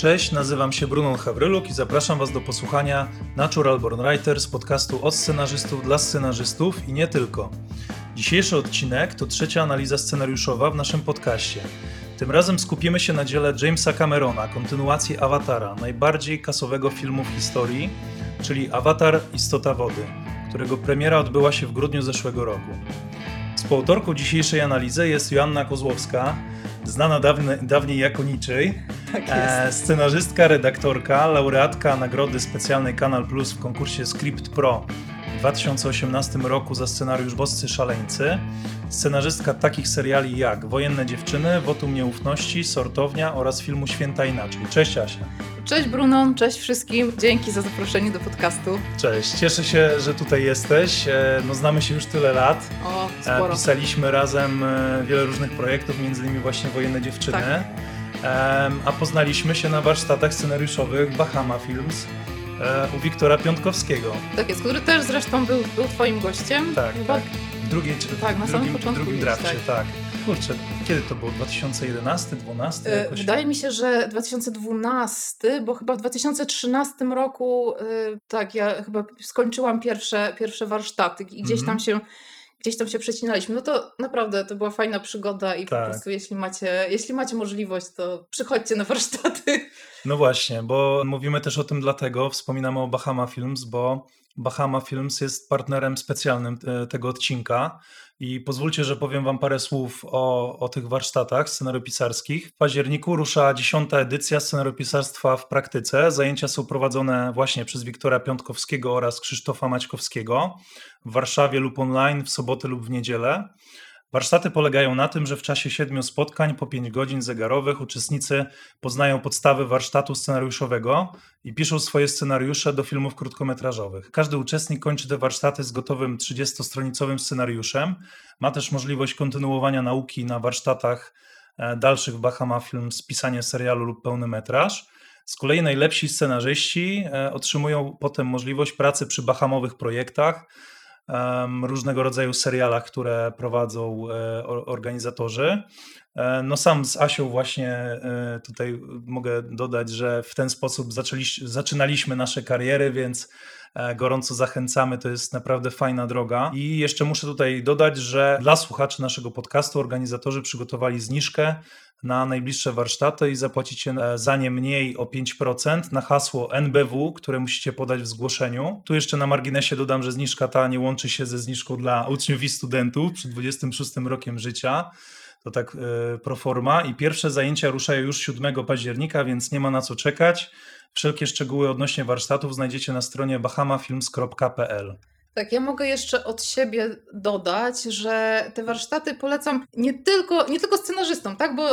Cześć, nazywam się Brunon Hawryluk i zapraszam Was do posłuchania Natural Born Writers, podcastu od scenarzystów dla scenarzystów i nie tylko. Dzisiejszy odcinek to trzecia analiza scenariuszowa w naszym podcaście. Tym razem skupimy się na dziele Jamesa Camerona, kontynuacji Awatara, najbardziej kasowego filmu w historii, czyli Awatar Istota Wody, którego premiera odbyła się w grudniu zeszłego roku. Współautorką dzisiejszej analizy jest Joanna Kozłowska, znana dawne, dawniej jako niczej, Tak e, scenarzystka, redaktorka, laureatka nagrody specjalnej Kanal Plus w konkursie Script Pro 2018 roku za scenariusz Boscy Szaleńcy, scenarzystka takich seriali jak Wojenne Dziewczyny, Wotum Nieufności, Sortownia oraz filmu Święta Inaczej. Cześć Asia. Cześć Bruno, cześć wszystkim. Dzięki za zaproszenie do podcastu. Cześć, cieszę się, że tutaj jesteś. E, No, znamy się już tyle lat. O, E, sporo. Pisaliśmy razem e, wiele różnych projektów, między innymi właśnie Wojenne Dziewczyny. Tak. A poznaliśmy się na warsztatach scenariuszowych Bahama Films e, u Wiktora Piątkowskiego. Tak jest, który też zresztą był, był twoim gościem. Tak, Chyba- tak. W drugiej, czy- Tak, na samym drugim, początku drugim gdzieś, drafcie, tak. Kurczę, kiedy to było? 2011, 12? E, Jakoś... Wydaje mi się, że 2012, bo chyba w 2013 roku, e, tak, ja chyba skończyłam pierwsze, pierwsze warsztaty i gdzieś Mhm. tam się gdzieś tam się przecinaliśmy. No to naprawdę to była fajna przygoda i Tak. po prostu jeśli macie, jeśli macie możliwość, to przychodźcie na warsztaty. No właśnie, bo mówimy też o tym dlatego, wspominamy o Bahama Films, bo Bahama Films jest partnerem specjalnym e, tego odcinka i pozwólcie, że powiem wam parę słów o, o tych warsztatach scenariopisarskich. W październiku rusza dziesiąta edycja scenariopisarstwa w praktyce. Zajęcia są prowadzone właśnie przez Wiktora Piątkowskiego oraz Krzysztofa Maćkowskiego w Warszawie lub online w soboty lub w niedzielę. Warsztaty polegają na tym, że w czasie siedmiu spotkań po 5 godzin zegarowych uczestnicy poznają podstawy warsztatu scenariuszowego i piszą swoje scenariusze do filmów krótkometrażowych. Każdy uczestnik kończy te warsztaty z gotowym 30-stronicowym scenariuszem. Ma też możliwość kontynuowania nauki na warsztatach e, dalszych Bahama Films, pisanie serialu lub pełny metraż. Z kolei najlepsi scenarzyści e, otrzymują potem możliwość pracy przy bahamowych projektach, różnego rodzaju serialach, które prowadzą e, or- organizatorzy. E, No sam z Asią właśnie e, tutaj mogę dodać, że w ten sposób zaczęliś, zaczynaliśmy nasze kariery, więc gorąco zachęcamy, to jest naprawdę fajna droga. I jeszcze muszę tutaj dodać, że dla słuchaczy naszego podcastu organizatorzy przygotowali zniżkę na najbliższe warsztaty i zapłacicie e, za nie mniej o 5% na hasło NBW, które musicie podać w zgłoszeniu. Tu jeszcze na marginesie dodam, że zniżka ta nie łączy się ze zniżką dla uczniów i studentów przed 26 rokiem życia. To tak e, pro forma. I pierwsze zajęcia ruszają już 7 października, więc nie ma na co czekać. Wszelkie szczegóły odnośnie warsztatów znajdziecie na stronie bahamafilms.pl. Tak, ja mogę jeszcze od siebie dodać, że te warsztaty polecam nie tylko, nie tylko scenarzystom, tak? Bo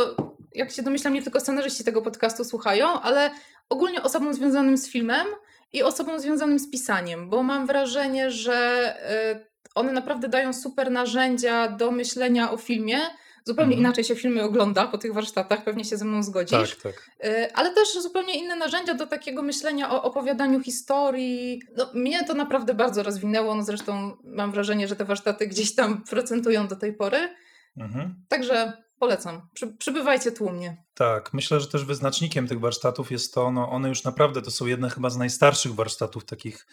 jak się domyślam, nie tylko scenarzyści tego podcastu słuchają, ale ogólnie osobom związanym z filmem i osobom związanym z pisaniem, bo mam wrażenie, że y, one naprawdę dają super narzędzia do myślenia o filmie. Zupełnie Mhm. inaczej się filmy ogląda po tych warsztatach, pewnie się ze mną zgodzisz. Tak, tak. Y, Ale też zupełnie inne narzędzia do takiego myślenia o opowiadaniu historii. No, mnie to naprawdę bardzo rozwinęło. No, zresztą mam wrażenie, że te warsztaty gdzieś tam procentują do tej pory. Mhm. Także polecam. Przy, przybywajcie tłumnie. Tak, myślę, że też wyznacznikiem tych warsztatów jest to, no one już naprawdę to są jedne chyba z najstarszych warsztatów takich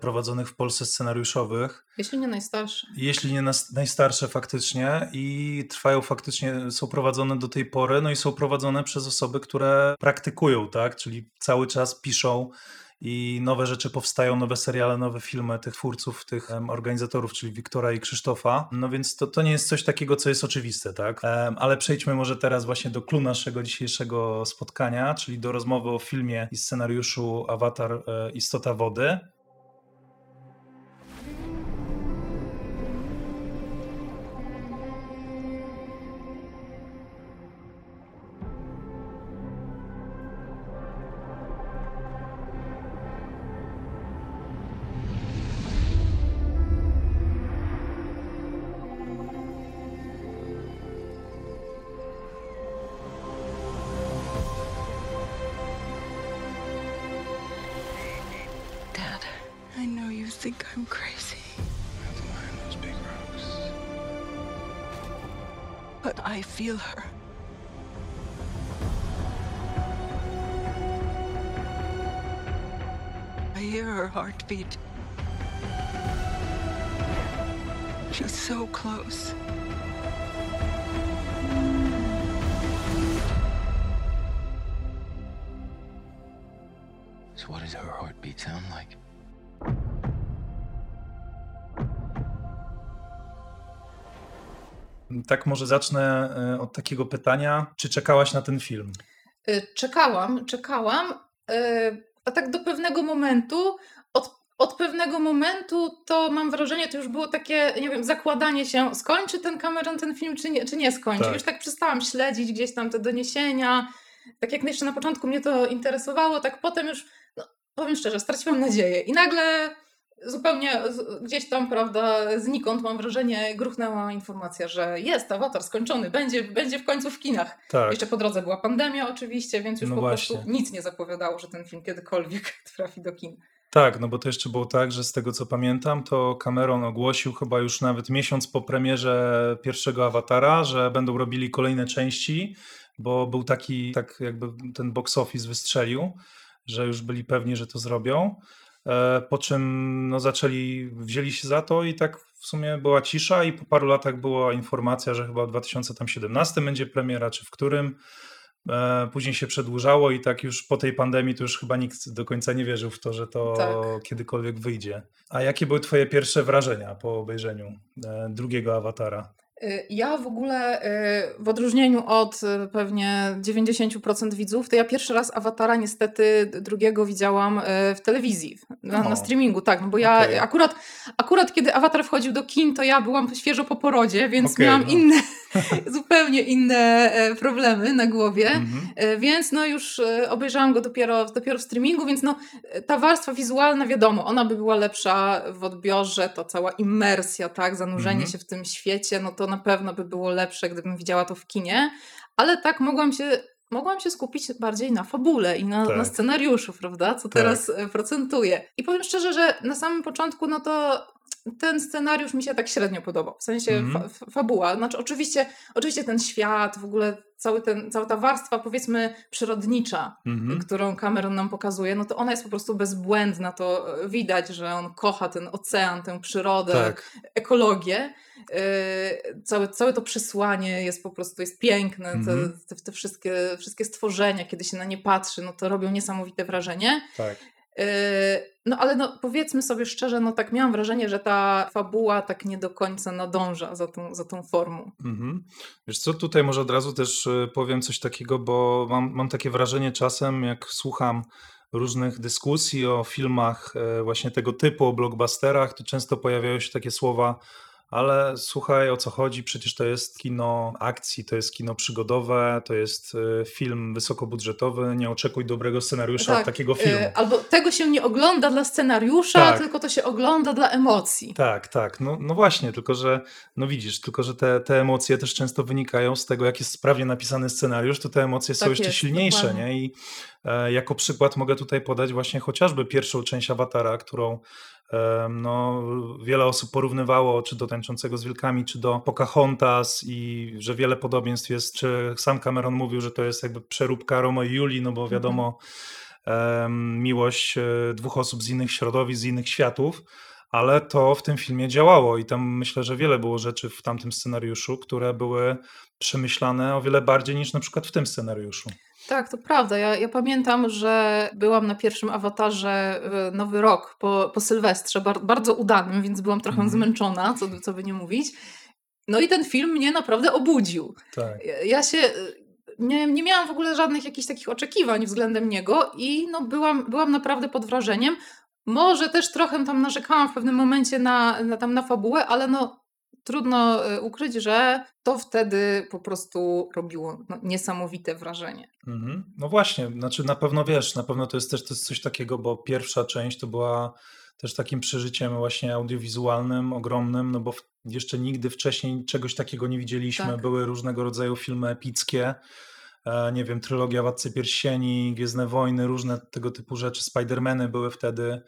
prowadzonych w Polsce scenariuszowych, Jeśli nie najstarsze. jeśli nie najstarsze faktycznie i trwają faktycznie, są prowadzone do tej pory, no i są prowadzone przez osoby, które praktykują, tak, czyli cały czas piszą i nowe rzeczy powstają, nowe seriale, nowe filmy tych twórców, tych organizatorów, czyli Wiktora i Krzysztofa. No więc to, to nie jest coś takiego, co jest oczywiste, tak? Ale przejdźmy może teraz właśnie do clou naszego dzisiejszego spotkania, czyli do rozmowy o filmie i scenariuszu Awatar e, Istota Wody. Thank you. think I'm crazy. But I feel her. I hear her heartbeat. She's so close. Tak może zacznę e, od takiego pytania, czy czekałaś na ten film? Y, Czekałam, czekałam, y, a tak do pewnego momentu, od, od pewnego momentu to mam wrażenie, to już było takie, nie wiem, zakładanie się, skończy ten Cameron ten film, czy nie, czy nie skończy. Tak. Już tak przestałam śledzić gdzieś tam te doniesienia, tak jak jeszcze na początku mnie to interesowało, tak potem już, no, powiem szczerze, straciłam nadzieję i nagle zupełnie gdzieś tam, prawda, znikąd mam wrażenie, gruchnęła informacja, że jest awatar skończony, będzie, będzie w końcu w kinach. Tak. Jeszcze po drodze była pandemia oczywiście, więc już No po właśnie. prostu nic nie zapowiadało, że ten film kiedykolwiek trafi do kin. Tak, no bo to jeszcze było tak, że z tego co pamiętam, to Cameron ogłosił chyba już nawet miesiąc po premierze pierwszego awatara, że będą robili kolejne części, bo był taki, tak jakby ten box office wystrzelił, że już byli pewni, że to zrobią. E, Po czym no, zaczęli, wzięli się za to i tak w sumie była cisza i po paru latach była informacja, że chyba w 2017 będzie premiera, czy w którym. E, Później się przedłużało i tak już po tej pandemii to już chyba nikt do końca nie wierzył w to, że to Tak. kiedykolwiek wyjdzie. A jakie były twoje pierwsze wrażenia po obejrzeniu e, drugiego awatara? Y, Ja w ogóle, y, w odróżnieniu od y, pewnie 90% widzów, to ja pierwszy raz Awatara niestety drugiego widziałam w telewizji, na, na streamingu, tak, no bo ja Okej. akurat, akurat kiedy Awatar wchodził do kin, to ja byłam świeżo po porodzie, więc Okej, miałam no. inne, zupełnie inne e, problemy na głowie. Mhm. E, Więc no już e, obejrzałam go dopiero, dopiero w streamingu, więc no ta warstwa wizualna, wiadomo, ona by była lepsza w odbiorze, to cała immersja, tak, zanurzenie Mhm. się w tym świecie, no to na pewno by było lepsze, gdybym widziała to w kinie, ale tak mogłam się, mogłam się skupić bardziej na fabule i na, Tak. na scenariuszu, prawda, co teraz e, procentuje. I powiem szczerze, że na samym początku, no to ten scenariusz mi się tak średnio podobał, w sensie Mhm. fa- fa- fabuła. Znaczy oczywiście, oczywiście ten świat, w ogóle cały ten, cała ta warstwa powiedzmy przyrodnicza, Mhm. którą Cameron nam pokazuje, no to ona jest po prostu bezbłędna, to e, widać, że on kocha ten ocean, tę przyrodę, Tak. ekologię. Yy, Całe, całe to przesłanie jest po prostu jest piękne. Te, Mhm. te, te wszystkie, wszystkie stworzenia, kiedy się na nie patrzy, no to robią niesamowite wrażenie. Tak. Yy, No ale no, powiedzmy sobie szczerze, no tak miałam wrażenie, że ta fabuła tak nie do końca nadąża za tą, za tą formą. Mhm. Wiesz co, tutaj może od razu też y, powiem coś takiego, bo mam, mam takie wrażenie czasem, jak słucham różnych dyskusji o filmach e, właśnie tego typu, o blockbusterach, to często pojawiają się takie słowa, ale słuchaj, o co chodzi? Przecież to jest kino akcji, to jest kino przygodowe, to jest e, film wysokobudżetowy, nie oczekuj dobrego scenariusza od takiego filmu. yy, Albo tego się nie ogląda dla scenariusza, Tak. tylko to się ogląda dla emocji. Tak, tak. No, no właśnie, tylko że, no widzisz, tylko że te, te emocje też często wynikają z tego, jak jest sprawnie napisany scenariusz, to te emocje są Tak jeszcze jest, silniejsze, dokładnie. nie? I e, jako przykład mogę tutaj podać właśnie chociażby pierwszą część Awatara, którą no, wiele osób porównywało, czy do Tańczącego z Wilkami, czy do Pocahontas i że wiele podobieństw jest, czy sam Cameron mówił, że to jest jakby przeróbka Romo i Julii, no bo wiadomo, em, miłość e, dwóch osób z innych środowisk, z innych światów, ale to w tym filmie działało i tam myślę, że wiele było rzeczy w tamtym scenariuszu, które były przemyślane o wiele bardziej niż na przykład w tym scenariuszu. Tak, to prawda. Ja, ja pamiętam, że byłam na pierwszym awatarze w Nowy Rok po, po Sylwestrze, bar, bardzo udanym, więc byłam trochę Mhm. zmęczona, co, by- co by nie mówić. No i ten film mnie naprawdę obudził. Tak. Ja- Ja się y, nie, nie miałam w ogóle żadnych jakichś takich oczekiwań względem niego i no byłam, byłam naprawdę pod wrażeniem. Może też trochę tam narzekałam w pewnym momencie na, na, tam na fabułę, ale no trudno y, ukryć, że to wtedy po prostu robiło no, niesamowite wrażenie. Mhm. No właśnie, znaczy na pewno wiesz, na pewno to jest też to jest coś takiego, bo pierwsza część to była też takim przeżyciem właśnie audiowizualnym, ogromnym, no bo jeszcze nigdy wcześniej czegoś takiego nie widzieliśmy. Tak. Były różnego rodzaju filmy epickie, e, nie wiem, trylogia Władcy Pierścieni, Gwiezdne Wojny, różne tego typu rzeczy, Spidermany były wtedy,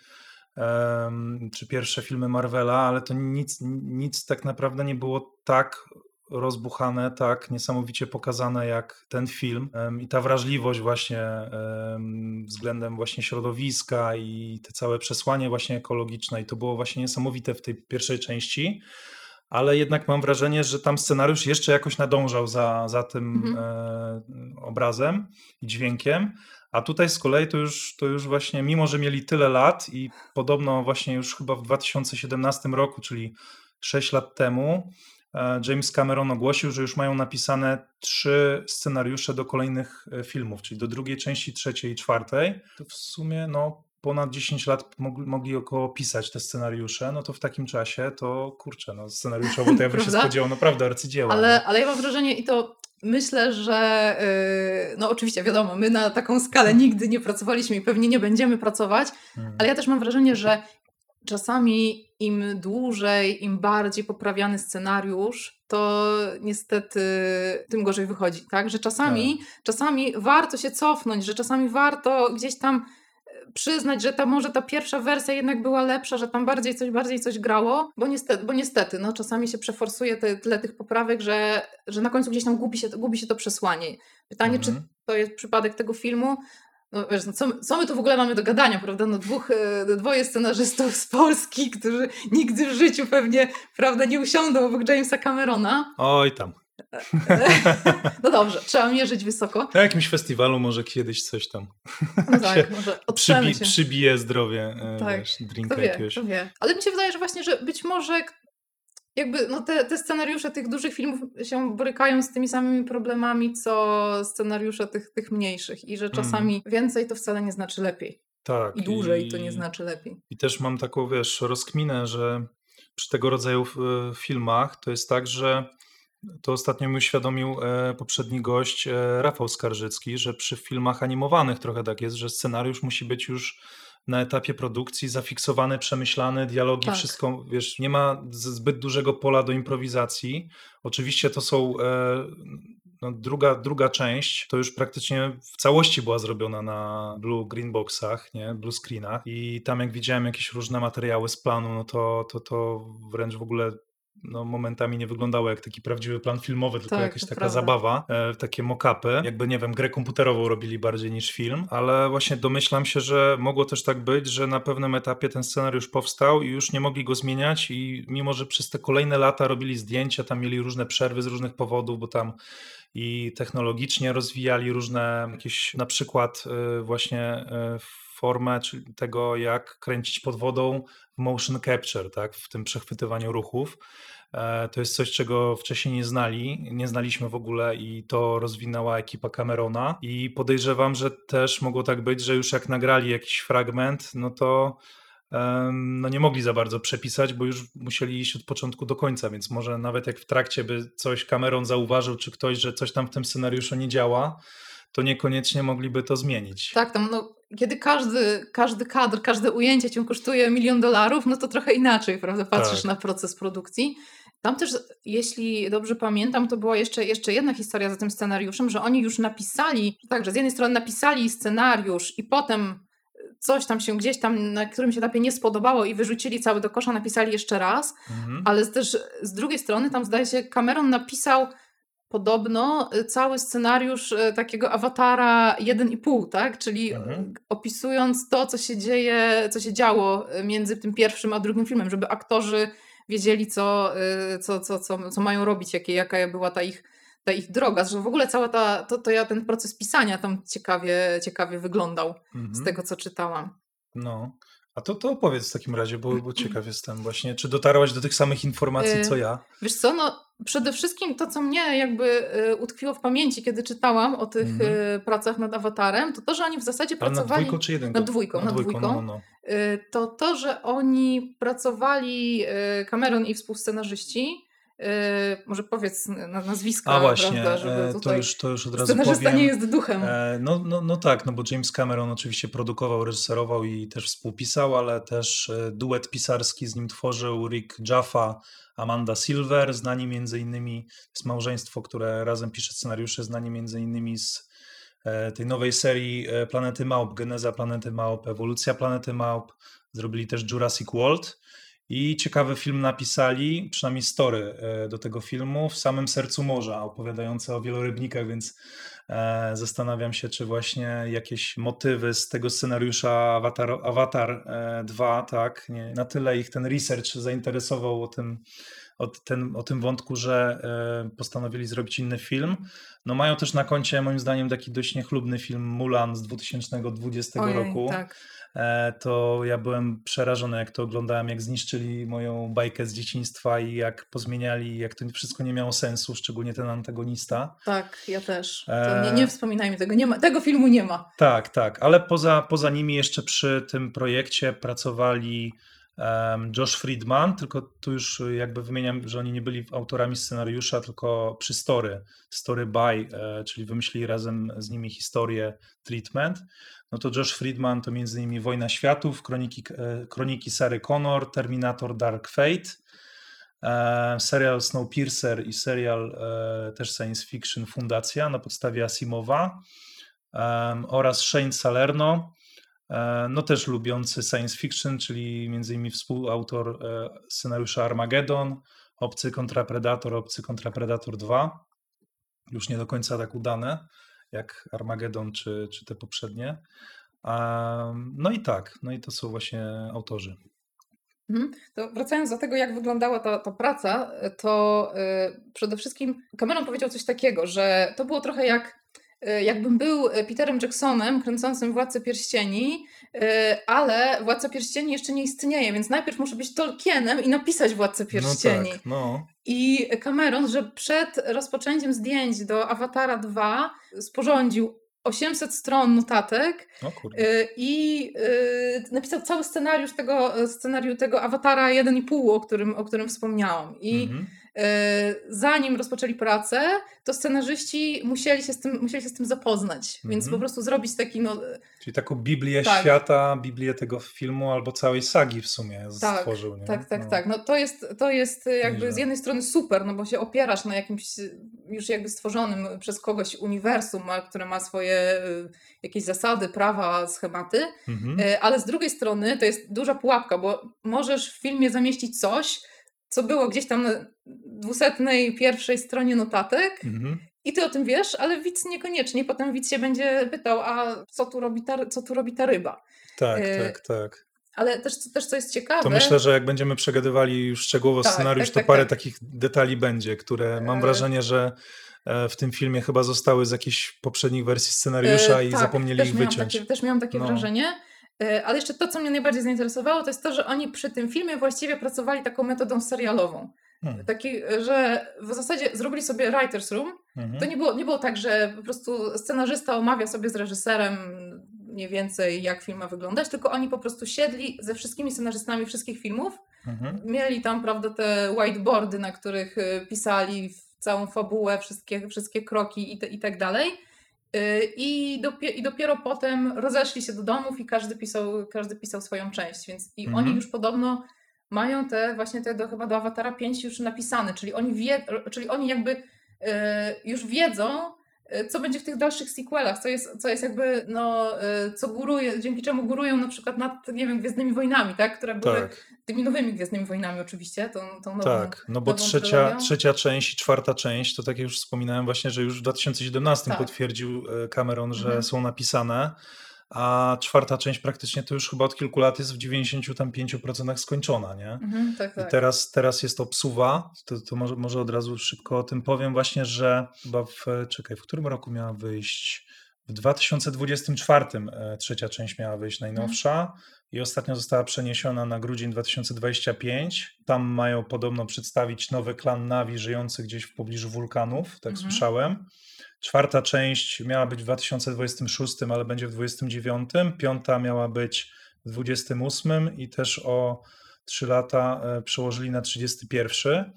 czy pierwsze filmy Marvela, ale to nic, nic tak naprawdę nie było tak rozbuchane, tak niesamowicie pokazane jak ten film. I ta wrażliwość właśnie em, względem właśnie środowiska i te całe przesłanie właśnie ekologiczne i to było właśnie niesamowite w tej pierwszej części, ale jednak mam wrażenie, że tam scenariusz jeszcze jakoś nadążał za, za tym Mhm. e, obrazem i dźwiękiem, a tutaj z kolei to już, to już właśnie, mimo że mieli tyle lat i podobno właśnie już chyba w 2017 roku, czyli 6 lat temu, e, James Cameron ogłosił, że już mają napisane trzy scenariusze do kolejnych e, filmów, czyli do drugiej części, trzeciej i czwartej. To w sumie no, ponad 10 lat mogli, mogli około pisać te scenariusze, no to w takim czasie to kurczę, no scenariuszowo to ja bym się spodziewał naprawdę arcydzieła. Ale, ale ja mam wrażenie i to myślę, że yy, no oczywiście wiadomo, my na taką skalę nigdy nie pracowaliśmy i pewnie nie będziemy pracować, Mm. ale ja też mam wrażenie, że czasami im dłużej, im bardziej poprawiany scenariusz, to niestety tym gorzej wychodzi, tak? Że czasami, czasami warto się cofnąć, że czasami warto gdzieś tam przyznać, że ta może ta pierwsza wersja jednak była lepsza, że tam bardziej coś, bardziej coś grało, bo niestety, bo niestety no, czasami się przeforsuje te, tyle tych poprawek, że, że na końcu gdzieś tam gubi się, gubi się to przesłanie. Pytanie, Mhm. czy to jest przypadek tego filmu? No, wiesz, no co, my- co my tu w ogóle mamy do gadania, prawda? No dwóch, e, dwoje scenarzystów z Polski, którzy nigdy w życiu pewnie, prawda, nie usiądą obok Jamesa Camerona. Oj tam. No dobrze, trzeba mierzyć wysoko. Na jakimś festiwalu może kiedyś coś tam No tak, może przybi, się. przybije zdrowie, e, Tak, wiesz, drinka wie, jakiegoś. wie. Ale mi się wydaje, że właśnie, że być może jakby no te, te scenariusze tych dużych filmów się borykają z tymi samymi problemami, co scenariusze tych, tych mniejszych i że Mhm. czasami więcej to wcale nie znaczy lepiej. Tak. I dłużej to nie znaczy lepiej. I też mam taką, wiesz, rozkminę, że przy tego rodzaju e, filmach to jest tak, że to ostatnio mi uświadomił e, poprzedni gość e, Rafał Skarżycki, że przy filmach animowanych trochę tak jest, że scenariusz musi być już na etapie produkcji zafiksowany, przemyślany, dialogi, Tak. wszystko, wiesz, nie ma z- zbyt dużego pola do improwizacji. Oczywiście to są e, no, druga, druga część, to już praktycznie w całości była zrobiona na blue green boxach, nie, blue screenach i tam jak widziałem jakieś różne materiały z planu, no to, to, to wręcz w ogóle no, momentami nie wyglądało jak taki prawdziwy plan filmowy, tylko Tak, jakaś taka prawda. zabawa, e, takie mock-upy, jakby nie wiem, grę komputerową robili bardziej niż film, ale właśnie domyślam się, że mogło też tak być, że na pewnym etapie ten scenariusz powstał i już nie mogli go zmieniać i mimo, że przez te kolejne lata robili zdjęcia, tam mieli różne przerwy z różnych powodów, bo tam i technologicznie rozwijali różne jakieś na przykład y, właśnie y, formę tego, jak kręcić pod wodą w motion capture, tak, w tym przechwytywaniu ruchów. E, To jest coś, czego wcześniej nie znali, nie znaliśmy w ogóle i to rozwinęła ekipa Camerona i podejrzewam, że też mogło tak być, że już jak nagrali jakiś fragment, no to no nie mogli za bardzo przepisać, bo już musieli iść od początku do końca, więc może nawet jak w trakcie by coś Cameron zauważył, czy ktoś, że coś tam w tym scenariuszu nie działa, to niekoniecznie mogliby to zmienić. Tak, tam no, kiedy każdy, każdy kadr, każde ujęcie cię kosztuje milion dolarów, no to trochę inaczej, prawda, patrzysz Tak. na proces produkcji. Tam też, jeśli dobrze pamiętam, to była jeszcze, jeszcze jedna historia za tym scenariuszem, że oni już napisali, tak, że z jednej strony napisali scenariusz i potem coś tam się gdzieś tam na którymś etapie nie spodobało i wyrzucili cały do kosza, napisali jeszcze raz, Mhm. ale też z drugiej strony tam zdaje się Cameron napisał podobno y, cały scenariusz y, takiego awatara 1,5, tak? Czyli Mhm. opisując to, co się dzieje, co się działo y, między tym pierwszym a drugim filmem, żeby aktorzy wiedzieli, co, co, co, co, co mają robić, jakie, jaka była ta ich, ta ich droga. Że w ogóle cała ta, to, to ja ten proces pisania tam ciekawie, ciekawie wyglądał z Mhm. tego, co czytałam. No. A to, to opowiedz w takim razie, bo, bo ciekaw jestem właśnie, czy dotarłaś do tych samych informacji, Y, co ja? Wiesz co, no przede wszystkim to, co mnie jakby y, utkwiło w pamięci, kiedy czytałam o tych Mhm. y, pracach nad awatarem, to to, że oni w zasadzie Ale pracowali... dwójką czy jedynką? nad dwójką, nad No, dwójką. no, no. y, to to, że oni pracowali, y, Cameron i współscenarzyści, y, może powiedz na- nazwiska, A właśnie, prawda, żeby e, to, tutaj... już, to już od razu Scenarzysta powiem. nie jest duchem. E, No, no, no tak, no bo James Cameron oczywiście produkował, reżyserował i też współpisał, ale też e, duet pisarski z nim tworzył Rick Jaffa, Amanda Silver, znani między innymi, to jest małżeństwo, które razem pisze scenariusze, znani między innymi z tej nowej serii Planety Małp, Geneza Planety Małp, Ewolucja Planety Małp, zrobili też Jurassic World I ciekawy film napisali, przynajmniej story e, do tego filmu, w samym sercu morza, opowiadające o wielorybnikach, więc e, zastanawiam się, czy właśnie jakieś motywy z tego scenariusza Avatar, Avatar e, 2, tak, nie, na tyle ich ten research zainteresował o tym, o, ten, o tym wątku, że e, postanowili zrobić inny film. No mają też na koncie moim zdaniem taki dość niechlubny film Mulan z 2020 Ojej, roku. tak. E, to ja byłem przerażony, jak to oglądałem, jak zniszczyli moją bajkę z dzieciństwa i jak pozmieniali, jak to wszystko nie miało sensu, szczególnie ten antagonista. Tak, ja też. To E, nie, nie wspominajmy tego. Nie ma, tego filmu nie ma. Tak, tak, ale poza, poza nimi jeszcze przy tym projekcie pracowali em, Josh Friedman, tylko tu już jakby wymieniam, że oni nie byli autorami scenariusza, tylko przy story, story by, e, czyli wymyślili razem z nimi historię Treatment. No to Josh Friedman to między innymi Wojna Światów, Kroniki, e, Kroniki Sary Connor, Terminator Dark Fate, e, serial Snowpiercer i serial e, też science fiction Fundacja na podstawie Asimowa oraz Shane Salerno, no też lubiący science fiction, czyli między innymi współautor scenariusza Armageddon, Obcy kontra Predator, Obcy kontra Predator 2. Już nie do końca tak udane jak Armageddon czy, czy te poprzednie. No i tak, no i to są właśnie autorzy. Mhm. To wracając do tego, jak wyglądała ta, ta praca, to y, przede wszystkim Cameron powiedział coś takiego, że to było trochę jak jakbym był Peterem Jacksonem kręcącym Władcę Pierścieni, y, ale Władca Pierścieni jeszcze nie istnieje, więc najpierw muszę być Tolkienem i napisać Władcę Pierścieni. No tak, no. I Cameron, że przed rozpoczęciem zdjęć do Awatara 2 sporządził 800 stron notatek i napisał cały scenariusz tego, scenariusz tego Awatara 1,5, o którym, o którym wspomniałam. I Mhm. Y, zanim rozpoczęli pracę, to scenarzyści musieli się z tym, musieli się z tym zapoznać, więc Mhm. po prostu zrobić taki no, Czyli taką Biblię Tak. świata, Biblię tego filmu albo całej sagi w sumie Tak, stworzył. Nie? Tak, tak, no. tak. No to jest, to jest jakby z jednej strony super, no bo się opierasz na jakimś już jakby stworzonym przez kogoś uniwersum, które ma swoje y, jakieś zasady, prawa, schematy, Mhm. y, ale z drugiej strony to jest duża pułapka, bo możesz w filmie zamieścić coś, co było gdzieś tam na dwusetnej pierwszej stronie notatek Mhm. i ty o tym wiesz, ale widz niekoniecznie. Potem widz się będzie pytał, a co tu robi ta, co tu robi ta ryba? Tak, y, tak, tak. Ale też, też co jest ciekawe... To myślę, że jak będziemy przegadywali już szczegółowo Tak, scenariusz, tak, to tak, parę tak. takich detali będzie, które mam E. wrażenie, że e, w tym filmie chyba zostały z jakichś poprzednich wersji scenariusza E, i tak, zapomnieli ich wyciąć. Takie, też miałam takie No. wrażenie. E, Ale jeszcze to, co mnie najbardziej zainteresowało, to jest to, że oni przy tym filmie właściwie pracowali taką metodą serialową. Hmm. Taki, że w zasadzie zrobili sobie writer's room. Mhm. To nie było, nie było tak, że po prostu scenarzysta omawia sobie z reżyserem mniej więcej, jak film ma wyglądać, tylko oni po prostu siedli ze wszystkimi scenarzystami wszystkich filmów Mhm. mieli tam, prawda, te whiteboardy, na których y, pisali całą fabułę, wszystkie, wszystkie kroki i, te, i tak dalej. Y, I, dopie, I dopiero potem rozeszli się do domów i każdy pisał, każdy pisał swoją część. Więc i Mhm. oni już podobno mają te właśnie te do, chyba do Awatara 5 już napisane, czyli oni, wie, czyli oni jakby y, już wiedzą, co będzie w tych dalszych sequelach, co jest, co jest jakby, no, y, co góruje, dzięki czemu górują na przykład nad, nie wiem, Gwiezdnymi Wojnami, tak, które były Tak, tymi nowymi Gwiezdnymi Wojnami oczywiście, tą, tą nową, tak. No bo trzecia, trylogią. trzecia część i czwarta część, to tak jak już wspominałem właśnie, że już w 2017 Tak. potwierdził e, Cameron, że Mhm. są napisane, a czwarta część praktycznie to już chyba od kilku lat jest w 95% skończona, nie? Mhm, tak, I tak. teraz, teraz jest obsuwa, to, to może, może od razu szybko o tym powiem właśnie, że chyba w, czekaj, w którym roku miała wyjść? W 2024 e, trzecia część miała wyjść najnowsza i ostatnio została przeniesiona na grudzień 2025. Tam mają podobno przedstawić nowy klan Navi żyjący gdzieś w pobliżu wulkanów, tak Mhm. słyszałem. Czwarta część miała być w 2026, ale będzie w 2029. Piąta miała być w 28 i też o 3 lata e, przełożyli na 31.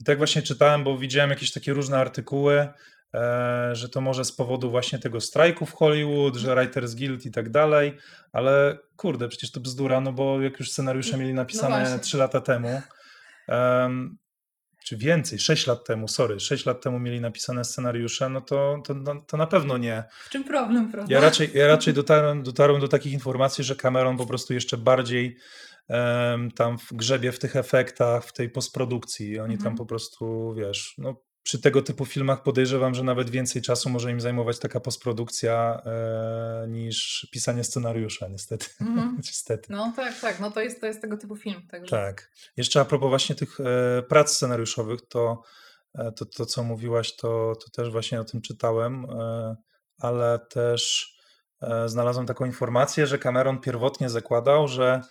I tak właśnie czytałem, bo widziałem jakieś takie różne artykuły, e, że to może z powodu właśnie tego strajku w Hollywood, że Writers Guild i tak dalej, ale kurde, przecież to bzdura, no bo jak już scenariusze mieli napisane właśnie. 3 lata temu, em, czy więcej, 6 lat temu, sorry, 6 lat temu mieli napisane scenariusze, no to, to, no, to na pewno nie. W czym problem, prawda? Ja raczej, ja raczej dotarłem, dotarłem do takich informacji, że Cameron po prostu jeszcze bardziej em, tam w grzebie w tych efektach, w tej postprodukcji. Oni tam Mhm. po prostu, wiesz, no, przy tego typu filmach podejrzewam, że nawet więcej czasu może im zajmować taka postprodukcja e, niż pisanie scenariusza, niestety. Mhm. niestety. No tak, tak, no to jest, to jest tego typu film. Także. Tak. Jeszcze a propos właśnie tych e, prac scenariuszowych, to, e, to, to co mówiłaś, to, to też właśnie o tym czytałem, e, ale też e, znalazłem taką informację, że Cameron pierwotnie zakładał, że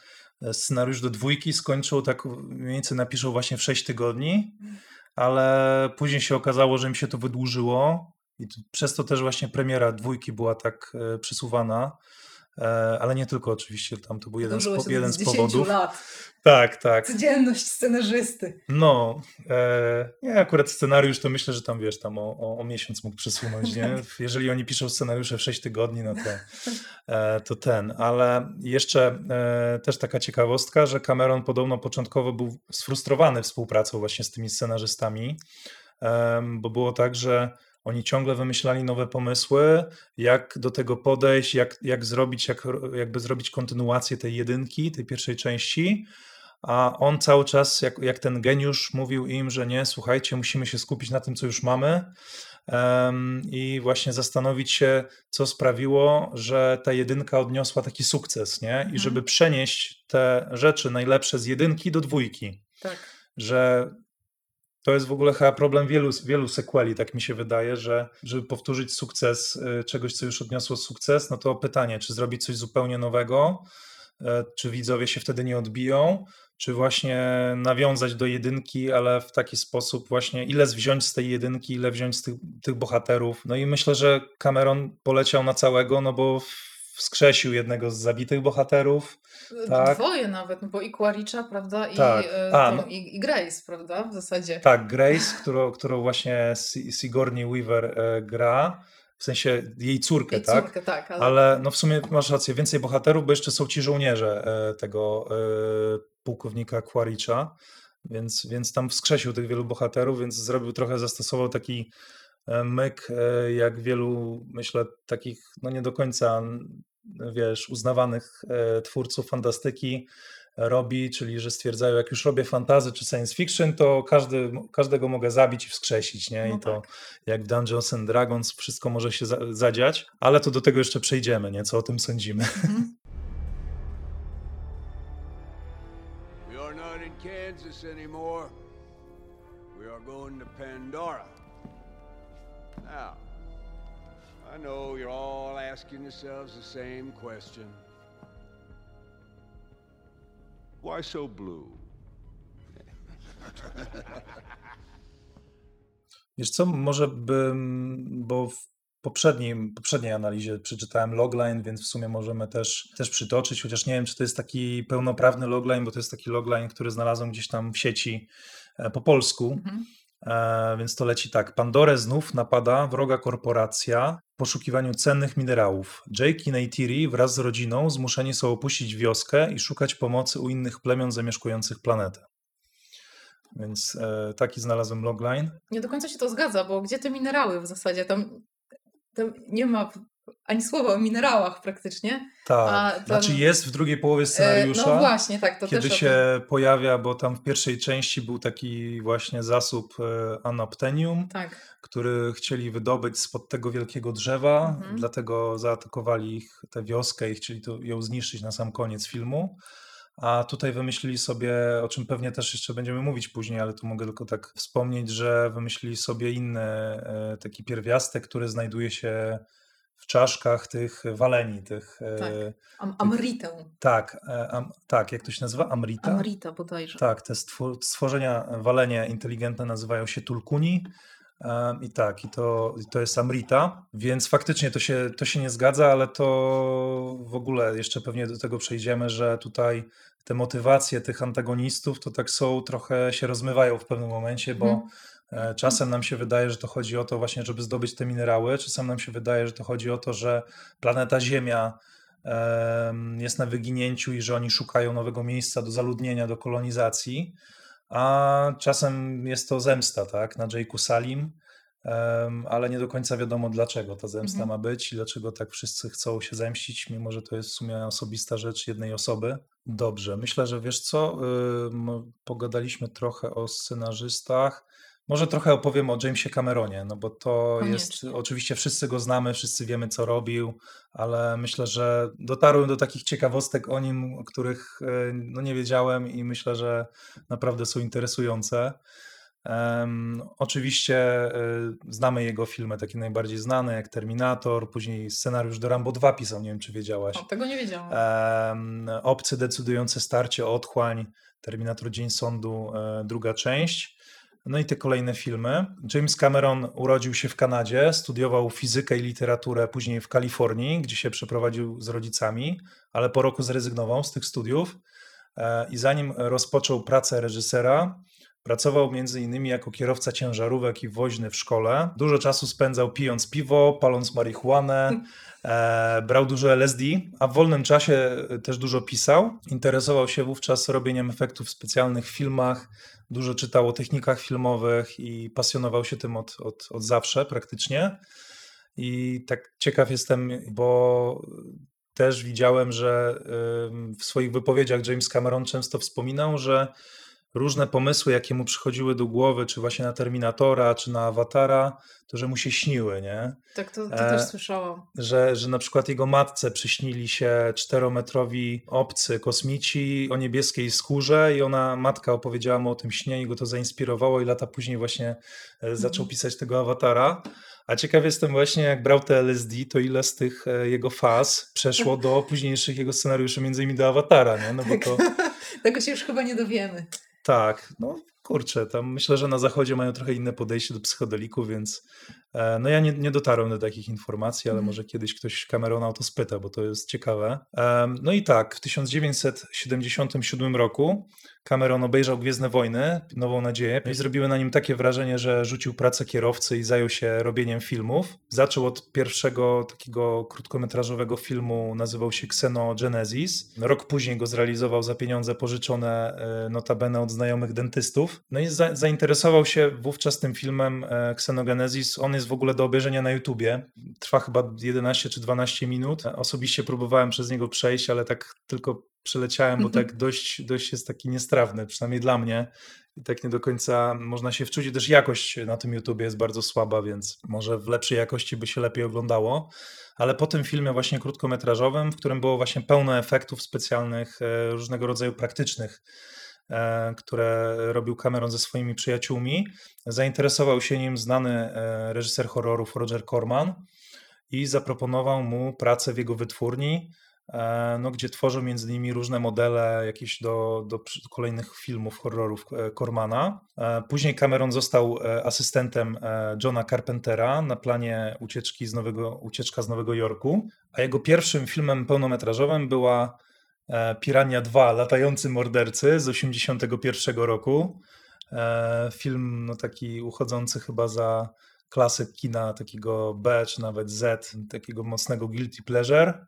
e, scenariusz do dwójki skończył tak mniej więcej napiszą właśnie w 6 tygodni, ale później się okazało, że im się to wydłużyło i przez to też właśnie premiera dwójki była tak e, przesuwana. E, Ale nie tylko oczywiście, tam to był jeden z, jeden z z 10 powodów. lat. Tak, tak. Codzienność scenarzysty. No, e, nie, akurat scenariusz to myślę, że tam wiesz, tam o, o, o miesiąc mógł przesunąć, nie? Jeżeli oni piszą scenariusze w 6 tygodni, no to, e, to ten. Ale jeszcze e, też taka ciekawostka, że Cameron podobno początkowo był sfrustrowany współpracą właśnie z tymi scenarzystami, bo było tak, że oni ciągle wymyślali nowe pomysły, jak do tego podejść, jak, jak zrobić, jak, jakby zrobić kontynuację tej jedynki, tej pierwszej części. A on cały czas, jak, jak ten geniusz, mówił im, że nie, słuchajcie, musimy się skupić na tym, co już mamy. em, I właśnie zastanowić się, co sprawiło, że ta jedynka odniosła taki sukces, nie? I Mhm. żeby przenieść te rzeczy najlepsze z jedynki do dwójki. Tak. Że to jest w ogóle chyba problem wielu, wielu sequeli, tak mi się wydaje, że żeby powtórzyć sukces y, czegoś, co już odniosło sukces, no to pytanie, czy zrobić coś zupełnie nowego, e, czy widzowie się wtedy nie odbiją, czy właśnie nawiązać do jedynki, ale w taki sposób właśnie, ile wziąć z tej jedynki, ile wziąć z tych, tych bohaterów. No i myślę, że Cameron poleciał na całego, no bo wskrzesił jednego z zabitych bohaterów. Tak. Dwoje nawet, no bo i Quaritcha, prawda, i, Tak. e, A, no. i, i Grace, prawda, w zasadzie. Tak, Grace, którą, którą właśnie Si- Sigourney Weaver e, gra, w sensie jej córkę, I tak? córkę, tak, ale, Ale no w sumie masz rację, więcej bohaterów, bo jeszcze są ci żołnierze e, tego e, pułkownika Quaritcha, więc, więc tam wskrzesił tych wielu bohaterów, więc zrobił trochę, zastosował taki e, myk, e, jak wielu, myślę, takich, no nie do końca, wiesz, uznawanych e, twórców fantastyki robi, czyli że stwierdzają, jak już robię fantazy czy science fiction, to każdy, każdego mogę zabić i wskrzesić, nie? No I to tak. jak w Dungeons and Dragons wszystko może się za, zadziać, ale to do tego jeszcze przejdziemy, nie? Co o tym sądzimy? Mhm. We are not in Kansas anymore. We are going to Pandora. Now, I know you're all asking yourselves the same question. Why so blue? Wiesz co, może bym, bo w poprzednim, poprzedniej analizie przeczytałem logline, więc w sumie możemy też, też przytoczyć, chociaż nie wiem, czy to jest taki pełnoprawny logline, bo to jest taki logline, który znalazłem gdzieś tam w sieci e, po polsku. Mhm. E, więc to leci tak. Pandorę znów napada wroga korporacja w poszukiwaniu cennych minerałów. Jake i Neytiri wraz z rodziną zmuszeni są opuścić wioskę i szukać pomocy u innych plemion zamieszkujących planetę. Więc e, taki znalazłem logline. Nie do końca się to zgadza, bo gdzie te minerały w zasadzie? Tam, tam nie ma ani słowa o minerałach praktycznie. Tak, znaczy jest w drugiej połowie E, scenariusza. No właśnie, tak, to Kiedy się pojawia, bo tam w pierwszej części był taki właśnie zasób e, anoptenium, tym, tak. który chcieli wydobyć spod tego wielkiego drzewa, Mhm. dlatego zaatakowali ich tę wioskę i chcieli to, ją zniszczyć na sam koniec filmu. A tutaj wymyślili sobie, o czym pewnie też jeszcze będziemy mówić później, ale tu mogę tylko tak wspomnieć, że wymyślili sobie inny e, taki pierwiastek, który znajduje się w czaszkach tych waleni, tych... e, Tak. Am Amritę. tak, e, am, tak, jak to się nazywa? Amrita? Amrita bodajże. Tak, te stworzenia, walenie inteligentne nazywają się tulkuni. I tak, i to, i to jest Amrita, więc faktycznie to się, to się nie zgadza, ale to w ogóle jeszcze pewnie do tego przejdziemy, że tutaj te motywacje tych antagonistów to tak są, trochę się rozmywają w pewnym momencie, bo Mhm. E, czasem nam się wydaje, że to chodzi o to właśnie, żeby zdobyć te minerały, czasem nam się wydaje, że to chodzi o to, że planeta Ziemia em, jest na wyginięciu i że oni szukają nowego miejsca do zaludnienia, do kolonizacji, a czasem jest to zemsta, tak, na Jake'u Salim, ale nie do końca wiadomo dlaczego ta zemsta Mhm. ma być i dlaczego tak wszyscy chcą się zemścić, mimo że to jest w sumie osobista rzecz jednej osoby. Dobrze, myślę, że wiesz co, ym, pogadaliśmy trochę o scenarzystach. Może trochę opowiem o Jamesie Cameronie, no bo to jest, Koniecznie. oczywiście wszyscy go znamy, wszyscy wiemy co robił, ale myślę, że dotarłem do takich ciekawostek o nim, o których e, no nie wiedziałem i myślę, że naprawdę są interesujące. Em, oczywiście e, znamy jego filmy takie najbardziej znane, jak Terminator, później scenariusz do Rambo 2 pisał, nie wiem czy wiedziałaś. O, tego nie wiedziałam. Em, Obcy decydujące starcie, Otchłań, Terminator Dzień Sądu, e, druga część. No i te kolejne filmy. James Cameron urodził się w Kanadzie, studiował fizykę i literaturę później w Kalifornii, gdzie się przeprowadził z rodzicami, ale po roku zrezygnował z tych studiów e, i zanim rozpoczął pracę reżysera, pracował między innymi jako kierowca ciężarówek i woźny w szkole. Dużo czasu spędzał pijąc piwo, paląc marihuanę, E, brał dużo LSD, a w wolnym czasie e, też dużo pisał. Interesował się wówczas robieniem efektów specjalnych w filmach, dużo czytał o technikach filmowych i pasjonował się tym od, od, od zawsze praktycznie. I tak ciekaw jestem, bo też widziałem, że w swoich wypowiedziach James Cameron często wspominał, że różne pomysły, jakie mu przychodziły do głowy, czy właśnie na Terminatora, czy na Awatara, to że mu się śniły, nie? Tak, to, to e, też słyszałam. że, że na przykład jego matce przyśnili się czterometrowi obcy kosmici o niebieskiej skórze i ona, matka opowiedziała mu o tym śnie i go to zainspirowało i lata później właśnie e, zaczął Mhm. pisać tego awatara. A ciekaw jestem właśnie, jak brał te LSD, to ile z tych e, jego faz przeszło do późniejszych jego scenariuszy, między innymi do awatara, nie? No bo to Tego się już chyba nie dowiemy. Tak, no kurczę, tam myślę, że na zachodzie mają trochę inne podejście do psychodeliku, więc e, no ja nie, nie dotarłem do takich informacji, ale Mhm. może kiedyś ktoś Camerona o to spyta, bo to jest ciekawe. No i tak, w 1977 roku Cameron obejrzał Gwiezdne Wojny, Nową Nadzieję i zrobiły na nim takie wrażenie, że rzucił pracę kierowcy i zajął się robieniem filmów. Zaczął od pierwszego takiego krótkometrażowego filmu, nazywał się Xenogenesis. Rok później go zrealizował za pieniądze pożyczone e, notabene od znajomych dentystów. No i za, zainteresował się wówczas tym filmem e, Xenogenesis. On jest w ogóle do obejrzenia na YouTubie. Trwa chyba 11 czy 12 minut. Osobiście próbowałem przez niego przejść, ale tak tylko przeleciałem, bo Mhm. tak dość, dość jest taki niestrawny, przynajmniej dla mnie. I tak nie do końca można się wczuć. I też jakość na tym YouTubie jest bardzo słaba, więc może w lepszej jakości by się lepiej oglądało. Ale po tym filmie właśnie krótkometrażowym, w którym było właśnie pełno efektów specjalnych, e, różnego rodzaju praktycznych, e, które robił Cameron ze swoimi przyjaciółmi, zainteresował się nim znany e, reżyser horrorów Roger Corman i zaproponował mu pracę w jego wytwórni, no, gdzie tworzył między innymi różne modele jakieś do, do kolejnych filmów horrorów e, Cormana. E, Później Cameron został e, asystentem e, Johna Carpentera na planie ucieczki z Nowego, ucieczka z Nowego Jorku, a jego pierwszym filmem pełnometrażowym była e, Pirania 2, Latający Mordercy z 1981 roku. E, Film no, taki uchodzący chyba za klasyk kina takiego B czy nawet Z, takiego mocnego guilty pleasure.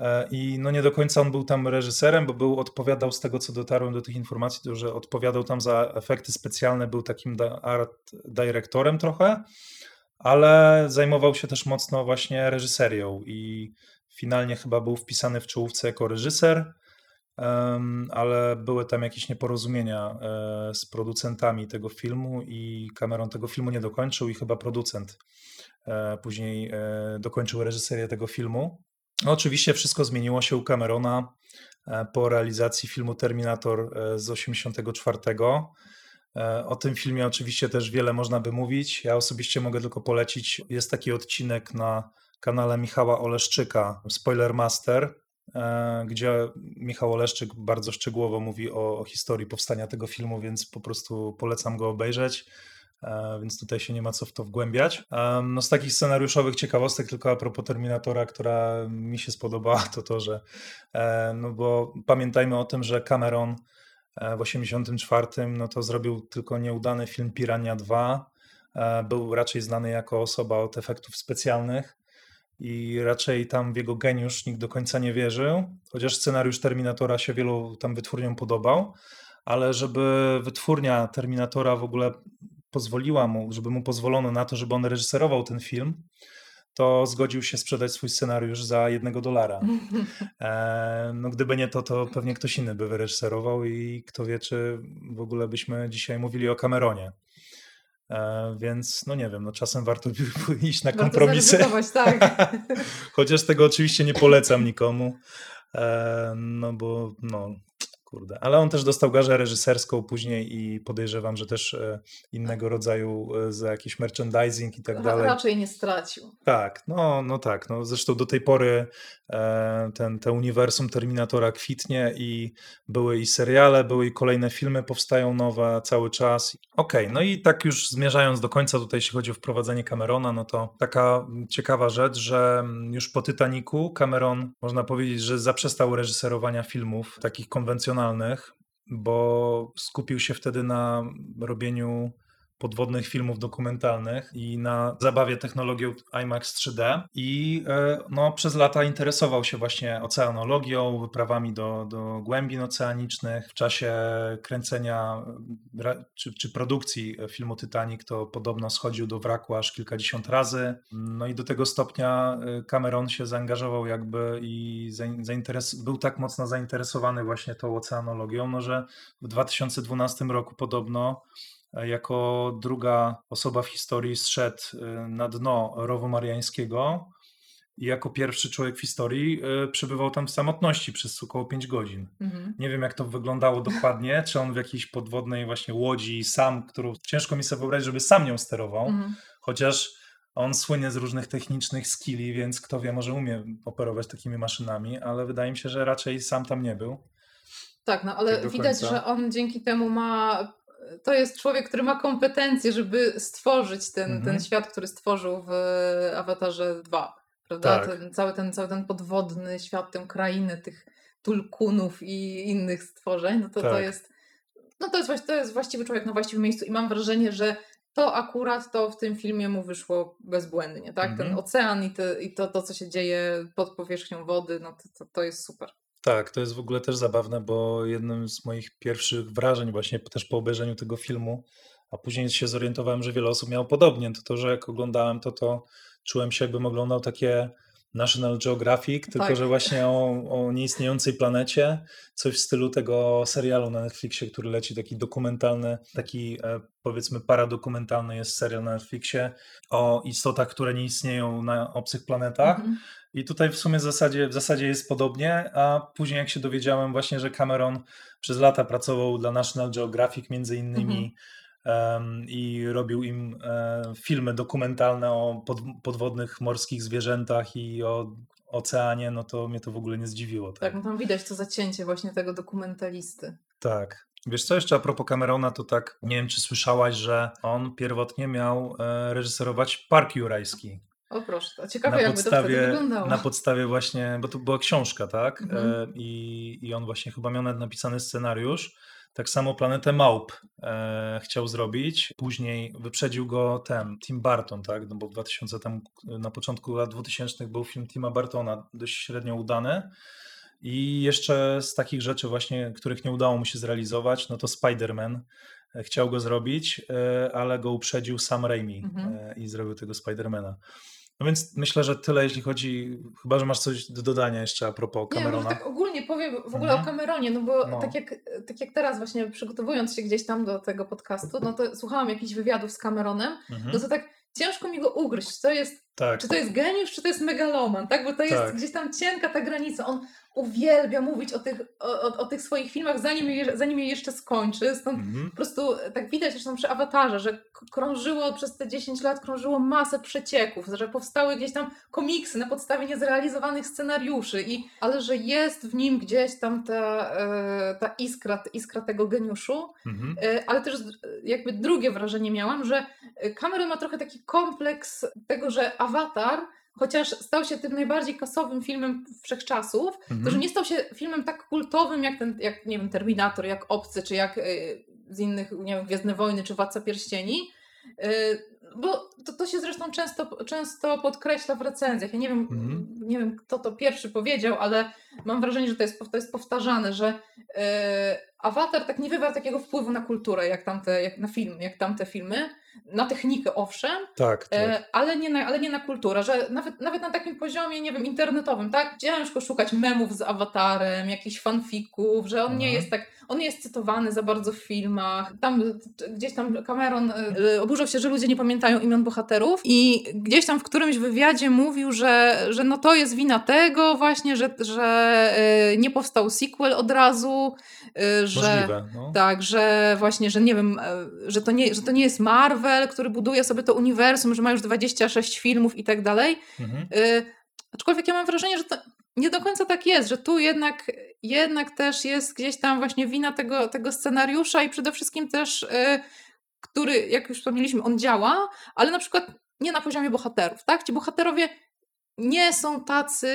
E, I no nie do końca on był tam reżyserem, bo był odpowiadał z tego, co dotarłem do tych informacji, to że odpowiadał tam za efekty specjalne, był takim art dyrektorem trochę, ale zajmował się też mocno właśnie reżyserią i finalnie chyba był wpisany w czołówce jako reżyser, ale były tam jakieś nieporozumienia e, z producentami tego filmu i Cameron tego filmu nie dokończył i chyba producent e, później dokończył reżyserię tego filmu. No, Oczywiście wszystko zmieniło się u Camerona e, po realizacji filmu Terminator e, z 84. E, O tym filmie oczywiście też wiele można by mówić. Ja osobiście mogę tylko polecić. Jest taki odcinek na kanale Michała Oleszczyka, Spoiler Master, gdzie Michał Oleszczyk bardzo szczegółowo mówi o, o historii powstania tego filmu, więc po prostu polecam go obejrzeć. E, Więc tutaj się nie ma co w to wgłębiać. Em, No z takich scenariuszowych ciekawostek, tylko a propos Terminatora, która mi się spodobała, to to, że e, no bo pamiętajmy o tym, że Cameron e, w 84 no to zrobił tylko nieudany film Pirania 2. E, Był raczej znany jako osoba od efektów specjalnych i raczej tam w jego geniusz nikt do końca nie wierzył, chociaż scenariusz Terminatora się wielu tam wytwórniom podobał, ale żeby wytwórnia Terminatora w ogóle pozwoliła mu, żeby mu pozwolono na to, żeby on reżyserował ten film, to zgodził się sprzedać swój scenariusz za jednego dolara. E, no gdyby nie to, to pewnie ktoś inny by wyreżyserował i kto wie, czy w ogóle byśmy dzisiaj mówili o Cameronie. E, więc no nie wiem, no czasem warto iść na kompromisy. tak. Chociaż tego oczywiście nie polecam nikomu. E, no bo no kurde. Ale on też dostał garzę reżyserską później i podejrzewam, że też e, innego rodzaju e, za jakiś merchandising i tak Ra- dalej. Raczej nie stracił. Tak, no, no tak. No, zresztą do tej pory e, ten, te uniwersum Terminatora kwitnie i były i seriale, były i kolejne filmy powstają nowe cały czas. Okej, no i tak już zmierzając do końca tutaj, jeśli chodzi o wprowadzenie Camerona, no to taka ciekawa rzecz, że już po Titanicu Cameron, można powiedzieć, że zaprzestał reżyserowania filmów takich konwencjonalnych, bo skupił się wtedy na robieniu podwodnych filmów dokumentalnych i na zabawie technologią IMAX 3D i e, no, przez lata interesował się właśnie oceanologią, wyprawami do, do głębin oceanicznych. W czasie kręcenia e, czy, czy produkcji filmu Titanic to podobno schodził do wraku aż kilkadziesiąt razy. No i do tego stopnia e, Cameron się zaangażował jakby i zain- zainteres- był tak mocno zainteresowany właśnie tą oceanologią, no że w 2012 roku podobno jako druga osoba w historii zszedł e, na dno rowu mariańskiego i jako pierwszy człowiek w historii e, przebywał tam w samotności przez około 5 godzin. Mhm. Nie wiem, jak to wyglądało dokładnie, czy on w jakiejś podwodnej właśnie łodzi sam, którą ciężko mi sobie wyobrazić, żeby sam nią sterował, Mhm. chociaż on słynie z różnych technicznych skilli, więc kto wie, może umie operować takimi maszynami, ale wydaje mi się, że raczej sam tam nie był. Tak, no ale Tak widać, że on dzięki temu ma. To jest człowiek, który ma kompetencje, żeby stworzyć ten, Mhm. ten świat, który stworzył w Awatarze 2. Prawda? Tak. Ten, cały, ten, cały ten podwodny świat, tę krainę tych tulkunów i innych stworzeń. No to, to Tak. jest. No to jest, to jest właściwy człowiek na właściwym miejscu i mam wrażenie, że to akurat to w tym filmie mu wyszło bezbłędnie, tak? Ten Mhm. ocean i, te, i to, to, co się dzieje pod powierzchnią wody, no to, to, to jest super. Tak, to jest w ogóle też zabawne, bo jednym z moich pierwszych wrażeń właśnie też po obejrzeniu tego filmu, a później się zorientowałem, że wiele osób miało podobnie, to to, że jak oglądałem to, to czułem się jakbym oglądał takie National Geographic, tylko Tak. że właśnie o, o nieistniejącej planecie, coś w stylu tego serialu na Netflixie, który leci, taki dokumentalny, taki e, powiedzmy paradokumentalny jest serial na Netflixie o istotach, które nie istnieją na obcych planetach. Mhm. I tutaj w sumie w zasadzie, w zasadzie jest podobnie, a później jak się dowiedziałem właśnie, że Cameron przez lata pracował dla National Geographic między innymi em, i robił im e, filmy dokumentalne o pod, podwodnych morskich zwierzętach i o oceanie, no to mnie to w ogóle nie zdziwiło. Tak, Tak, no tam widać to zacięcie właśnie tego dokumentalisty. tak. Wiesz co, jeszcze a propos Camerona, to tak, nie wiem czy słyszałaś, że on pierwotnie miał e, reżyserować Park Jurajski. O proszę, to ciekawe na jakby to podstawie, wyglądało. na podstawie właśnie, bo to była książka, tak? Mhm. E, I, I on właśnie chyba miał nawet napisany scenariusz. Tak samo Planetę Małp e, chciał zrobić. Później wyprzedził go ten Tim Burton, tak? No bo w 2000 tam, na początku lat 2000 był film Tima Burtona dość średnio udany. I jeszcze z takich rzeczy właśnie, których nie udało mu się zrealizować, no to Spider-Man. E, Chciał go zrobić, e, ale go uprzedził Sam Raimi Mhm. e, i zrobił tego Spidermana. No więc myślę, że tyle, jeśli chodzi, chyba że masz coś do dodania jeszcze a propos Nie, może Camerona. tak ogólnie powiem w ogóle Mhm. o Cameronie, no bo No. tak, jak, tak jak teraz właśnie przygotowując się gdzieś tam do tego podcastu, no to słuchałam jakichś wywiadów z Cameronem, Mhm. no to tak ciężko mi go ugryźć, to jest, tak, czy to jest geniusz, czy to jest megaloman, tak? Bo to jest Tak. gdzieś tam cienka ta granica, on uwielbia mówić o tych, o, o, o tych swoich filmach, zanim je, zanim je jeszcze skończy, stąd mhm. po prostu tak widać zresztą przy awatarze, że krążyło przez te 10 lat krążyło masę przecieków, że powstały gdzieś tam komiksy na podstawie niezrealizowanych scenariuszy, i, ale że jest w nim gdzieś tam ta, e, ta iskra, iskra tego geniuszu. Mhm. E, Ale też jakby drugie wrażenie miałam, że e, Cameron ma trochę taki kompleks tego, że awatar. Chociaż stał się tym najbardziej kasowym filmem wszechczasów, to że Mhm. nie stał się filmem tak kultowym jak ten, jak nie wiem, Terminator, jak Obcy, czy jak y, z innych, nie wiem, Gwiezdne Wojny, czy Władca Pierścieni. Y, bo to, to się zresztą często, często podkreśla w recenzjach. Ja nie wiem, Mhm. nie wiem kto to pierwszy powiedział, ale mam wrażenie, że to jest, to jest powtarzane, że e, Avatar tak nie wywarł takiego wpływu na kulturę, jak tamte, jak na film, jak tamte filmy, na technikę owszem, Tak, tak. E, ale, nie na, ale nie na kulturę, że nawet, nawet na takim poziomie, nie wiem, internetowym, tak? Ciężko szukać memów z awatarem, jakichś fanfików, że on nie Mhm. jest tak, on nie jest cytowany za bardzo w filmach. Tam gdzieś tam Cameron e, oburzał się, że ludzie nie pamiętają imion bohaterów i gdzieś tam w którymś wywiadzie mówił, że, że no to jest wina tego właśnie, że, że e, nie powstał sequel od razu, e, że... Możliwe. No. Tak, że właśnie, że nie wiem, e, że to nie, że to nie jest Marvel, który buduje sobie to uniwersum, że ma już 26 filmów i tak dalej. Mhm. Y, Aczkolwiek ja mam wrażenie, że to nie do końca tak jest, że tu jednak, jednak też jest gdzieś tam właśnie wina tego, tego scenariusza i przede wszystkim też, y, który, jak już wspomnieliśmy, on działa, ale na przykład nie na poziomie bohaterów, tak? Ci bohaterowie nie są tacy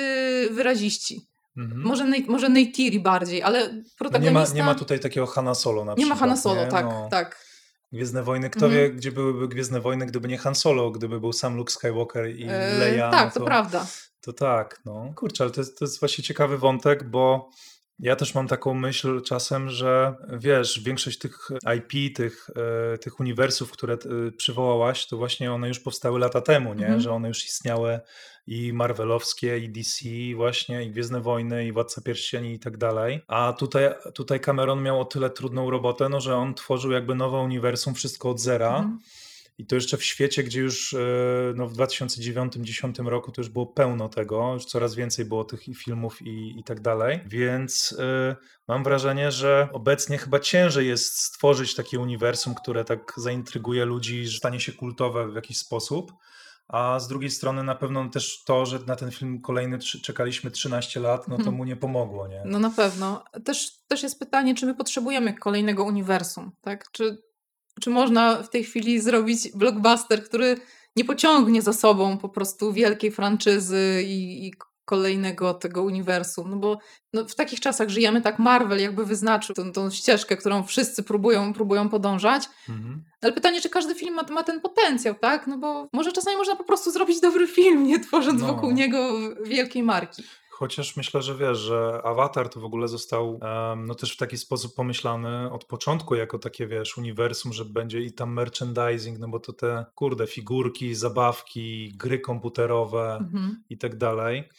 wyraziści. Mhm. Może, może Neytiri bardziej, ale No nie, protagonista... ma, nie ma tutaj takiego Hanna Solo na nie przykład. ma Hanna Solo, nie? tak, No. tak. Gwiezdne Wojny. Kto Mhm. wie, gdzie byłyby Gwiezdne Wojny, gdyby nie Han Solo, gdyby był sam Luke Skywalker i E, Leia. tak, no to to, prawda. To tak, no. Kurczę, ale to to jest właśnie ciekawy wątek, bo ja też mam taką myśl czasem, że wiesz, większość tych IP, tych, e, tych uniwersów, które e, przywołałaś, to właśnie one już powstały lata temu, nie? Mhm. Że one już istniały i Marvelowskie, i DC właśnie, i Gwiezdne Wojny, i Władca Pierścieni i tak dalej. A tutaj, tutaj Cameron miał o tyle trudną robotę, no, że on tworzył jakby nowe uniwersum, wszystko od zera. Mhm. I to jeszcze w świecie, gdzie już e, no, w 2009-2010 roku to już było pełno tego, już coraz więcej było tych filmów i, i tak dalej. Więc e, mam wrażenie, że obecnie chyba ciężej jest stworzyć takie uniwersum, które tak zaintryguje ludzi, że stanie się kultowe w jakiś sposób. A z drugiej strony na pewno też to, że na ten film kolejny czekaliśmy 13 lat, no to Mhm. mu nie pomogło, nie? No na pewno. Też, też jest pytanie, czy my potrzebujemy kolejnego uniwersum, tak? Czy, czy można w tej chwili zrobić blockbuster, który nie pociągnie za sobą po prostu wielkiej franczyzy i, i kolejnego tego uniwersum? No bo no, w takich czasach żyjemy, tak Marvel jakby wyznaczył tą, tą ścieżkę, którą wszyscy próbują, próbują podążać. Mhm. Ale pytanie, czy każdy film ma, ma ten potencjał, tak? No bo może czasami można po prostu zrobić dobry film, nie tworząc No. wokół niego wielkiej marki. Chociaż myślę, że wiesz, że Avatar to w ogóle został em, no też w taki sposób pomyślany od początku jako takie, wiesz, uniwersum, że będzie i tam merchandising, no bo to te, kurde, figurki, zabawki, gry komputerowe Mhm. i tak dalej.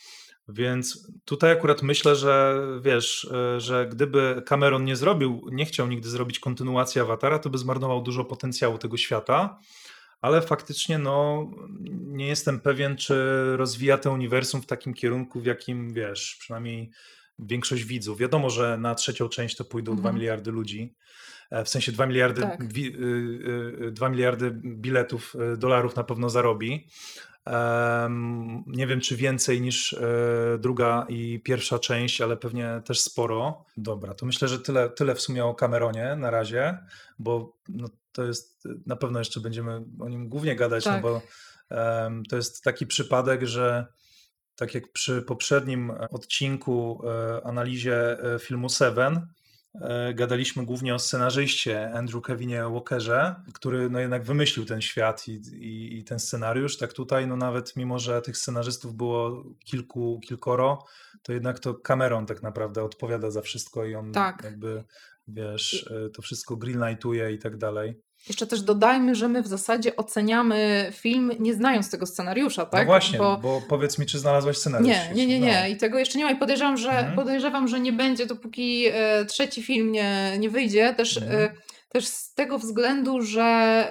Więc tutaj akurat myślę, że wiesz, e, że gdyby Cameron nie zrobił, nie chciał nigdy zrobić kontynuacji Awatara, to by zmarnował dużo potencjału tego świata. Ale faktycznie, no, nie jestem pewien, czy rozwija to uniwersum w takim kierunku, w jakim wiesz, przynajmniej większość widzów. Wiadomo, że na trzecią część to pójdą 2 Mhm. miliardy ludzi. E, W sensie 2 miliardy, Tak. wi- y, y, y, 2 miliardy biletów, dolarów na pewno zarobi. Nie wiem, czy więcej niż e, druga i pierwsza część, ale pewnie też sporo. Dobra, to myślę, że tyle, tyle w sumie o Cameronie na razie, bo no, to jest, na pewno jeszcze będziemy o nim głównie gadać, Tak. no bo em, to jest taki przypadek, że tak jak przy poprzednim odcinku, e, analizie e, filmu Seven, e, gadaliśmy głównie o scenarzyście Andrew Kevinie Walkerze, który no jednak wymyślił ten świat i, i, i ten scenariusz. Tak tutaj, no nawet mimo, że tych scenarzystów było kilku, kilkoro, to jednak to Cameron tak naprawdę odpowiada za wszystko i on Tak. jakby, wiesz, e, to wszystko greenlightuje i tak dalej. Jeszcze też dodajmy, że my w zasadzie oceniamy film nie znając tego scenariusza, tak? No właśnie, Bo... bo... powiedz mi, czy znalazłaś scenariusz? Nie, nie, nie, No. nie. I tego jeszcze nie ma. I podejrzewam, że, Mhm. podejrzewam, że nie będzie, dopóki e, trzeci film nie, nie wyjdzie. Też, Mhm. e, też z tego względu, że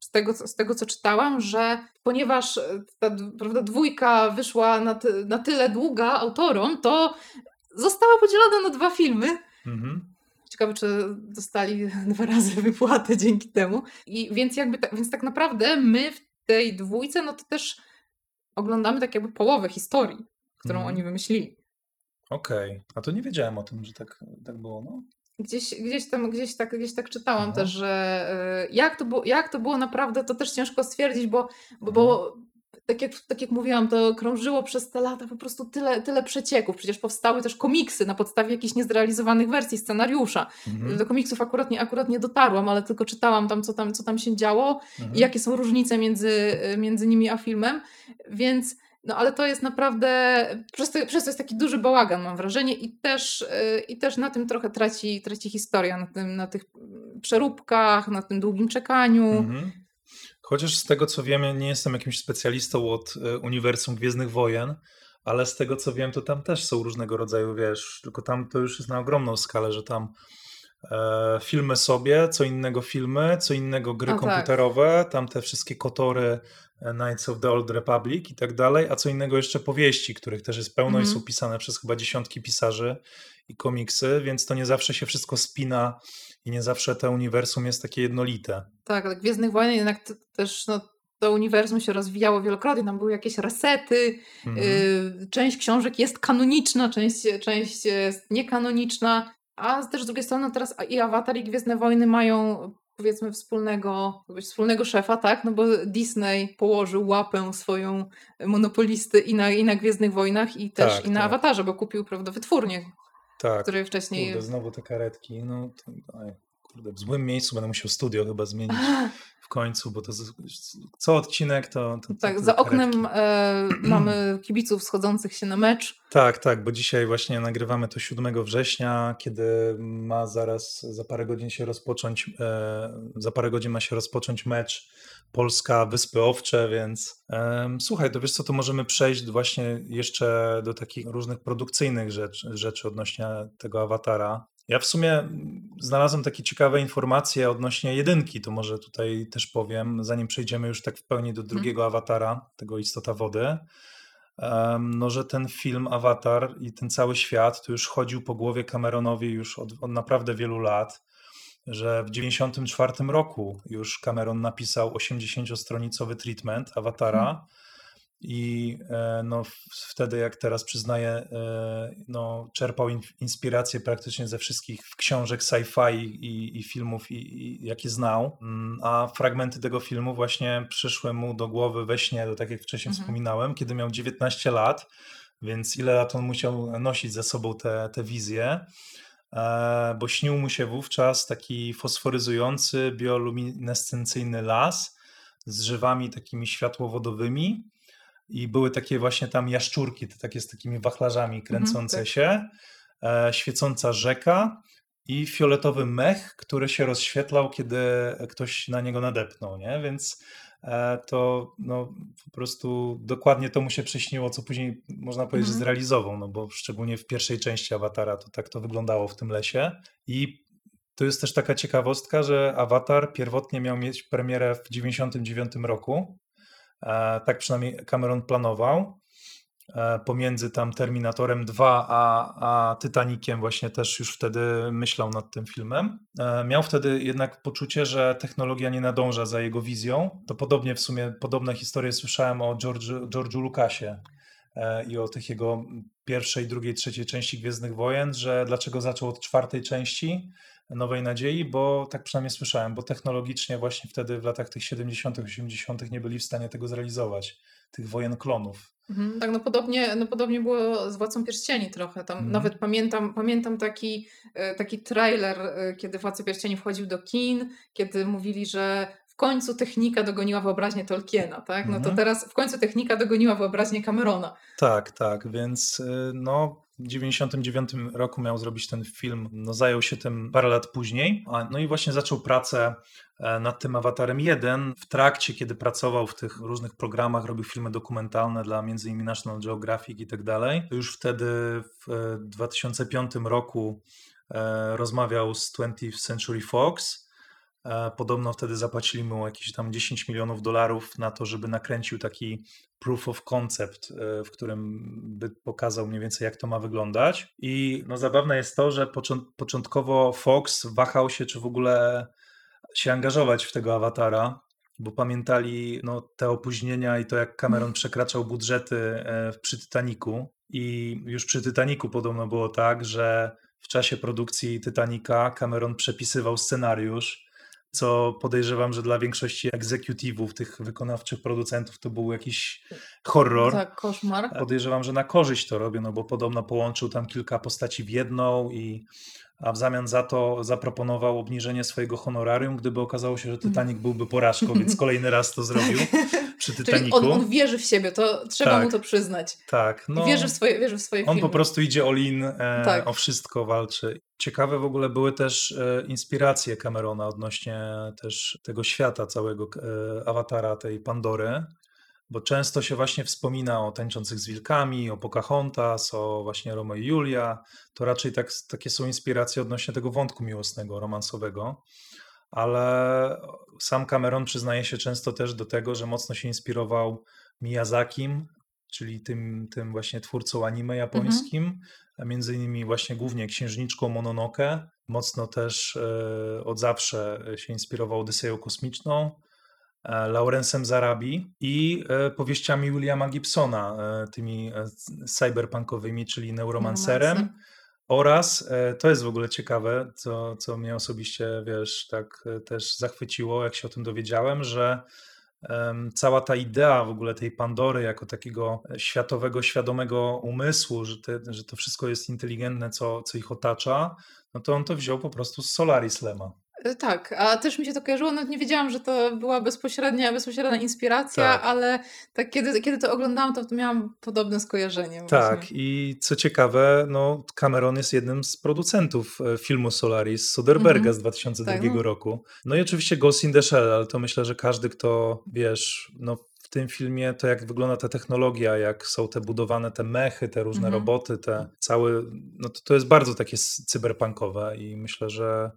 z tego, co- z tego, co czytałam, że ponieważ e, ta prawda, dwójka wyszła na, ty, na tyle długa autorom, to została podzielona na dwa filmy. Mhm. Ciekawe, czy dostali dwa razy wypłatę dzięki temu. I więc jakby ta, więc tak naprawdę my w tej dwójce, no to też oglądamy tak jakby połowę historii, którą Mhm. oni wymyślili. Okej, a to nie wiedziałem o tym, że tak, tak było. No. Gdzieś, gdzieś tam, gdzieś tak, gdzieś tak czytałam Aha. też, że y, jak to, było, jak to było naprawdę, to też ciężko stwierdzić, bo, bo, bo tak, jak, tak jak mówiłam, to krążyło przez te lata po prostu tyle, tyle przecieków. Przecież powstały też komiksy na podstawie jakichś niezrealizowanych wersji scenariusza. Mhm. Do komiksów akurat nie, akurat nie dotarłam, ale tylko czytałam tam, co tam, co tam się działo Mhm. i jakie są różnice między, między nimi a filmem. Więc No ale to jest naprawdę, przez to, przez to jest taki duży bałagan mam wrażenie i też, i też na tym trochę traci, traci historia, na, tym, na tych przeróbkach, na tym długim czekaniu. Mhm. Chociaż z tego co wiem, nie jestem jakimś specjalistą od e, uniwersum Gwiezdnych Wojen, ale z tego co wiem, to tam też są różnego rodzaju, wiesz, tylko tam to już jest na ogromną skalę, że tam e, filmy sobie, co innego filmy, co innego gry tak. komputerowe, tam te wszystkie kotory e, Knights of the Old Republic i tak dalej, a co innego jeszcze powieści, których też jest pełno i Mhm. są pisane przez chyba dziesiątki pisarzy i komiksy, więc to nie zawsze się wszystko spina i nie zawsze to uniwersum jest takie jednolite. Tak, ale Gwiezdnych Wojen jednak t- też no, to uniwersum się rozwijało wielokrotnie, tam były jakieś resety, Mhm. y, część książek jest kanoniczna, część, część jest niekanoniczna, a też z drugiej strony teraz i Avatar i Gwiezdne Wojny mają powiedzmy wspólnego, wspólnego szefa, tak? No bo Disney położył łapę swoją monopolisty i na, i na Gwiezdnych Wojnach i też Tak, i na tak. Awatarze, bo kupił prawda, wytwórnię, Tak. który wcześniej... Kurde, znowu te karetki. No, to, aj, kurde, w złym miejscu będę musiał studio chyba zmienić w końcu, bo to co odcinek to. to, to Tak, te za oknem e, mamy kibiców schodzących się na mecz. Tak, tak, bo dzisiaj właśnie nagrywamy to 7 września, kiedy ma zaraz, za parę godzin się rozpocząć, e, za parę godzin ma się rozpocząć mecz Polska Wyspy Owcze, więc słuchaj, to wiesz co, to możemy przejść właśnie jeszcze do takich różnych produkcyjnych rzeczy, rzeczy odnośnie tego awatara. Ja w sumie znalazłem takie ciekawe informacje odnośnie jedynki, to może tutaj też powiem, zanim przejdziemy już tak w pełni do drugiego awatara, tego Istota Wody. No, że ten film Avatar i ten cały świat to już chodził po głowie Cameronowi już od, od naprawdę wielu lat, że w 94 roku już Cameron napisał 80-stronicowy treatment Avatara i e, no, wtedy, jak teraz przyznaję, e, no, czerpał in, inspirację praktycznie ze wszystkich książek sci-fi i, i filmów, i, i, jakie znał. Mm, A fragmenty tego filmu właśnie przyszły mu do głowy we śnie, tak jak wcześniej Mhm. wspominałem, kiedy miał 19 lat, więc ile lat on musiał nosić ze sobą te, te wizje. E, Bo śnił mu się wówczas taki fosforyzujący, bioluminescencyjny las z drzewami takimi światłowodowymi i były takie właśnie tam jaszczurki, te takie z takimi wachlarzami kręcące tak. się, e, świecąca rzeka i fioletowy mech, który się rozświetlał, kiedy ktoś na niego nadepnął, nie? Więc e, to no, po prostu dokładnie to mu się przyśniło, co później można powiedzieć, Mhm. zrealizował, no bo szczególnie w pierwszej części Awatara to tak to wyglądało w tym lesie i to jest też taka ciekawostka, że Avatar pierwotnie miał mieć premierę w 99 roku, tak przynajmniej Cameron planował. E, Pomiędzy tam Terminatorem 2 a, a Titanikiem właśnie też już wtedy myślał nad tym filmem. E, Miał wtedy jednak poczucie, że technologia nie nadąża za jego wizją. To podobnie w sumie, podobne historie słyszałem o George'u, George'u Lucasie e, i o tych jego pierwszej, drugiej, trzeciej części Gwiezdnych Wojen, że dlaczego zaczął od czwartej części Nowej Nadziei, bo tak przynajmniej słyszałem, bo technologicznie właśnie wtedy w latach tych 70., 80. nie byli w stanie tego zrealizować, tych wojen klonów. Mhm, Tak, no podobnie, no podobnie było z Władcą Pierścieni trochę. Tam Mhm. nawet pamiętam, pamiętam taki, e, taki trailer, e, kiedy Władca Pierścieni wchodził do kin, kiedy mówili, że w końcu technika dogoniła wyobraźnię Tolkiena, tak? No to Mhm. teraz w końcu technika dogoniła wyobraźnię Camerona. Tak, tak, więc y, no w 99 roku miał zrobić ten film, no zajął się tym parę lat później, no i właśnie zaczął pracę e, nad tym Awatarem 1 w trakcie, kiedy pracował w tych różnych programach, robił filmy dokumentalne dla innymi National Geographic i tak dalej. Już wtedy w e, 2005 roku e, rozmawiał z 20th Century Fox. Podobno wtedy zapłacili mu jakieś tam 10 milionów dolarów na to, żeby nakręcił taki proof of concept, e, w którym by pokazał mniej więcej, jak to ma wyglądać. I no, zabawne jest to, że począ- początkowo Fox wahał się, czy w ogóle się angażować w tego awatara, bo pamiętali no, te opóźnienia i to, jak Cameron przekraczał budżety e, przy Titaniku. I już przy Titaniku podobno było tak, że w czasie produkcji Titanica Cameron przepisywał scenariusz, co podejrzewam, że dla większości egzekutywów, tych wykonawczych producentów, to był jakiś horror. Tak, koszmar. Podejrzewam, że na korzyść to robią, no bo podobno połączył tam kilka postaci w jedną i a w zamian za to zaproponował obniżenie swojego honorarium, gdyby okazało się, że Titanic byłby porażką, więc kolejny raz to zrobił. Przy Titanicu. on, on wierzy w siebie, to trzeba Tak. mu to przyznać. Tak, no. wierzy w swoje, wierzy w swoje On filmy. po prostu idzie all in, e, Tak. o wszystko walczy. Ciekawe w ogóle były też e, inspiracje Camerona odnośnie też tego świata całego e, awatara, tej Pandory, bo często się właśnie wspomina o tańczących z wilkami, o Pocahontas, o właśnie Romeo i Julia. To raczej tak, takie są inspiracje odnośnie tego wątku miłosnego, romansowego. Ale sam Cameron przyznaje się często też do tego, że mocno się inspirował Miyazakim, czyli tym, tym właśnie twórcą anime japońskim, a między innymi właśnie głównie księżniczką Mononoke. Mocno też e, od zawsze się inspirował Odyseją Kosmiczną, Laurensem Zarabi i e, powieściami Williama Gibsona, tymi cyberpunkowymi, czyli Neuromancerem. Neuromancer. Oraz, e, to jest w ogóle ciekawe, co, co mnie osobiście, wiesz, tak e, też zachwyciło, jak się o tym dowiedziałem, że cała ta idea w ogóle tej Pandory jako takiego światowego, świadomego umysłu, że, te, że to wszystko jest inteligentne, co, co ich otacza, no to on to wziął po prostu z Solaris Lema. E, Tak, a też mi się to kojarzyło, nawet nie wiedziałam, że to była bezpośrednia, bezpośrednia inspiracja, Tak. ale tak kiedy, kiedy to oglądałam, to miałam podobne skojarzenie. Tak, właśnie. i co ciekawe, no, Cameron jest jednym z producentów e, filmu Solaris, Soderberga Mhm. z 2002 Tak, no. roku. No i oczywiście Ghost in the Shell, ale to myślę, że każdy, kto, wiesz, no w tym filmie to jak wygląda ta technologia, jak są te budowane te mechy, te różne Mhm. roboty, te cały, no to, to jest bardzo takie s- cyberpunkowe i myślę, że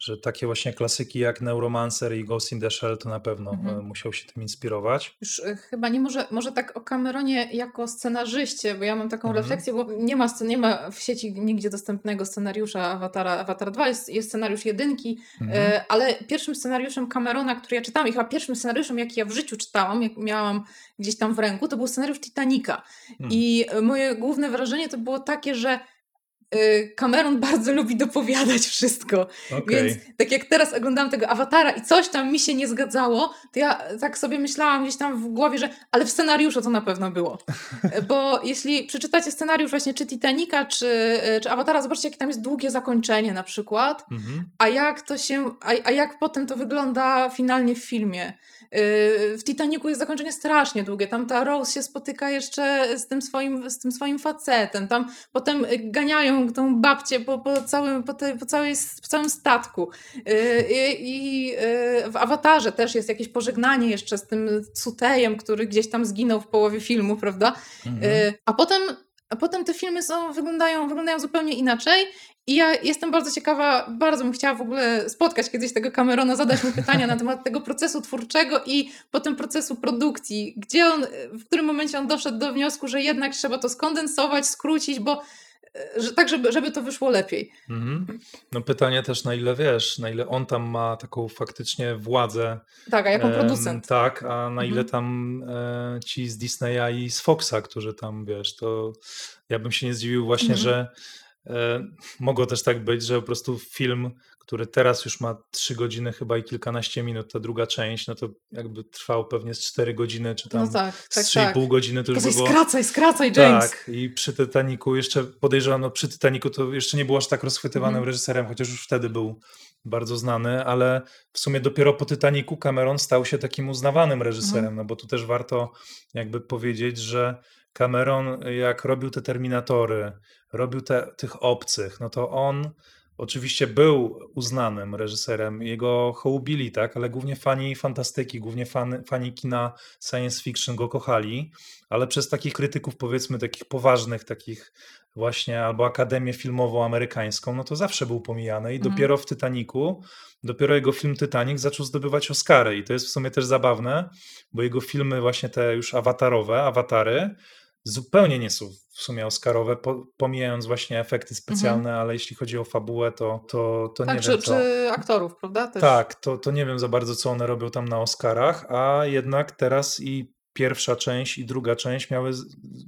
że takie właśnie klasyki jak Neuromancer i Ghost in the Shell to na pewno Mhm. e, musiał się tym inspirować. Już e, chyba nie może, może tak o Cameronie jako scenarzyście, bo ja mam taką Mhm. refleksję, bo nie ma, nie ma w sieci nigdzie dostępnego scenariusza Awatara, Avatar 2, jest, jest scenariusz jedynki, Mhm. e, ale pierwszym scenariuszem Camerona, który ja czytałam i chyba pierwszym scenariuszem, jaki ja w życiu czytałam, jak miałam gdzieś tam w ręku, to był scenariusz Titanica. Mhm. I moje główne wrażenie to było takie, że Cameron bardzo lubi dopowiadać wszystko. Okej. Więc tak jak teraz oglądałam tego awatara i coś tam mi się nie zgadzało, to ja tak sobie myślałam gdzieś tam w głowie, że ale w scenariuszu to na pewno było. Bo jeśli przeczytacie scenariusz właśnie czy Titanica, czy, czy awatara, zobaczcie, jakie tam jest długie zakończenie na przykład, Mhm. a jak to się, a, a jak potem to wygląda finalnie w filmie. Yy, W Titanicu jest zakończenie strasznie długie. Tam ta Rose się spotyka jeszcze z tym swoim, z tym swoim facetem. Tam potem ganiają tą babcię po, po, całym, po, tej, po, całej, po całym statku. Yy, I, i yy, w awatarze też jest jakieś pożegnanie jeszcze z tym Sutejem, który gdzieś tam zginął w połowie filmu, prawda? Mhm. A potem, a potem te filmy są, wyglądają, wyglądają zupełnie inaczej. I ja jestem bardzo ciekawa, bardzo bym chciała w ogóle spotkać kiedyś tego Camerona, zadać mu pytania na temat tego procesu twórczego i potem procesu produkcji. Gdzie on, w którym momencie on doszedł do wniosku, że jednak trzeba to skondensować, skrócić, bo y, że, tak, żeby, żeby to wyszło lepiej. Mhm. No pytanie też, na ile wiesz, na ile on tam ma taką faktycznie władzę. Tak, a jako em, producent. Tak, a na ile Mhm. tam e, ci z Disneya i z Foxa, którzy tam, wiesz, to ja bym się nie zdziwił właśnie, Mhm. że e, mogło też tak być, że po prostu film, który teraz już ma trzy godziny chyba i kilkanaście minut, ta druga część, no to jakby trwał pewnie z cztery godziny, czy tam No tak, z tak, trzy i tak. pół godziny, to już by było... skracaj, skracaj, James. Tak, i przy Titanicu jeszcze podejrzewam, no przy Titanicu to jeszcze nie był aż tak rozchwytywanym Mhm. reżyserem, chociaż już wtedy był bardzo znany, ale w sumie dopiero po Titanicu Cameron stał się takim uznawanym reżyserem, Mhm. no bo tu też warto jakby powiedzieć, że Cameron jak robił te Terminatory, robił te, tych obcych, no to on oczywiście był uznanym reżyserem, jego hołubili, tak, ale głównie fani fantastyki, głównie fani, fani kina science fiction go kochali, ale przez takich krytyków powiedzmy takich poważnych, takich właśnie albo Akademię Filmową Amerykańską, no to zawsze był pomijany i Mhm. dopiero w Titanicu, dopiero jego film Titanic zaczął zdobywać Oscary i to jest w sumie też zabawne, bo jego filmy właśnie te już awatarowe, awatary, zupełnie nie są w sumie Oscarowe, po, pomijając właśnie efekty specjalne, ale jeśli chodzi o fabułę, to, to, to Mhm. Tak, nie czy, wiem co. czy aktorów, prawda? Też. Tak, to, to nie wiem za bardzo, co one robią tam na Oscarach, a jednak teraz i pierwsza część i druga część miały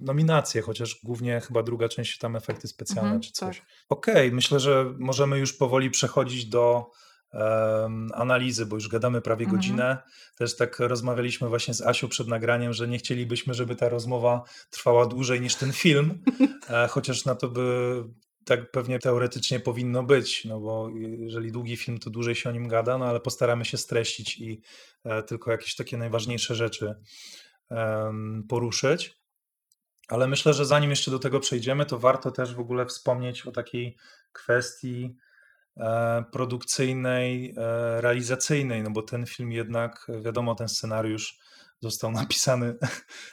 nominacje, chociaż głównie chyba druga część tam efekty specjalne Mhm, czy coś. tak. Okej, myślę, że możemy już powoli przechodzić do analizy, bo już gadamy prawie Mhm. godzinę. Też tak rozmawialiśmy właśnie z Asią przed nagraniem, że nie chcielibyśmy, żeby ta rozmowa trwała dłużej niż ten film, e, chociaż na to by tak pewnie teoretycznie powinno być, no bo jeżeli długi film, to dłużej się o nim gada, no ale postaramy się streścić i e, tylko jakieś takie najważniejsze rzeczy poruszyć. Ale myślę, że zanim jeszcze do tego przejdziemy, to warto też w ogóle wspomnieć o takiej kwestii produkcyjnej, e, realizacyjnej, no bo ten film jednak, wiadomo, ten scenariusz został napisany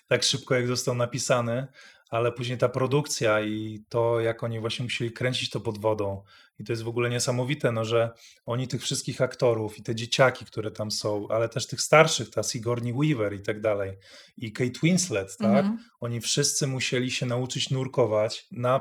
tak szybko, jak został napisany, ale później ta produkcja i to, jak oni właśnie musieli kręcić to pod wodą. I to jest w ogóle niesamowite, no, że oni tych wszystkich aktorów i te dzieciaki, które tam są, ale też tych starszych, ta Sigourney Weaver i tak dalej, i Kate Winslet, tak? Mhm. Oni wszyscy musieli się nauczyć nurkować, na,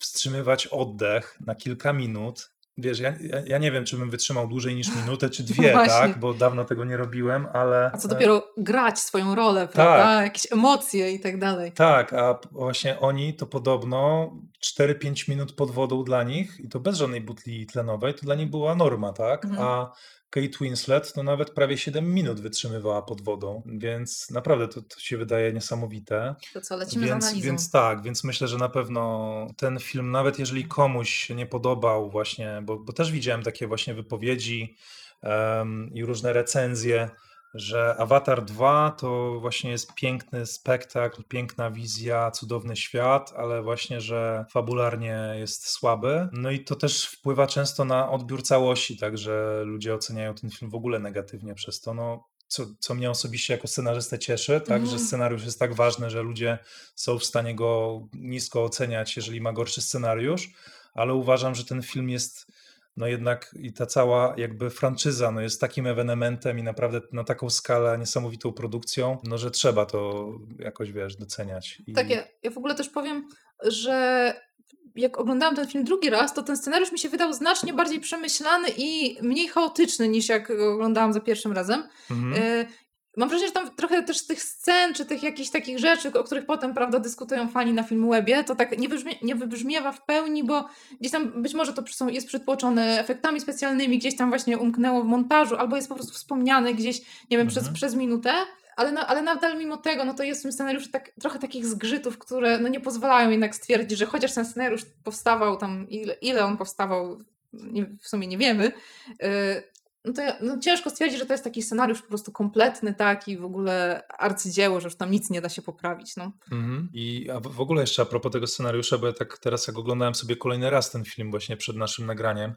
wstrzymywać oddech na kilka minut. Wiesz, ja, ja, nie wiem, czy bym wytrzymał dłużej niż minutę czy dwie, Właśnie. tak? Bo dawno tego nie robiłem, ale... A co e, dopiero grać swoją rolę, prawda? Jakieś emocje i tak dalej. Tak, a właśnie oni to podobno 4-5 minut pod wodą dla nich i to bez żadnej butli tlenowej, to dla nich była norma, tak? Mhm. A Kate Winslet to nawet prawie 7 minut wytrzymywała pod wodą, więc naprawdę to, to się wydaje niesamowite. To co, lecimy z Więc, analizą. więc tak, więc myślę, że na pewno ten film, nawet jeżeli komuś się nie podobał właśnie, bo, bo też widziałem takie właśnie wypowiedzi em, i różne recenzje, że Avatar 2 to właśnie jest piękny spektakl, piękna wizja, cudowny świat, ale właśnie, że fabularnie jest słaby. No i to też wpływa często na odbiór całości, także ludzie oceniają ten film w ogóle negatywnie przez to. No, co, co mnie osobiście jako scenarzystę cieszy, tak, że Mhm. scenariusz jest tak ważny, że ludzie są w stanie go nisko oceniać, jeżeli ma gorszy scenariusz, ale uważam, że ten film jest no jednak i ta cała jakby franczyza no jest takim ewenementem i naprawdę na taką skalę niesamowitą produkcją, no że trzeba to jakoś, wiesz, doceniać. I... Tak, ja, ja w ogóle też powiem, że jak oglądałam ten film drugi raz, to ten scenariusz mi się wydał znacznie bardziej przemyślany i mniej chaotyczny niż jak oglądałam za pierwszym razem. Mhm. Y, Mam wrażenie, że tam trochę też tych scen, czy tych jakichś takich rzeczy, o których potem, prawda, dyskutują fani na Filmwebie, to tak nie, wybrzmie, nie wybrzmiewa w pełni, bo gdzieś tam być może to są, jest przytłoczone efektami specjalnymi, gdzieś tam właśnie umknęło w montażu, albo jest po prostu wspomniane gdzieś, nie wiem, przez, Mhm. przez minutę. Ale, no, ale nadal mimo tego, no to jest w tym scenariuszu tak, trochę takich zgrzytów, które no nie pozwalają jednak stwierdzić, że chociaż ten scenariusz powstawał tam, ile, ile on powstawał, w sumie nie wiemy, yy, no to no ciężko stwierdzić, że to jest taki scenariusz po prostu kompletny, tak, i w ogóle arcydzieło, że już tam nic nie da się poprawić, no. Mhm. I a w ogóle jeszcze a propos tego scenariusza, bo ja tak teraz jak oglądałem sobie kolejny raz ten film właśnie przed naszym nagraniem,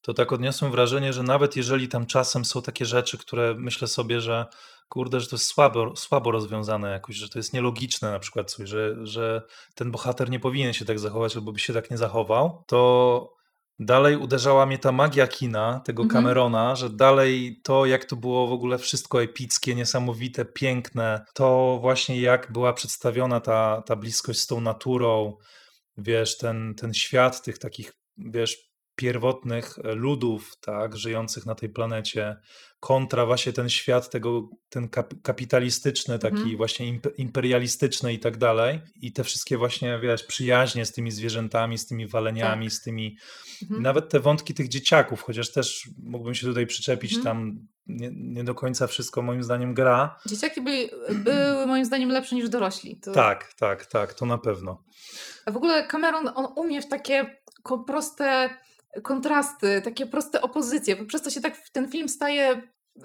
to tak odniosłem wrażenie, że nawet jeżeli tam czasem są takie rzeczy, które myślę sobie, że kurde, że to jest słabo, słabo rozwiązane jakoś, że to jest nielogiczne na przykład coś, że, że ten bohater nie powinien się tak zachować albo by się tak nie zachował, to dalej uderzała mnie ta magia kina, tego Mhm. Camerona, że dalej to, jak to było w ogóle wszystko epickie, niesamowite, piękne, to właśnie jak była przedstawiona ta, ta bliskość z tą naturą, wiesz, ten, ten świat tych takich, wiesz, pierwotnych e, ludów, tak, żyjących na tej planecie, kontra właśnie ten świat tego, ten kap, kapitalistyczny, taki Mhm. właśnie imp- imperialistyczny i tak dalej. I te wszystkie właśnie, wiesz, przyjaźnie z tymi zwierzętami, z tymi waleniami, z tymi Mhm. nawet te wątki tych dzieciaków, chociaż też mógłbym się tutaj przyczepić, Mhm. tam nie, nie do końca wszystko moim zdaniem gra. Dzieciaki byli, były moim zdaniem lepsze niż dorośli. To... Tak, tak, tak, to na pewno. A w ogóle Cameron, on umie w takie proste kontrasty, takie proste opozycje, przez to się tak ten film staje y,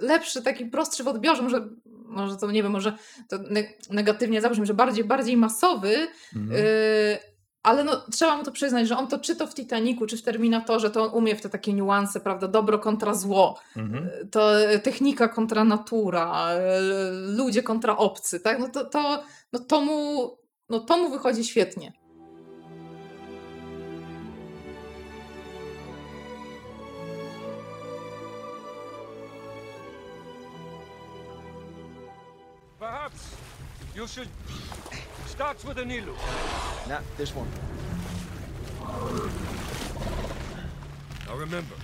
lepszy, taki prostszy w odbiorze, może, może to, nie wiem, może to ne- negatywnie zabrzmi, że bardziej, bardziej masowy, Mhm. y, ale no, trzeba mu to przyznać, że on to czy to w Titanicu, czy w Terminatorze, to on umie w te takie niuanse, prawda, dobro kontra zło, Mhm. y, to technika kontra natura, ludzie kontra obcy, tak, no to, to, no to mu, no to mu wychodzi świetnie. Perhaps you should start with a Nilu. Not this one. Now remember,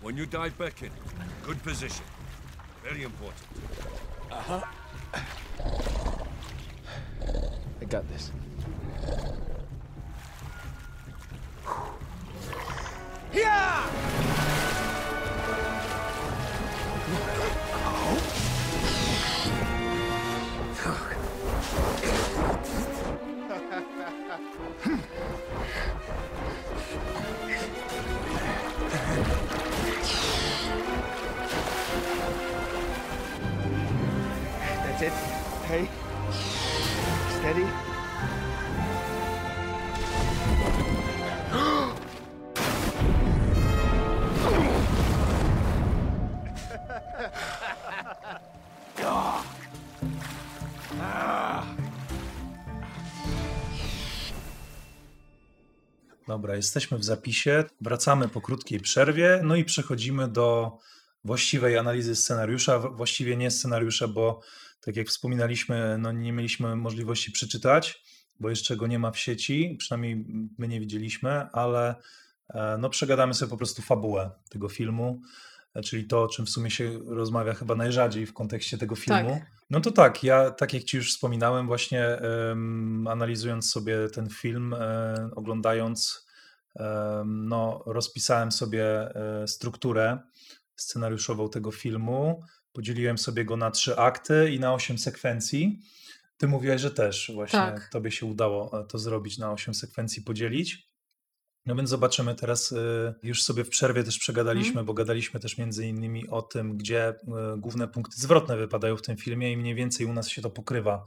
when you dive back in, good position. Very important. Uh-huh. I got this. Hey. Steady. Dobra, jesteśmy w zapisie. Wracamy po krótkiej przerwie, no i przechodzimy do właściwej analizy scenariusza. Właściwie nie scenariusza, bo tak jak wspominaliśmy, no nie mieliśmy możliwości przeczytać, bo jeszcze go nie ma w sieci, przynajmniej my nie widzieliśmy, ale e, no przegadamy sobie po prostu fabułę tego filmu, e, czyli to, o czym w sumie się rozmawia chyba najrzadziej w kontekście tego filmu. Tak. No to tak, ja tak jak ci już wspominałem, właśnie em, analizując sobie ten film, e, oglądając, em, no rozpisałem sobie strukturę scenariuszową tego filmu, podzieliłem sobie go na trzy akty i na osiem sekwencji. Ty mówiłaś, że też właśnie Tak. tobie się udało e, to zrobić, na osiem sekwencji podzielić. No więc zobaczymy teraz, y, już sobie w przerwie też przegadaliśmy, Mhm. bo gadaliśmy też między innymi o tym, gdzie y, główne punkty zwrotne wypadają w tym filmie i mniej więcej u nas się to pokrywa,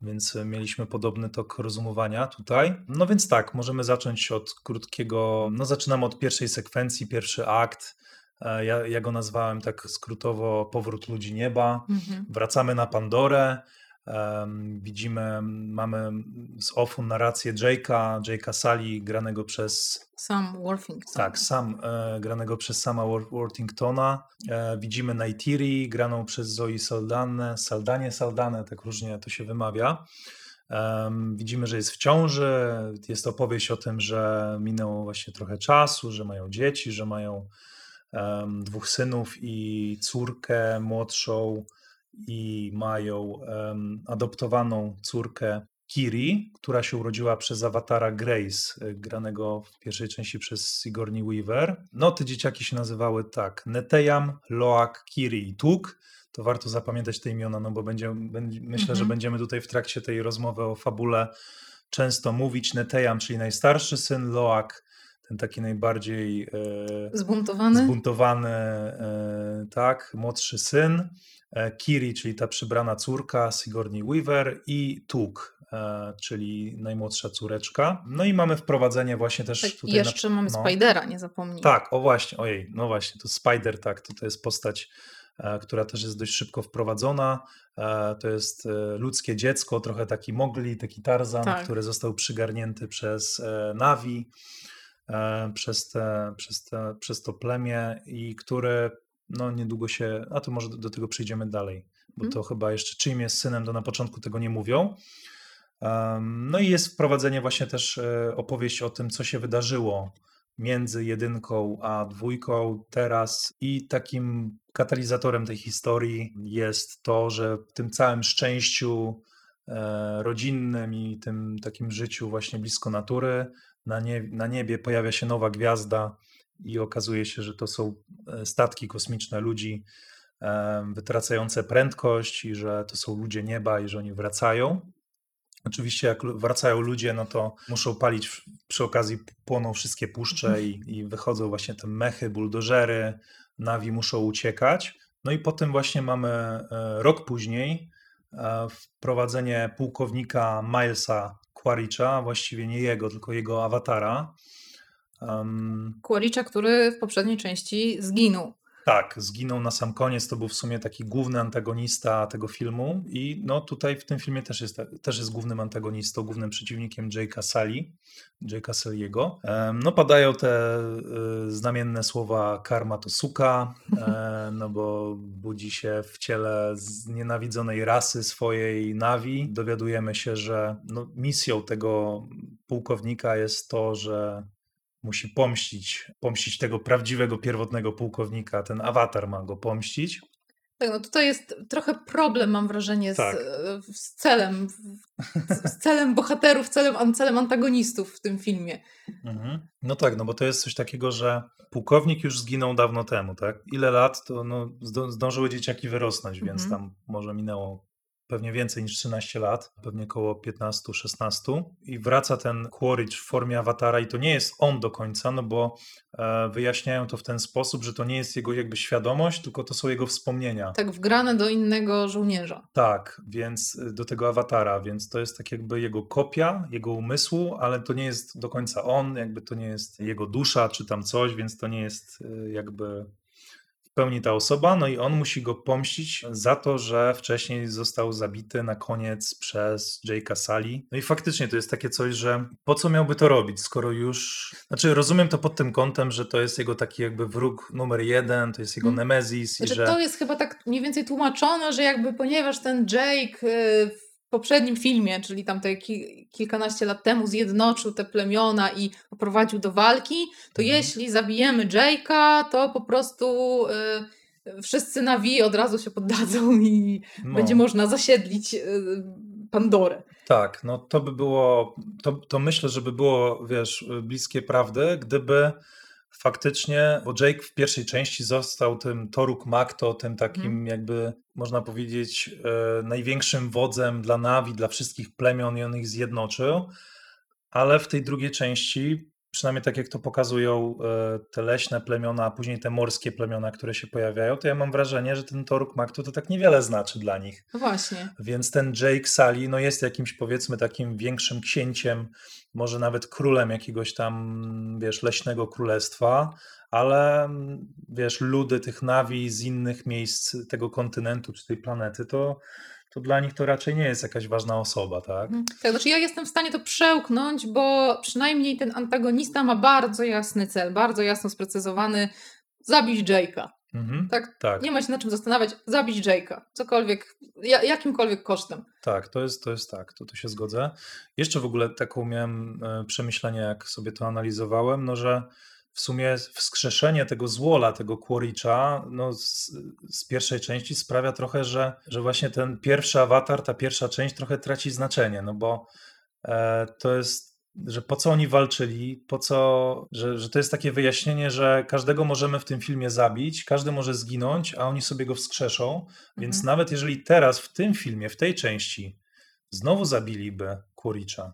więc mieliśmy podobny tok rozumowania tutaj. No więc tak, możemy zacząć od krótkiego, no zaczynamy od pierwszej sekwencji, pierwszy akt. E, Ja, ja go nazwałem tak skrótowo Powrót Ludzi Nieba. Mhm. Wracamy na Pandorę. em, widzimy, mamy z offu narrację Jake'a, Jake'a Sally, granego przez Sam Worthington. tak, sam e, granego przez sama Wor- Worthingtona. E, widzimy Neytiri, graną przez Zoe Saldane, Saldanie, Saldane, tak różnie to się wymawia. Em, widzimy, że jest w ciąży. Jest opowieść o tym, że minęło właśnie trochę czasu, że mają dzieci, że mają em, dwóch synów i córkę młodszą i mają em, adoptowaną córkę Kiri, która się urodziła przez awatara Grace, y, granego w pierwszej części przez Sigourney Weaver. No, te dzieciaki się nazywały tak: Neteyam, Loak, Kiri i Tuk. To warto zapamiętać te imiona, no bo będzie, będzie, myślę, że Mhm. będziemy tutaj w trakcie tej rozmowy o fabule często mówić. Neteyam, czyli najstarszy syn, Loak, ten taki najbardziej e, Zbuntowany. zbuntowany, e, tak, młodszy syn, e, Kiri, czyli ta przybrana córka Sigourney Weaver i Tuk, czyli najmłodsza córeczka. No i mamy wprowadzenie właśnie też tak, tutaj... Jeszcze na, mamy no. Spidera, nie zapomnij. Tak, o właśnie, ojej, no właśnie, to Spider, tak, to, to jest postać, która też jest dość szybko wprowadzona. To jest ludzkie dziecko, trochę taki Mowgli, taki Tarzan, Tak. który został przygarnięty przez Navi, przez, te, przez, te, przez to plemię i które no niedługo się, a to może do, do tego przejdziemy dalej, bo Mhm. to chyba jeszcze czyim jest synem, to na początku tego nie mówią. No i jest wprowadzenie właśnie też e, opowieść o tym, co się wydarzyło między jedynką a dwójką teraz i takim katalizatorem tej historii jest to, że w tym całym szczęściu e, rodzinnym i tym takim życiu właśnie blisko natury na, nie, na niebie pojawia się nowa gwiazda i okazuje się, że to są e, statki kosmiczne ludzi e, wytracające prędkość i że to są ludzie nieba i że oni wracają. Oczywiście, jak wracają ludzie, no to muszą palić, przy okazji płoną wszystkie puszcze i, i wychodzą właśnie te mechy, buldożery, nawi muszą uciekać. No i potem właśnie mamy e, rok później wprowadzenie pułkownika Milesa Quaritcha, właściwie nie jego, tylko jego awatara. Em, Quaritcha, który w poprzedniej części zginął. Tak, zginął na sam koniec. To był w sumie taki główny antagonista tego filmu. I no tutaj w tym filmie też jest, też jest głównym antagonistą, głównym przeciwnikiem Jake'a Sully, Jake'a Sully'ego. Em, No padają te y, znamienne słowa karma to suka, e, no bo budzi się w ciele znienawidzonej rasy swojej Navi. Dowiadujemy się, że no, misją tego pułkownika jest to, że musi pomścić, pomścić tego prawdziwego, pierwotnego pułkownika. Ten awatar ma go pomścić. Tak, no tutaj jest trochę problem, mam wrażenie, z, Tak. e, z celem, z, z celem bohaterów, celem, celem antagonistów w tym filmie. Mhm. No tak, no bo to jest coś takiego, że pułkownik już zginął dawno temu, tak? Ile lat, to no, zdążyły dzieciaki wyrosnąć, więc Mhm. tam może minęło pewnie więcej niż 13 lat, pewnie około 15-16 i wraca ten Quaritch w formie awatara i to nie jest on do końca, no bo e, wyjaśniają to w ten sposób, że to nie jest jego jakby świadomość, tylko to są jego wspomnienia. Tak wgrane do innego żołnierza. Tak, więc y, do tego awatara, więc to jest tak jakby jego kopia, jego umysłu, ale to nie jest do końca on, jakby to nie jest jego dusza czy tam coś, więc to nie jest y, jakby pełni ta osoba. No i on musi go pomścić za to, że wcześniej został zabity na koniec przez Jake'a Sally. No i faktycznie to jest takie coś, że po co miałby to robić, skoro już. Znaczy, rozumiem to pod tym kątem, że to jest jego taki jakby wróg numer jeden, to jest jego Mm. nemezis i Znaczy, że. To jest chyba tak mniej więcej tłumaczone, że jakby ponieważ ten Jake y, w poprzednim filmie, czyli tam te ki kilkanaście lat temu zjednoczył te plemiona i poprowadził do walki, to Mhm. jeśli zabijemy Jake'a, to po prostu y, wszyscy na Wi od razu się poddadzą i no. będzie można zasiedlić y, Pandorę. Tak, no to by było, to, to myślę, że by było, wiesz, bliskie prawdy, gdyby faktycznie, bo Jake w pierwszej części został tym Toruk Makto, tym takim Mhm. jakby, można powiedzieć, e, największym wodzem dla Navi, dla wszystkich plemion i on ich zjednoczył, ale w tej drugiej części, przynajmniej tak jak to pokazują e, te leśne plemiona, a później te morskie plemiona, które się pojawiają, to ja mam wrażenie, że ten Toruk Makto to tak niewiele znaczy dla nich. No właśnie. Więc ten Jake Sully no jest jakimś powiedzmy takim większym księciem, może nawet królem jakiegoś tam, wiesz, leśnego królestwa, ale mm, wiesz, ludy tych Navi z innych miejsc tego kontynentu czy tej planety, to, to dla nich to raczej nie jest jakaś ważna osoba, tak? Mhm. Tak, znaczy ja jestem w stanie to przełknąć, bo przynajmniej ten antagonista ma bardzo jasny cel, bardzo jasno sprecyzowany. Zabić Jake'a. Mhm. Tak, Tak, nie ma się nad czym zastanawiać. Zabić Jake'a. Cokolwiek, ja, jakimkolwiek kosztem. tak, to jest, to jest tak, to, to się zgodzę. Jeszcze w ogóle taką miałem e, przemyślenie, jak sobie to analizowałem, no że w sumie wskrzeszenie tego złola, tego Quaritcha, no z, z pierwszej części sprawia trochę, że, że właśnie ten pierwszy awatar, ta pierwsza część trochę traci znaczenie, no bo e, to jest, że po co oni walczyli, po co, że, że to jest takie wyjaśnienie, że każdego możemy w tym filmie zabić, każdy może zginąć, a oni sobie go wskrzeszą, więc Mhm. nawet jeżeli teraz w tym filmie, w tej części znowu zabiliby Quaritcha,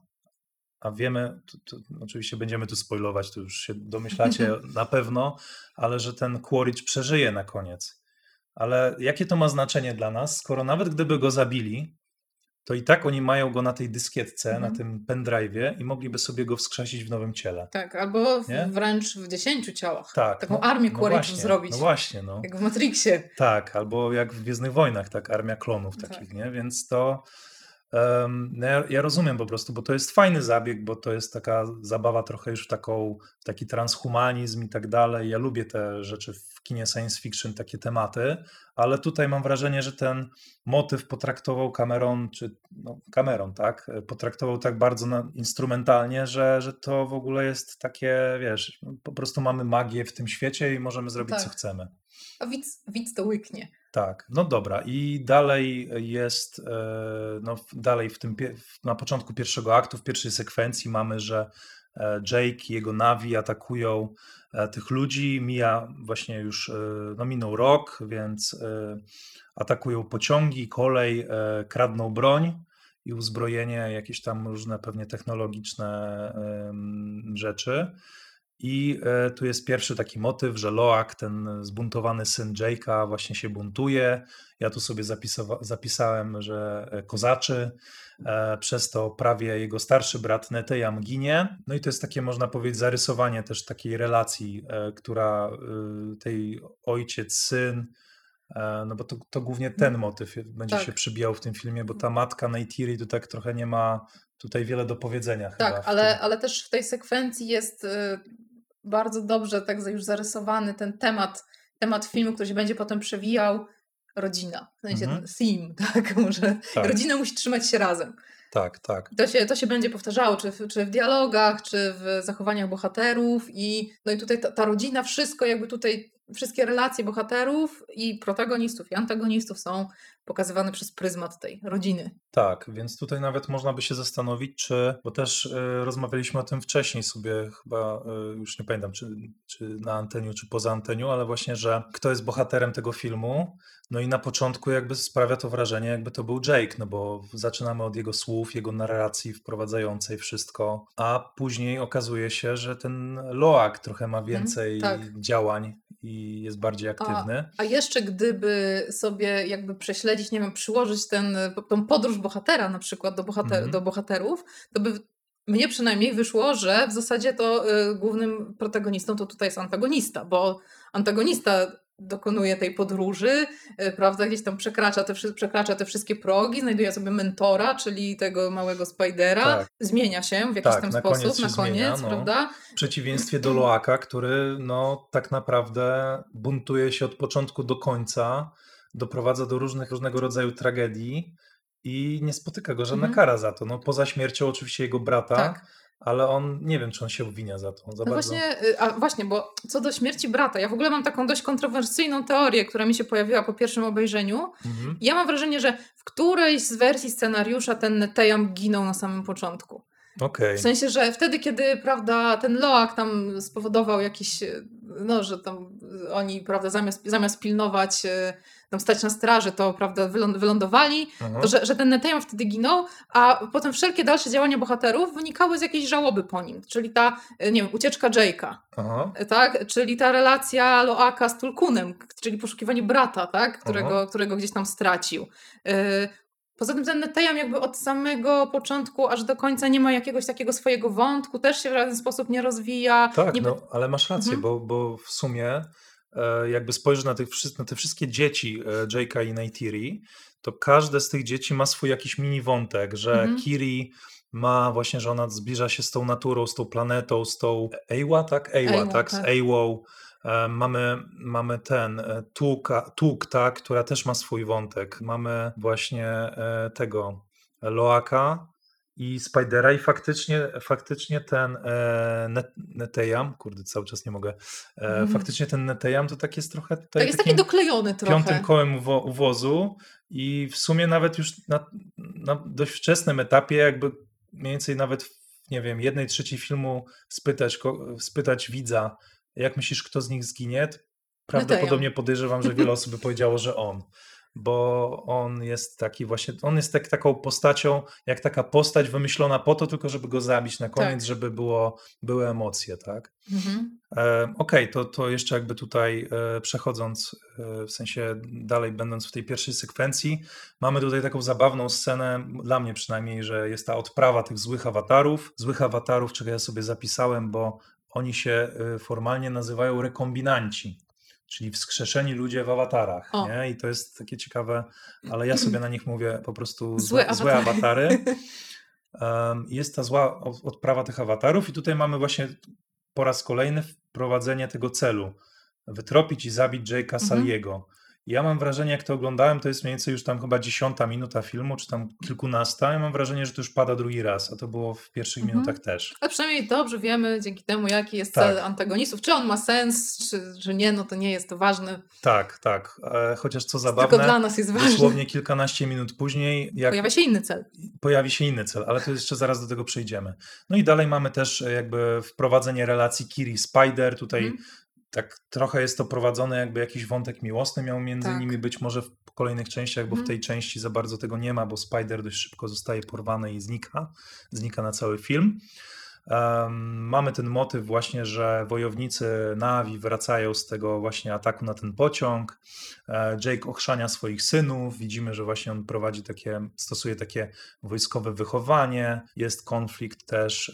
a wiemy, to, to, oczywiście będziemy tu spoilować, to już się domyślacie na pewno, ale że ten Quaritch przeżyje na koniec. Ale jakie to ma znaczenie dla nas, skoro nawet gdyby go zabili, to i tak oni mają go na tej dyskietce, Mhm. na tym pendrive'ie i mogliby sobie go wskrzesić w nowym ciele. Tak, albo w, wręcz w dziesięciu ciałach. Tak. Taką armię Quaritchów właśnie, zrobić. No właśnie, no. Jak w Matrixie. Tak, albo jak w Gwiezdnych Wojnach, tak, armia klonów Tak. takich, nie? Więc to no ja, ja rozumiem po prostu, bo to jest fajny zabieg, bo to jest taka zabawa trochę już w taką, w taki transhumanizm i tak dalej. Ja lubię te rzeczy w kinie science fiction, takie tematy, ale tutaj mam wrażenie, że ten motyw potraktował Cameron, czy no Cameron, tak, potraktował tak bardzo na, instrumentalnie, że, że to w ogóle jest takie, wiesz, po prostu mamy magię w tym świecie i możemy zrobić co Tak. chcemy. A widz, widz to łyknie. Tak, no dobra. I dalej jest, e, no dalej w tym, na początku pierwszego aktu, w pierwszej sekwencji mamy, że e, Jake i jego Navi atakują e, tych ludzi. Mija właśnie już, no minął rok, więc atakują pociągi, kolej, kradną broń i uzbrojenie, jakieś tam różne pewnie technologiczne rzeczy. I e, tu jest pierwszy taki motyw, że Loak, ten zbuntowany syn Jake'a, właśnie się buntuje. Ja tu sobie zapisowa- zapisałem, że e, kozaczy, e, przez to prawie jego starszy brat Netejam ginie. No i to jest takie, można powiedzieć, zarysowanie też takiej relacji, która tej ojciec-syn, no bo to, to głównie ten motyw będzie Tak. się przybijał w tym filmie, bo ta matka Neytiri to tak trochę nie ma tutaj wiele do powiedzenia chyba. Tak, ale, ale też w tej sekwencji jest bardzo dobrze tak już zarysowany ten temat, temat filmu, który się będzie potem przewijał. Rodzina. W sensie Mhm. theme, tak? Może Tak. rodzina musi trzymać się razem. Tak, tak. To się, to się będzie powtarzało, czy w, czy w dialogach, czy w zachowaniach bohaterów i no i tutaj ta, ta rodzina, wszystko jakby tutaj wszystkie relacje bohaterów i protagonistów i antagonistów są pokazywane przez pryzmat tej rodziny. Tak, więc tutaj nawet można by się zastanowić, czy, bo też y, rozmawialiśmy o tym wcześniej sobie, chyba y, już nie pamiętam, czy, czy na anteniu, czy poza anteniu, ale właśnie, że kto jest bohaterem tego filmu. No i na początku jakby sprawia to wrażenie, jakby to był Jake, no bo zaczynamy od jego słów, jego narracji wprowadzającej wszystko, a później okazuje się, że ten Loak trochę ma więcej tak. działań i jest bardziej aktywny. A jeszcze gdyby sobie jakby prześledzić, nie wiem, przyłożyć ten, tą podróż bohatera na przykład do, bohater, Mhm. do bohaterów, to by mnie przynajmniej wyszło, że w zasadzie to y, głównym protagonistą to tutaj jest antagonista, bo antagonista dokonuje tej podróży, y, prawda, gdzieś tam przekracza te, przekracza te wszystkie progi, znajduje sobie mentora, czyli tego małego Spidera, Tak. zmienia się w jakiś Tak, tam na koniec sposób się na koniec, zmienia, no. prawda? W przeciwieństwie do Loaka, który no tak naprawdę buntuje się od początku do końca, doprowadza do różnych, różnego rodzaju tragedii i nie spotyka go żadna Mhm. kara za to. No poza śmiercią oczywiście jego brata, Tak. Ale on, nie wiem czy on się obwinia za to. Za No bardzo. właśnie, y, a właśnie, bo co do śmierci brata, ja w ogóle mam taką dość kontrowersyjną teorię, która mi się pojawiła po pierwszym obejrzeniu. Mhm. Ja mam wrażenie, że w którejś z wersji scenariusza ten Netejam ginął na samym początku. Okej. W sensie, że wtedy, kiedy prawda, ten Loak tam spowodował jakiś, e, no, że tam oni, prawda, zamiast, zamiast pilnować, e, tam stać na straży, to prawda, wylą- wylądowali, Aha. to że, że ten Netejam wtedy ginął, a potem wszelkie dalsze działania bohaterów wynikały z jakiejś żałoby po nim. Czyli ta, e, nie wiem, ucieczka Jake'a, Aha. tak? Czyli ta relacja Loaka z Tulkunem, czyli poszukiwanie brata, tak? Którego, którego gdzieś tam stracił. Yy, Poza tym ten Netejam jakby od samego początku aż do końca nie ma jakiegoś takiego swojego wątku, też się w żaden sposób nie rozwija. Tak, no, ale masz rację, Mhm. bo, bo w sumie e, jakby spojrzysz na, tych, na te wszystkie dzieci e, Jake'a i Neytiri, to każde z tych dzieci ma swój jakiś mini wątek, że Mhm. Kiri ma właśnie, że ona zbliża się z tą naturą, z tą planetą, z tą Ewa, tak? Ewa, tak? Z tak. Ewą. E, Mamy, mamy ten e, Tuka, Tuk, tak, która też ma swój wątek. Mamy właśnie e, tego Loaka i Spidera i faktycznie, faktycznie ten e, Net- Netejam, kurde cały czas nie mogę, e, Mhm. faktycznie ten Netejam to tak jest trochę tutaj Tak, jest taki doklejony trochę. piątym kołem uwo- uwozu i w sumie nawet już na, na dość wczesnym etapie jakby mniej więcej nawet w, nie wiem, jednej trzeciej filmu spytać, spytać widza, jak myślisz, kto z nich zginie, prawdopodobnie podejrzewam, że wiele osób by powiedziało, że on. Bo on jest taki właśnie, on jest tak, taką postacią, jak taka postać wymyślona po to, tylko żeby go zabić na koniec, Tak. żeby było, były emocje, tak? Mhm. E, Okej, to, to jeszcze jakby tutaj e, przechodząc, e, w sensie dalej będąc w tej pierwszej sekwencji, mamy tutaj taką zabawną scenę, dla mnie przynajmniej, że jest ta odprawa tych złych awatarów. Złych awatarów, czego ja sobie zapisałem, bo oni się e, formalnie nazywają rekombinanci, czyli wskrzeszeni ludzie w awatarach. O. Nie? I to jest takie ciekawe, ale ja sobie na nich mówię po prostu Złe złe, awatary. Jest ta zła odprawa tych awatarów, i tutaj mamy właśnie po raz kolejny wprowadzenie tego celu. Wytropić i zabić Jake'a Mhm. Saliego. Ja mam wrażenie, jak to oglądałem, to jest mniej więcej już tam chyba dziesiąta minuta filmu, czy tam kilkunasta. Ja mam wrażenie, że to już pada drugi raz, a to było w pierwszych Mhm. minutach też. Ale przynajmniej dobrze wiemy dzięki temu, jaki jest Tak. cel antagonistów. Czy on ma sens, czy, czy nie, no to nie jest to ważne. Tak, tak. E, Chociaż co Tylko dla zabawne, nas jest ważne. dosłownie kilkanaście minut później, jak Pojawia się inny cel. pojawi się inny cel, ale to jeszcze zaraz do tego przejdziemy. No i dalej mamy też e, jakby wprowadzenie relacji Kiri-Spider. Tutaj Mhm. Tak trochę jest to prowadzone, jakby jakiś wątek miłosny miał między Tak. nimi być może w kolejnych częściach, bo w Mhm. tej części za bardzo tego nie ma, bo Spider dość szybko zostaje porwany i znika. Znika na cały film. Mamy ten motyw właśnie, że wojownicy Navi wracają z tego właśnie ataku na ten pociąg. E, Jake ochrzania swoich synów. Widzimy, że właśnie on prowadzi takie, stosuje takie wojskowe wychowanie. Jest konflikt też e,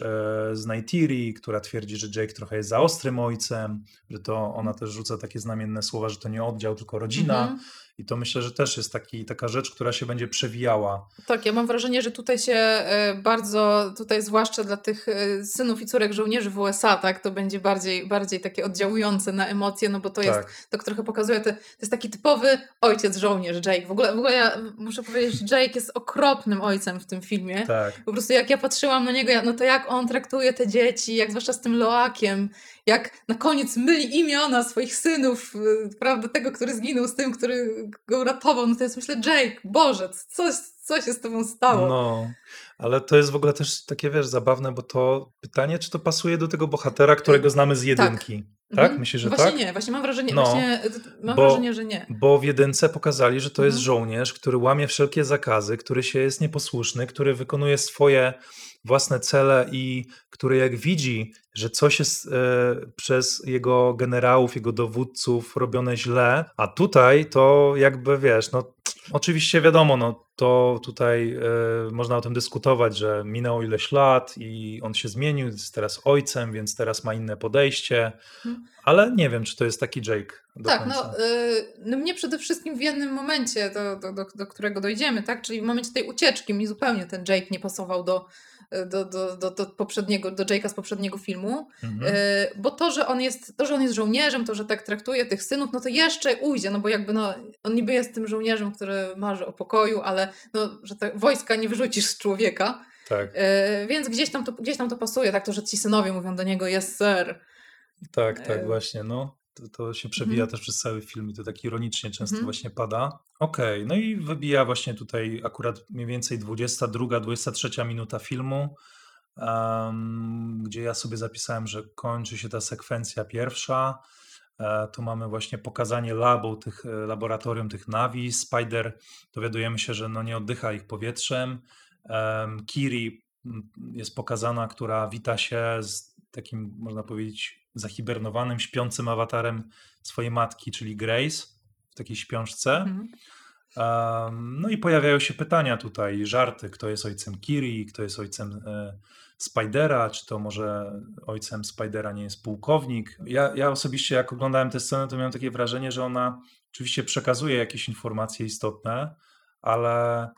z Neytiri, która twierdzi, że Jake trochę jest za ostrym ojcem, że to ona też rzuca takie znamienne słowa, że to nie oddział, tylko rodzina. Mhm. I to myślę, że też jest taki, taka rzecz, która się będzie przewijała. Tak, ja mam wrażenie, że tutaj się e, bardzo, tutaj zwłaszcza dla tych e, synów i córek żołnierzy w USA, tak, to będzie bardziej, bardziej takie oddziałujące na emocje, no bo to jest, Tak. to trochę pokazuje, to, to jest taki typowy ojciec żołnierz, Jake. W ogóle, w ogóle ja muszę powiedzieć, że Jake jest okropnym ojcem w tym filmie. Tak. Po prostu jak ja patrzyłam na niego, no to jak on traktuje te dzieci, jak zwłaszcza z tym Loakiem, jak na koniec myli imiona swoich synów, y, prawda, tego, który zginął z tym, który go uratował, no to jest myślę, Jake, Boże, co, co się z tobą stało? No, ale to jest w ogóle też takie, wiesz, zabawne, bo to pytanie, czy to pasuje do tego bohatera, którego znamy z jedynki. Tak? Mhm. Myślisz, że właśnie tak? nie, właśnie mam wrażenie, No, właśnie, y, mam bo- wrażenie, że nie. Bo w jedynce pokazali, że to jest Mhm. żołnierz, który łamie wszelkie zakazy, który się jest nieposłuszny, który wykonuje swoje własne cele i który jak widzi, że coś jest e, przez jego generałów, jego dowódców robione źle, a tutaj to jakby wiesz, no oczywiście wiadomo, no to tutaj e, można o tym dyskutować, że minęło ileś lat i on się zmienił, jest teraz ojcem, więc teraz ma inne podejście, Mhm. ale nie wiem, czy to jest taki Jake do Tak, no, y, no mnie przede wszystkim w jednym momencie, do, do, do, do którego dojdziemy, tak, czyli w momencie tej ucieczki mi zupełnie ten Jake nie pasował do, do, do, do, do poprzedniego, do Jake'a z poprzedniego filmu, Mhm. y, bo to, że on jest, to, że on jest żołnierzem, to, że tak traktuje tych synów, no to jeszcze ujdzie, no bo jakby no, on niby jest tym żołnierzem, który marzy o pokoju, ale no, że te wojska nie wyrzucisz z człowieka, Tak. y, więc gdzieś tam, to, gdzieś tam to pasuje, tak, to, że ci synowie mówią do niego, jest sir, Tak, tak, E, właśnie, no. To, to się przebija Mhm. też przez cały film i to tak ironicznie często Mhm. właśnie pada. Okej, no i wybija właśnie tutaj akurat mniej więcej 22, 23 minuta filmu, em, gdzie ja sobie zapisałem, że kończy się ta sekwencja pierwsza. E, tu mamy właśnie pokazanie labu, tych, e, laboratorium tych nawi. Spider, dowiadujemy się, że no nie oddycha ich powietrzem. Em, Kiri jest pokazana, która wita się z takim, można powiedzieć, zahibernowanym, śpiącym awatarem swojej matki, czyli Grace, w takiej śpiączce. Mhm. Um, no i pojawiają się pytania tutaj, żarty, kto jest ojcem Kiri, kto jest ojcem e, Spidera, czy to może ojcem Spidera nie jest pułkownik. Ja, ja osobiście jak oglądałem tę scenę, to miałem takie wrażenie, że ona oczywiście przekazuje jakieś informacje istotne, ale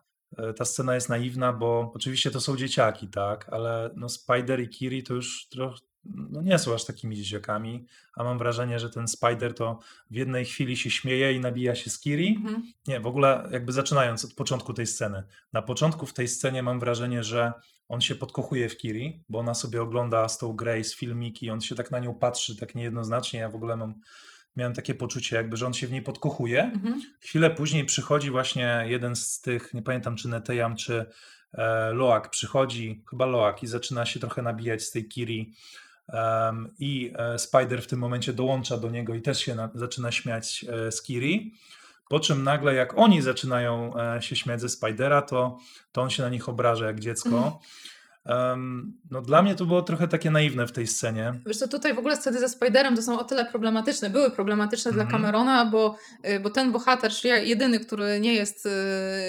ta scena jest naiwna, bo oczywiście to są dzieciaki, tak, ale no Spider i Kiri to już trochę no nie są aż takimi dzieciakami, a mam wrażenie, że ten Spider to w jednej chwili się śmieje i nabija się z Kiri, Mhm. nie, w ogóle jakby zaczynając od początku tej sceny. Na początku w tej scenie mam wrażenie, że on się podkochuje w Kiri, bo ona sobie ogląda z tą Grace filmiki, on się tak na nią patrzy tak niejednoznacznie. Ja w ogóle mam, miałem takie poczucie jakby, że on się w niej podkochuje. Mhm. Chwilę później przychodzi właśnie jeden z tych, nie pamiętam czy Netejam, czy e, Loak przychodzi, chyba Loak i zaczyna się trochę nabijać z tej Kiri em, i e, Spider w tym momencie dołącza do niego i też się na, zaczyna śmiać e, z Kiri. Po czym nagle, jak oni zaczynają się śmiać ze Spidera, to, to on się na nich obraża jak dziecko. Mhm. Em, no dla mnie to było trochę takie naiwne w tej scenie. Wiesz co, tutaj w ogóle sceny ze Spiderem to są o tyle problematyczne, były problematyczne Mhm. dla Camerona, bo, y, bo ten bohater, czyli jedyny, który nie jest y,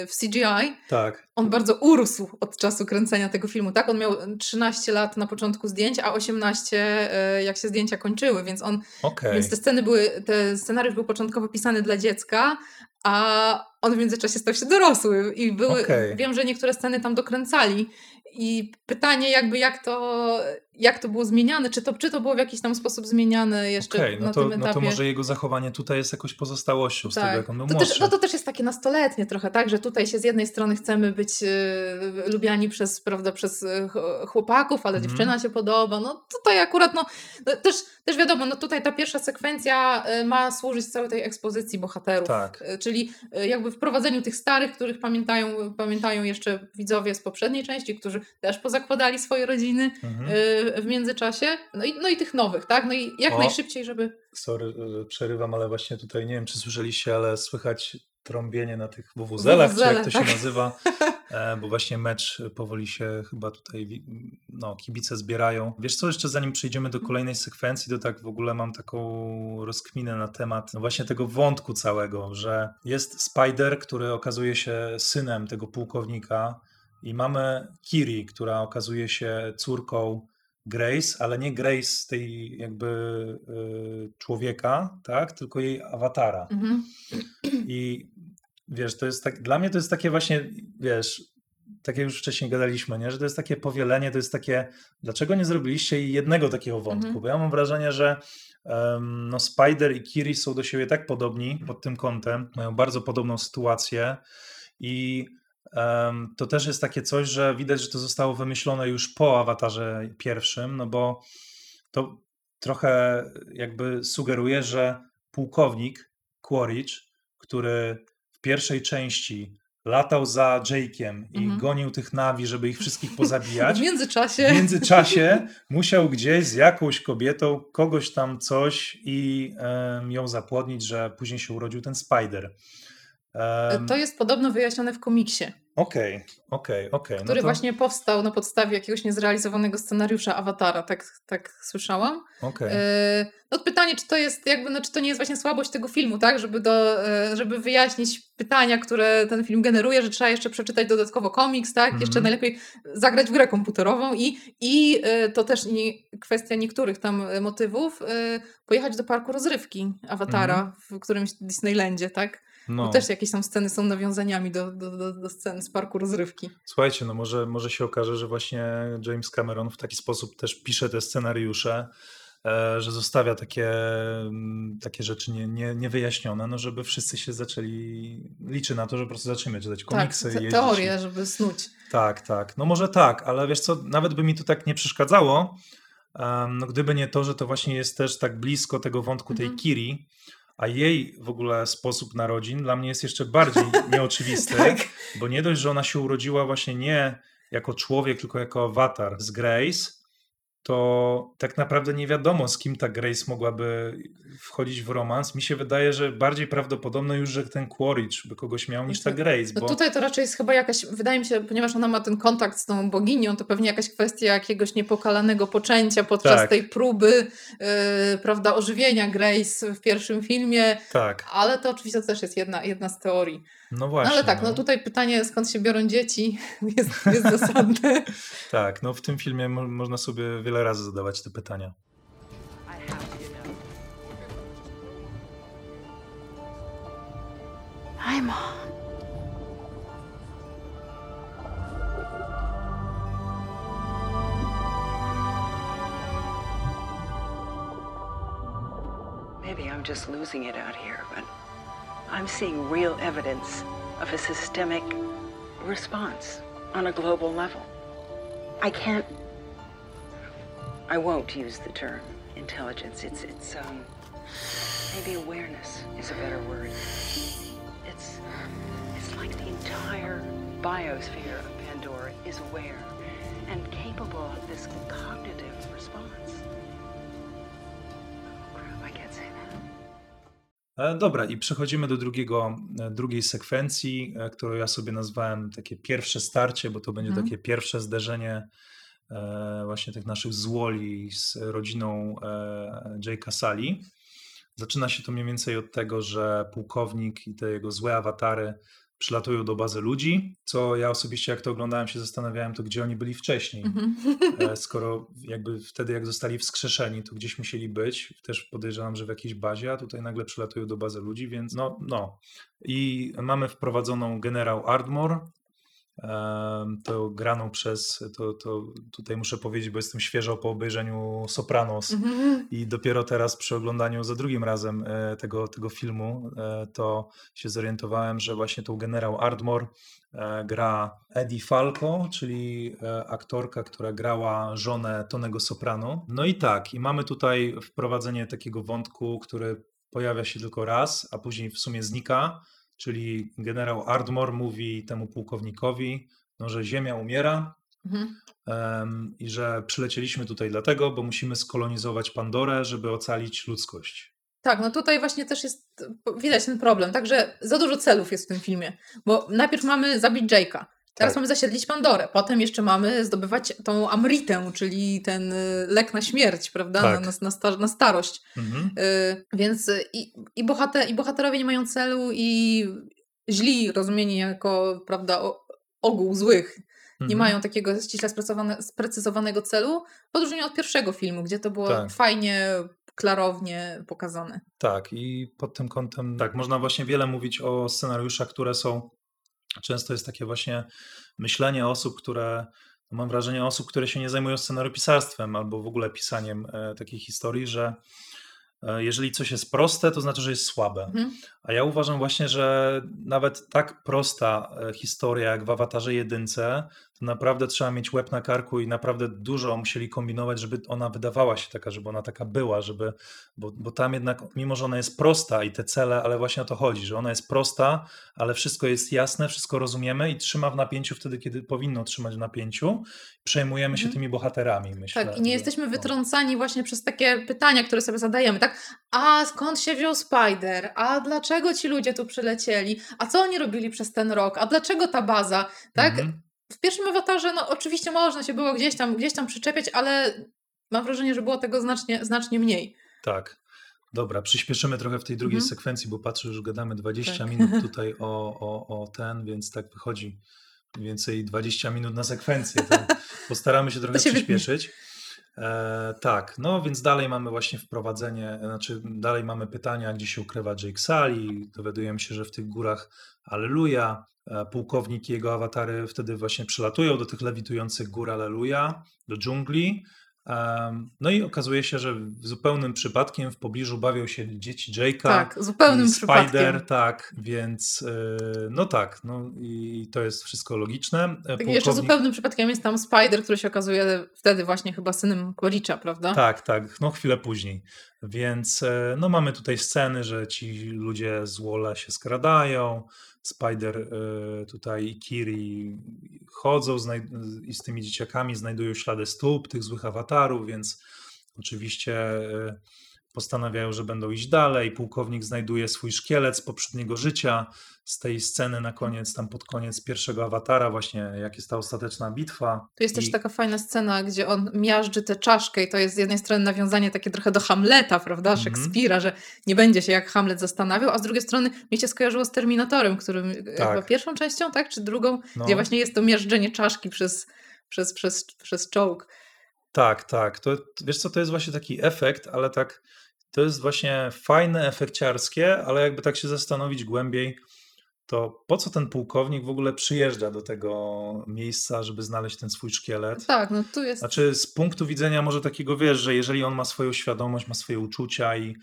w CGI, Tak, on bardzo urósł od czasu kręcenia tego filmu, tak? On miał 13 lat na początku zdjęć, a 18 y, jak się zdjęcia kończyły, więc on, okej. więc te sceny były, ten scenariusz był początkowo pisany dla dziecka, a on w międzyczasie stał się dorosły i były, Okej. wiem, że niektóre sceny tam dokręcali i pytanie jakby jak to, jak to było zmieniane, czy to, czy to było w jakiś tam sposób zmieniane jeszcze na no, to, tym etapie. no to może jego zachowanie tutaj jest jakoś pozostałością z tego, jak on był to też, no to też jest takie nastoletnie trochę, tak, że tutaj się z jednej strony chcemy być e, lubiani przez, prawda, przez e, ch- chłopaków, ale Mhm. dziewczyna się podoba, no tutaj akurat, no, no też, też wiadomo, no tutaj ta pierwsza sekwencja e, ma służyć całej tej ekspozycji bohaterów, Tak. Czyli jakby wprowadzeniu tych starych, których pamiętają, pamiętają jeszcze widzowie z poprzedniej części, którzy też pozakładali swoje rodziny Mhm. e, w międzyczasie, no i, no i tych nowych, tak, no i jak O. najszybciej, żeby... Sorry, przerywam, ale właśnie tutaj nie wiem, czy słyszeliście, ale słychać trąbienie na tych wuwuzelach, czy jak to się tak. nazywa, e, bo właśnie mecz powoli się chyba tutaj, no, kibice zbierają. Wiesz co, jeszcze zanim przejdziemy do kolejnej sekwencji, to tak w ogóle mam taką rozkminę na temat no właśnie tego wątku całego, że jest Spider, który okazuje się synem tego pułkownika i mamy Kiri, która okazuje się córką Grace, ale nie Grace tej jakby y, człowieka, tak, tylko jej awatara. Mhm. I wiesz, to jest tak, dla mnie to jest takie właśnie, wiesz, tak jak już wcześniej gadaliśmy, nie? że to jest takie powielenie, to jest takie, dlaczego nie zrobiliście jednego takiego wątku? Mhm. Bo ja mam wrażenie, że em, no Spider i Kiri są do siebie tak podobni pod tym kątem, mają bardzo podobną sytuację i to też jest takie coś, że widać, że to zostało wymyślone już po awatarze pierwszym, no bo to trochę jakby sugeruje, że pułkownik Quaritch, który w pierwszej części latał za Jake'iem i Mhm. gonił tych Navi, żeby ich wszystkich pozabijać. W międzyczasie. W międzyczasie musiał gdzieś z jakąś kobietą kogoś tam coś i em, ją zapłodnić, że później się urodził ten Spider. Em, To jest podobno wyjaśnione w komiksie, Okej, okej, okej. no który to- właśnie powstał na podstawie jakiegoś niezrealizowanego scenariusza Awatara, tak, tak słyszałam. okej. E, No pytanie, czy to jest jakby, no, czy to nie jest właśnie słabość tego filmu, tak? Żeby, do, e, żeby wyjaśnić pytania, które ten film generuje, że trzeba jeszcze przeczytać dodatkowo komiks, tak? Mhm. Jeszcze najlepiej zagrać w grę komputerową i, i e, to też nie, kwestia niektórych tam motywów, pojechać do parku rozrywki Awatara w którymś Disneylandzie, tak? No. Bo też jakieś tam sceny są nawiązaniami do, do, do, do scen z parku rozrywki. Słuchajcie, no może, może się okaże, że właśnie James Cameron w taki sposób też pisze te scenariusze, e, że zostawia takie, mm, takie rzeczy nie, nie, niewyjaśnione, no żeby wszyscy się zaczęli, liczy na to, że po prostu zaczniemy czytać komiksy tak, i te, teorie, żeby snuć. Tak, tak. No może tak, ale wiesz co, nawet by mi to tak nie przeszkadzało, no gdyby nie to, że to właśnie jest też tak blisko tego wątku tej Mhm. Kiri, a jej w ogóle sposób narodzin dla mnie jest jeszcze bardziej nieoczywisty, Tak. bo nie dość, że ona się urodziła właśnie nie jako człowiek, tylko jako awatar z Grace, to tak naprawdę nie wiadomo, z kim ta Grace mogłaby wchodzić w romans. Mi się wydaje, że bardziej prawdopodobne już, że ten Quaritch by kogoś miał niż ta Grace, No bo... tutaj to raczej jest chyba jakaś, wydaje mi się, ponieważ ona ma ten kontakt z tą boginią, to pewnie jakaś kwestia jakiegoś niepokalanego poczęcia podczas Tak. tej próby, yy, prawda, ożywienia Grace w pierwszym filmie, Tak, ale to oczywiście też jest jedna, jedna z teorii. no No właśnie. ale tak, no tutaj pytanie, skąd się biorą dzieci, jest, jest zasadne. Tak, no w tym filmie mo można sobie wiele razy zadawać te pytania. Hi, Mom. Maybe I'm just losing it out here, but I'm seeing real evidence of a systemic response on a global level. I can't. I won't use the term intelligence. It's it's um maybe awareness is a better word. Entire biosphere of Pandora is aware and capable of this cognitive response. Oh. E, Dobra, i przechodzimy do drugiego, e, drugiej sekwencji, e, którą ja sobie nazwałem takie pierwsze starcie, bo to będzie Mhm. takie pierwsze zderzenie właśnie tych naszych złoli z rodziną Jake'a Sali. Zaczyna się to mniej więcej od tego, że pułkownik i te jego złe awatary przylatują do bazy ludzi, co ja osobiście jak to oglądałem się zastanawiałem, to gdzie oni byli wcześniej. Mhm. E, skoro jakby wtedy jak zostali wskrzeszeni, to gdzieś musieli być, też podejrzewam, że w jakiejś bazie, a tutaj nagle przylatują do bazy ludzi, więc no, no. I mamy wprowadzoną generał Ardmore, to graną przez, to, to tutaj muszę powiedzieć, bo jestem świeżo po obejrzeniu Sopranos Mhm. i dopiero teraz przy oglądaniu za drugim razem e, tego, tego filmu, e, to się zorientowałem, że właśnie tą generał Ardmore e, gra Eddie Falco, czyli aktorka, która grała żonę Tonego Soprano. No i tak, i mamy tutaj wprowadzenie takiego wątku, który pojawia się tylko raz, a później w sumie znika, czyli generał Ardmore mówi temu pułkownikowi, no, że Ziemia umiera, Mhm. Em, i że przylecieliśmy tutaj dlatego, bo musimy skolonizować Pandorę, żeby ocalić ludzkość. Tak, no tutaj właśnie też jest, widać ten problem, także za dużo celów jest w tym filmie, bo najpierw mamy zabić Jake'a, teraz Tak. mamy zasiedlić Pandorę, potem jeszcze mamy zdobywać tą Amritę, czyli ten y, lek na śmierć, prawda, Tak. na, na, sta- na starość. Mhm. Y, więc i, i, bohater, i bohaterowie nie mają celu i źli rozumieni jako, prawda, ogół złych nie Mhm. mają takiego ściśle sprecyzowane- sprecyzowanego celu, w odróżnieniu od pierwszego filmu, gdzie to było Tak. fajnie, klarownie pokazane. Tak, i pod tym kątem, tak, można właśnie wiele mówić o scenariuszach, które są Często jest takie właśnie myślenie osób, które no mam wrażenie osób, które się nie zajmują scenariopisarstwem albo w ogóle pisaniem e, takiej historii, że e, jeżeli coś jest proste, to znaczy, że jest słabe. Mhm. A ja uważam właśnie, że nawet tak prosta e, historia jak w Awatarze jedynce, to naprawdę trzeba mieć łeb na karku i naprawdę dużo musieli kombinować, żeby ona wydawała się taka, żeby ona taka była, żeby, bo, bo tam jednak, mimo że ona jest prosta i te cele, ale właśnie o to chodzi, że ona jest prosta, ale wszystko jest jasne, wszystko rozumiemy i trzyma w napięciu wtedy, kiedy powinno trzymać w napięciu. Przejmujemy się Mhm. tymi bohaterami, myślę. Tak, i nie jesteśmy no. wytrącani właśnie przez takie pytania, które sobie zadajemy, tak? A skąd się wziął Spider? A dlaczego ci ludzie tu przylecieli? A co oni robili przez ten rok? A dlaczego ta baza? Tak? Mhm. W pierwszym awatarze, no oczywiście można się było gdzieś tam, gdzieś tam przyczepiać, ale mam wrażenie, że było tego znacznie, znacznie mniej. Tak. Dobra, przyspieszymy trochę w tej drugiej Mhm. sekwencji, bo patrzę, już gadamy 20 Tak. minut tutaj o, o, o ten, więc tak wychodzi mniej więcej 20 minut na sekwencję. Postaramy się trochę się przyspieszyć. E, tak, no więc dalej mamy właśnie wprowadzenie, znaczy dalej mamy pytania, gdzie się ukrywa Jake Sully. Dowiadujemy się, że w tych górach Alleluja. E, Pułkownik i jego awatary wtedy właśnie przylatują do tych lewitujących gór Alleluja, do dżungli. No i okazuje się, że zupełnym przypadkiem w pobliżu bawią się dzieci Jake'a. Tak, zupełnym i przypadkiem. Spider, tak, więc y, no tak, no i to jest wszystko logiczne. E, Tak, jeszcze zupełnym przypadkiem jest tam Spider, który się okazuje wtedy właśnie chyba synem Kłolicza, prawda? Tak, tak, no chwilę później. Więc e, no mamy tutaj sceny, że ci ludzie z Walla się skradają, Spider e, tutaj i Kiri chodzą znaj- i z tymi dzieciakami znajdują ślady stóp tych złych awatarów, więc oczywiście e, postanawiają, że będą iść dalej. Pułkownik znajduje swój szkielet z poprzedniego życia, z tej sceny na koniec, tam pod koniec pierwszego awatara właśnie, jak jest ta ostateczna bitwa. Tu jest też I- taka fajna scena, gdzie on miażdży tę czaszkę i to jest z jednej strony nawiązanie takie trochę do Hamleta, prawda, Mhm. Szekspira, że nie będzie się jak Hamlet zastanawiał, a z drugiej strony mi się skojarzyło z Terminatorem, którym e, chyba pierwszą częścią, tak, czy drugą, No. gdzie właśnie jest to miażdżenie czaszki przez, przez, przez, przez czołg. Tak, tak. To, wiesz co, to jest właśnie taki efekt, ale tak, to jest właśnie fajne, efekciarskie, ale jakby tak się zastanowić głębiej, to po co ten pułkownik w ogóle przyjeżdża do tego miejsca, żeby znaleźć ten swój szkielet? Tak, no tu jest... Znaczy z punktu widzenia może takiego, wiesz, że jeżeli on ma swoją świadomość, ma swoje uczucia i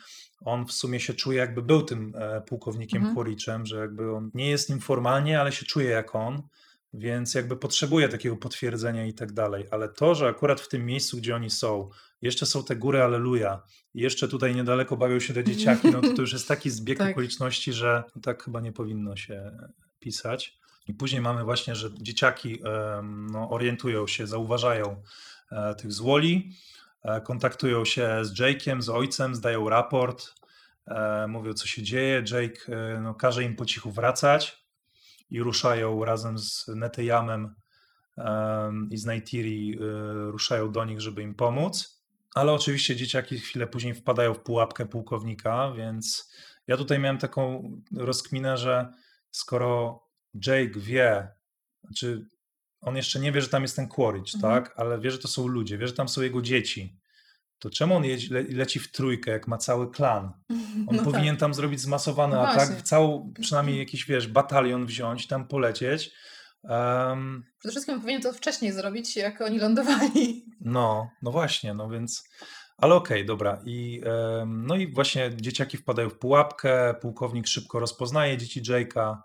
on w sumie się czuje jakby był tym e, pułkownikiem Mhm. Że jakby on nie jest nim formalnie, ale się czuje jak on, więc jakby potrzebuje takiego potwierdzenia i tak dalej. Ale to, że akurat w tym miejscu, gdzie oni są, jeszcze są te góry Aleluja jeszcze tutaj niedaleko bawią się te dzieciaki, no to to już jest taki zbieg Tak. okoliczności, że tak chyba nie powinno się pisać. I później mamy właśnie, że dzieciaki no, orientują się, zauważają e, tych złoli, e, kontaktują się z Jake'iem, z ojcem, zdają raport, e, mówią co się dzieje. Jake no, każe im po cichu wracać i ruszają razem z Netejamem em, i z Neytiri, e, ruszają do nich, żeby im pomóc. Ale oczywiście dzieciaki chwilę później wpadają w pułapkę pułkownika, więc ja tutaj miałem taką rozkminę, że skoro Jake wie, znaczy on jeszcze nie wie, że tam jest ten Quaritch, Mhm. tak? Ale wie, że to są ludzie, wie, że tam są jego dzieci. To czemu on le, leci w trójkę, jak ma cały klan? On No powinien tam zrobić zmasowany No atak, całą, przynajmniej jakiś, wiesz, batalion wziąć, tam polecieć. Em, Przede wszystkim powinien to wcześniej zrobić, jak oni lądowali. no, no właśnie, no więc. Ale okej, dobra. I, em, no i właśnie dzieciaki wpadają w pułapkę, pułkownik szybko rozpoznaje dzieci Jake'a.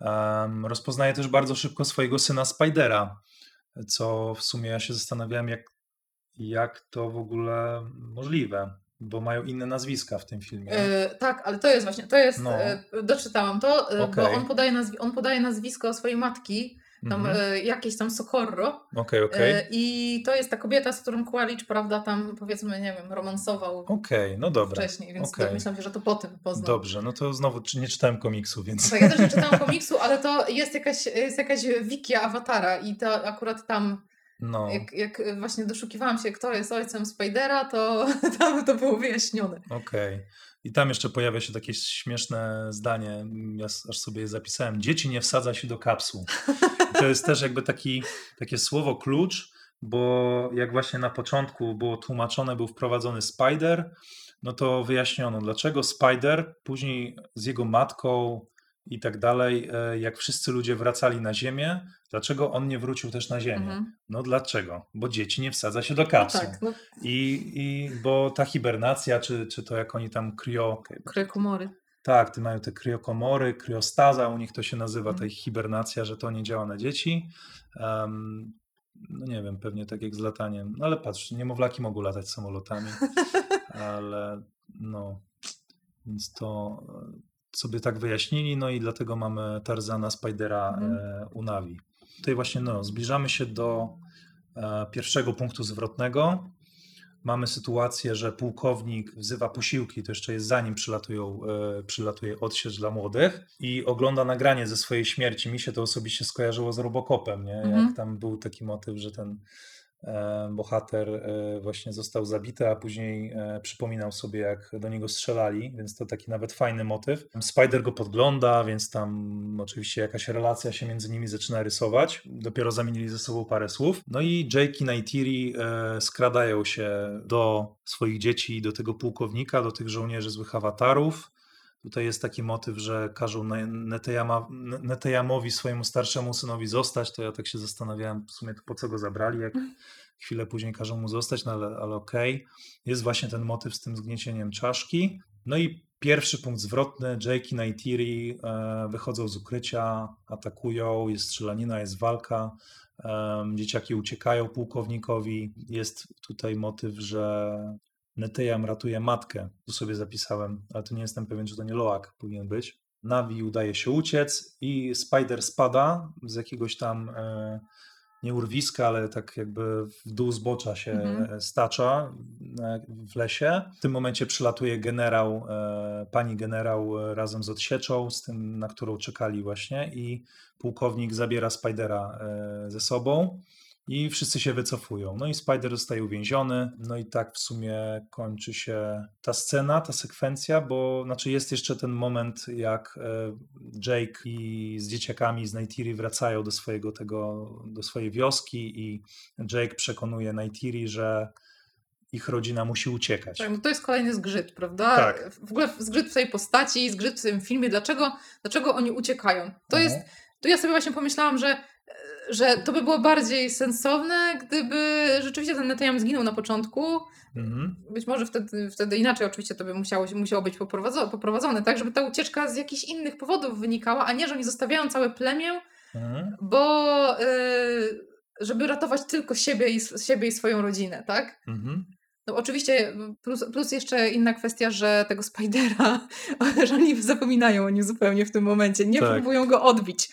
em, rozpoznaje też bardzo szybko swojego syna Spidera, co w sumie ja się zastanawiałem, jak, jak to w ogóle możliwe, bo mają inne nazwiska w tym filmie. E, tak, ale to jest właśnie, to jest, No. e, doczytałam to, e, bo on podaje, nazwi- on podaje nazwisko swojej matki, tam Mhm. e, jakieś tam Socorro okej. e, i to jest ta kobieta, z którą Kualicz, prawda, tam powiedzmy, nie wiem, romansował Okej, no dobra. wcześniej, więc domyślam się, że to po tym poznał. Dobrze, no to znowu nie czytałem komiksu, więc. Tak, ja też nie czytałam komiksu, ale to jest jakaś, jest jakaś wiki awatara i to akurat tam, No. jak, jak właśnie doszukiwałam się, kto jest ojcem Spidera, to tam to było wyjaśnione. Okej. I tam jeszcze pojawia się takie śmieszne zdanie, ja aż sobie je zapisałem. Dzieci nie wsadza się do kapsuł. I to jest też jakby taki, takie słowo klucz, bo jak właśnie na początku było tłumaczone, był wprowadzony Spider, no to wyjaśniono, dlaczego Spider później z jego matką i tak dalej, e, jak wszyscy ludzie wracali na Ziemię, dlaczego on nie wrócił też na Ziemię? Mhm. No dlaczego? Bo dzieci nie wsadza się do No kapsuł. tak, no, I, I bo ta hibernacja, czy, czy to jak oni tam kryo... krykomory. Tak, ty mają te kryokomory, kryostaza, u nich to się nazywa, ta Mhm. ich hibernacja, że to nie działa na dzieci. Em, no nie wiem, pewnie tak jak z lataniem. No ale patrz, niemowlaki mogą latać samolotami, ale no, więc to sobie tak wyjaśnili, no i dlatego mamy Tarzana, Spidera Mhm. e, u Navi. Tutaj właśnie no, zbliżamy się do e, pierwszego punktu zwrotnego. Mamy sytuację, że pułkownik wzywa posiłki, to jeszcze jest zanim przylatują, e, przylatuje odsiecz dla młodych i ogląda nagranie ze swojej śmierci. Mi się to osobiście skojarzyło z Robocopem, nie? Mhm. jak tam był taki motyw, że ten bohater e, właśnie został zabity, a później e, przypominał sobie, jak do niego strzelali, więc to taki nawet fajny motyw. Spider go podgląda, więc tam oczywiście jakaś relacja się między nimi zaczyna rysować. Dopiero zamienili ze sobą parę słów. No i Jake i Neytiri e, skradają się do swoich dzieci, do tego pułkownika, do tych żołnierzy złych awatarów. Tutaj jest taki motyw, że każą Ne- Neteyama, Neteyamowi, swojemu starszemu synowi zostać, to ja tak się zastanawiałem w sumie po co go zabrali, jak chwilę później każą mu zostać, no ale, ale okej. Jest właśnie ten motyw z tym zgniecieniem czaszki. No i pierwszy punkt zwrotny, Jake i Neytiri e, wychodzą z ukrycia, atakują, jest strzelanina, jest walka, dzieciaki uciekają pułkownikowi. Jest tutaj motyw, że Neteyam ratuje matkę, tu sobie zapisałem, ale to nie jestem pewien, czy to nie Loak powinien być. Navi udaje się uciec i Spider spada z jakiegoś tam e, nie urwiska, ale tak jakby w dół zbocza się Mhm. e, stacza w lesie. W tym momencie przylatuje generał, e, pani generał e, razem z odsieczą, z tym, na którą czekali właśnie i pułkownik zabiera Spidera e, ze sobą i wszyscy się wycofują. No i Spider zostaje uwięziony, no i tak w sumie kończy się ta scena, ta sekwencja, bo znaczy jest jeszcze ten moment, jak e, Jake i z dzieciakami z Neytiri wracają do swojego tego, do swojej wioski i Jake przekonuje Neytiri, że ich rodzina musi uciekać. Tak, no to jest kolejny zgrzyt, prawda? Tak. W ogóle zgrzyt w tej postaci, zgrzyt w tym filmie. Dlaczego, dlaczego oni uciekają? To Mhm. jest, tu ja sobie właśnie pomyślałam, że, że to by było bardziej sensowne, gdyby rzeczywiście ten Netejam zginął na początku. Mhm. Być może wtedy, wtedy inaczej oczywiście to by musiało, musiało być poprowadzone, poprowadzone, tak? Żeby ta ucieczka z jakichś innych powodów wynikała, a nie, że oni zostawiają całe plemię, Mhm. bo yy, żeby ratować tylko siebie i, siebie i swoją rodzinę, tak? Mhm. No oczywiście, plus, plus jeszcze inna kwestia, że tego Spidera, że oni zapominają o nim zupełnie w tym momencie, nie Tak. próbują go odbić.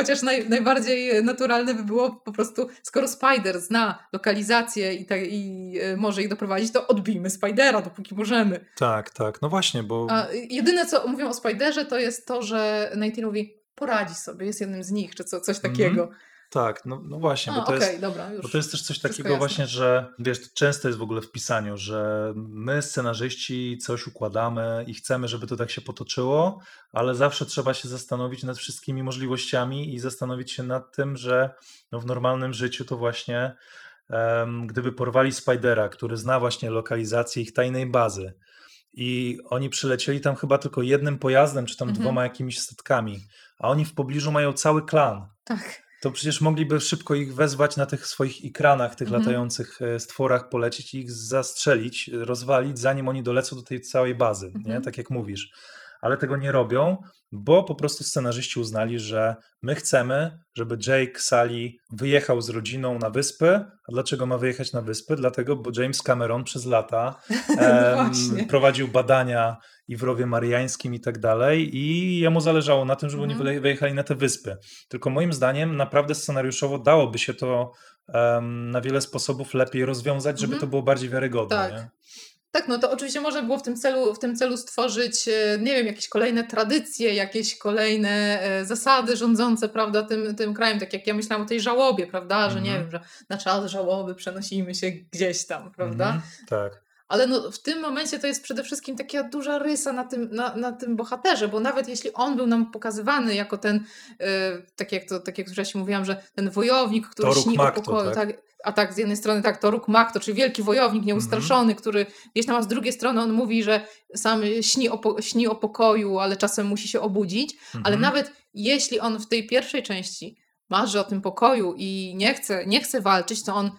Chociaż naj, najbardziej naturalne by było po prostu, skoro Spider zna lokalizację i, tak, i e, może ich doprowadzić, to odbijmy Spidera, dopóki możemy. Tak, tak. No właśnie, bo A jedyne, co mówią o Spiderze, to jest to, że Nighty mówi, poradzi sobie, jest jednym z nich, czy co, coś takiego. Tak, no, no właśnie, A, bo to okej, jest dobra. Bo to jest też coś takiego właśnie, że wiesz, to często jest w ogóle w pisaniu, że my scenarzyści coś układamy i chcemy, żeby to tak się potoczyło, ale zawsze trzeba się zastanowić nad wszystkimi możliwościami i zastanowić się nad tym, że no w normalnym życiu to właśnie em, gdyby porwali Spidera, który zna właśnie lokalizację ich tajnej bazy i oni przylecieli tam chyba tylko jednym pojazdem, czy tam Mhm. dwoma jakimiś statkami, a oni w pobliżu mają cały klan Tak. To przecież mogliby szybko ich wezwać na tych swoich ekranach, tych Mhm. latających e, stworach, polecieć i ich zastrzelić, rozwalić, zanim oni dolecą do tej całej bazy, nie? Mhm. tak jak mówisz. Ale tego nie robią, bo po prostu scenarzyści uznali, że my chcemy, żeby Jake Sully wyjechał z rodziną na wyspy. A dlaczego ma wyjechać na wyspy? Dlatego, bo James Cameron przez lata em, prowadził badania i w rowie mariańskim i tak dalej i jemu zależało na tym, żeby oni Mhm. wyje- wyjechali na te wyspy. Tylko moim zdaniem naprawdę scenariuszowo dałoby się to em, na wiele sposobów lepiej rozwiązać, żeby Mhm. to było bardziej wiarygodne. Tak. Nie? Tak, no to oczywiście można było w tym celu, w tym celu stworzyć, e, nie wiem, jakieś kolejne tradycje, jakieś kolejne e, zasady rządzące, prawda, tym, tym krajem. Tak jak ja myślałam o tej żałobie, prawda, że nie Mhm. wiem, że na czas żałoby przenosimy się gdzieś tam, prawda. Mhm, tak. Ale no, w tym momencie to jest przede wszystkim taka duża rysa na tym, na, na tym bohaterze, bo nawet jeśli on był nam pokazywany jako ten, yy, tak jak to, tak jak wcześniej mówiłam, że ten wojownik, który Toruk śni o pokoju, tak? tak? a tak z jednej strony tak, Toruk Makto, czyli wielki wojownik nieustraszony, Mhm. który gdzieś tam, a z drugiej strony on mówi, że sam śni o, śni o pokoju, ale czasem musi się obudzić, ale Mhm. nawet jeśli on w tej pierwszej części marzy o tym pokoju i nie chce, nie chce walczyć, to on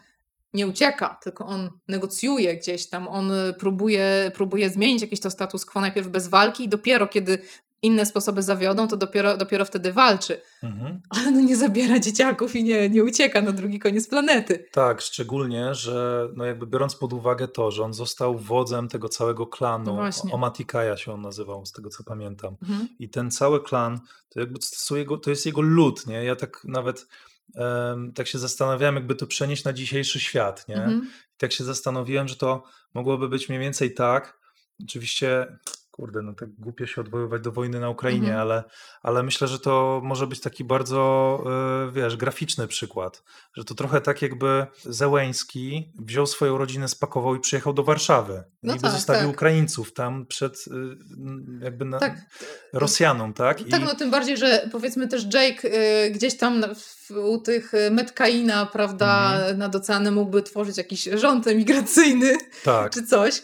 nie ucieka, tylko on negocjuje gdzieś tam, on y, próbuje, próbuje zmienić jakiś to status quo najpierw bez walki i dopiero kiedy inne sposoby zawiodą, to dopiero, dopiero wtedy walczy. Mhm. Ale no nie zabiera dzieciaków i nie, nie ucieka na drugi koniec planety. Tak, szczególnie, że no jakby biorąc pod uwagę to, że on został wodzem tego całego No klanu, właśnie. Omatikaja się on nazywał, z tego co pamiętam. Mhm. I ten cały klan, to jakby to, jego, to jest jego lud, nie? Ja tak nawet tak się zastanawiałem, jakby to przenieść na dzisiejszy świat, nie? Mhm. Tak się zastanowiłem, że to mogłoby być mniej więcej tak. Oczywiście, kurde, no tak głupio się odwoływać do wojny na Ukrainie, Mhm. ale, ale myślę, że to może być taki bardzo, e, wiesz, graficzny przykład. Że to trochę tak jakby Zełęński wziął swoją rodzinę, spakował i przyjechał do Warszawy. No tak, zostawił tak. Ukraińców tam przed y, jakby na, Tak. Rosjanom, tak? I, Tak, no tym bardziej, że powiedzmy też Jake y, gdzieś tam w, u tych y, Metkaina, prawda, Mhm. nad oceanem mógłby tworzyć jakiś rząd emigracyjny tak, czy coś,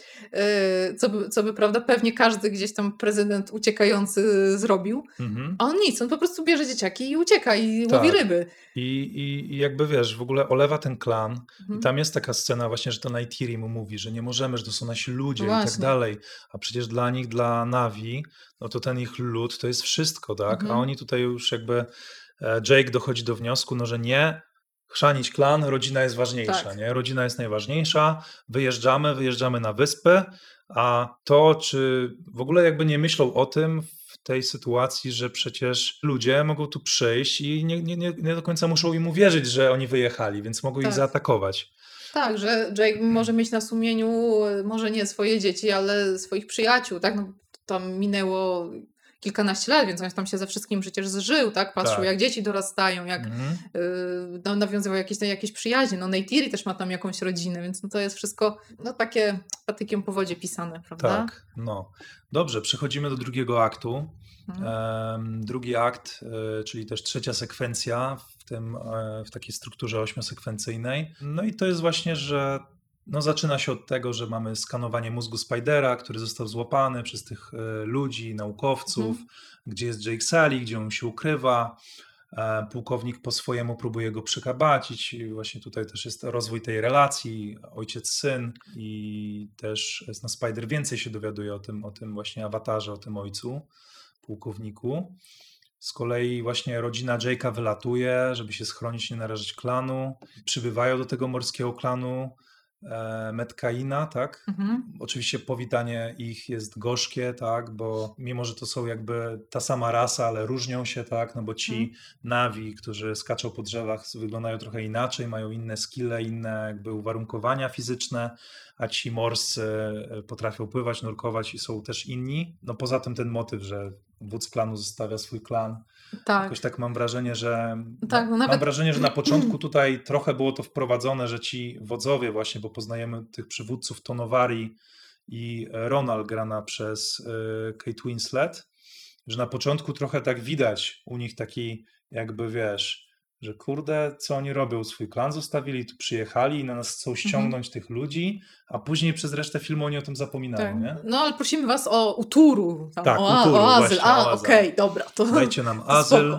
y, co by, co by, prawda, pewnie każdy gdzieś tam prezydent uciekający zrobił. mhm. A on nic, on po prostu bierze dzieciaki i ucieka i Tak. łowi ryby. I, i, I jakby wiesz, w ogóle olewa ten klan. Mhm. I tam jest taka scena właśnie, że to Neytiri mu mówi, że nie możemy, że to są nasi ludzie No i tak dalej. A przecież dla nich, dla Navi, no to ten ich lud to jest wszystko, tak? Mhm. A oni tutaj już jakby, e, Jake dochodzi do wniosku, no że nie, chrzanić klan, rodzina jest ważniejsza, Tak. nie? Rodzina jest najważniejsza, wyjeżdżamy, wyjeżdżamy na wyspę, a to, czy w ogóle jakby nie myślą o tym w tej sytuacji, że przecież ludzie mogą tu przyjść i nie, nie, nie, nie do końca muszą im uwierzyć, że oni wyjechali, więc mogą ich Tak. zaatakować. Tak, że Jake może mieć na sumieniu y, może nie swoje dzieci, ale swoich przyjaciół, tak? No, tam minęło kilkanaście lat, więc on tam się ze wszystkim przecież zżył, tak? Patrzył Tak. jak dzieci dorastają, jak Mhm. yy, no, nawiązywał jakieś, jakieś przyjaźnie. No Neytiri też ma tam jakąś rodzinę, więc no, to jest wszystko no, takie patykiem po wodzie pisane, prawda? Tak, no. Dobrze, przechodzimy do drugiego aktu. Mhm. Drugi akt, e, czyli też trzecia sekwencja w, tym, e, w takiej strukturze ośmiosekwencyjnej. No i to jest właśnie, że no zaczyna się od tego, że mamy skanowanie mózgu Spidera, który został złapany przez tych e, ludzi, naukowców, gdzie jest Jake Sully, gdzie on się ukrywa. E, Pułkownik po swojemu próbuje go przykabacić. I właśnie tutaj też jest rozwój tej relacji, ojciec-syn i też na Spider więcej się dowiaduje o tym, o tym właśnie awatarze, o tym ojcu, pułkowniku. Z kolei właśnie rodzina Jake'a wylatuje, żeby się schronić, nie narażać klanu. Przybywają do tego morskiego klanu Metkaina, tak? Mhm. Oczywiście powitanie ich jest gorzkie, tak, bo mimo, że to są jakby ta sama rasa, ale różnią się, tak, no bo ci Mhm. Navi, którzy skaczą po drzewach, wyglądają trochę inaczej, mają inne skille, inne jakby uwarunkowania fizyczne, a ci morscy e, potrafią pływać, nurkować i są też inni. No poza tym ten motyw, że wódz klanu zostawia swój klan, Tak. Jakoś tak mam wrażenie, że. Tak, no mam nawet- wrażenie, że na początku tutaj trochę było to wprowadzone, że ci wodzowie, właśnie, bo poznajemy tych przywódców Tonowari i Ronald grana przez y, Kate Winslet, że na początku trochę tak widać u nich taki, jakby wiesz, że kurde, co oni robią? Swój klan zostawili, tu przyjechali i na nas chcą ściągnąć tych ludzi, a później przez resztę filmu oni o tym zapominają, Tak. nie? No ale prosimy was o uturu. Tam, Tak, o, uturu, o azyl. właśnie, A, okej, dobra. To... Dajcie nam azyl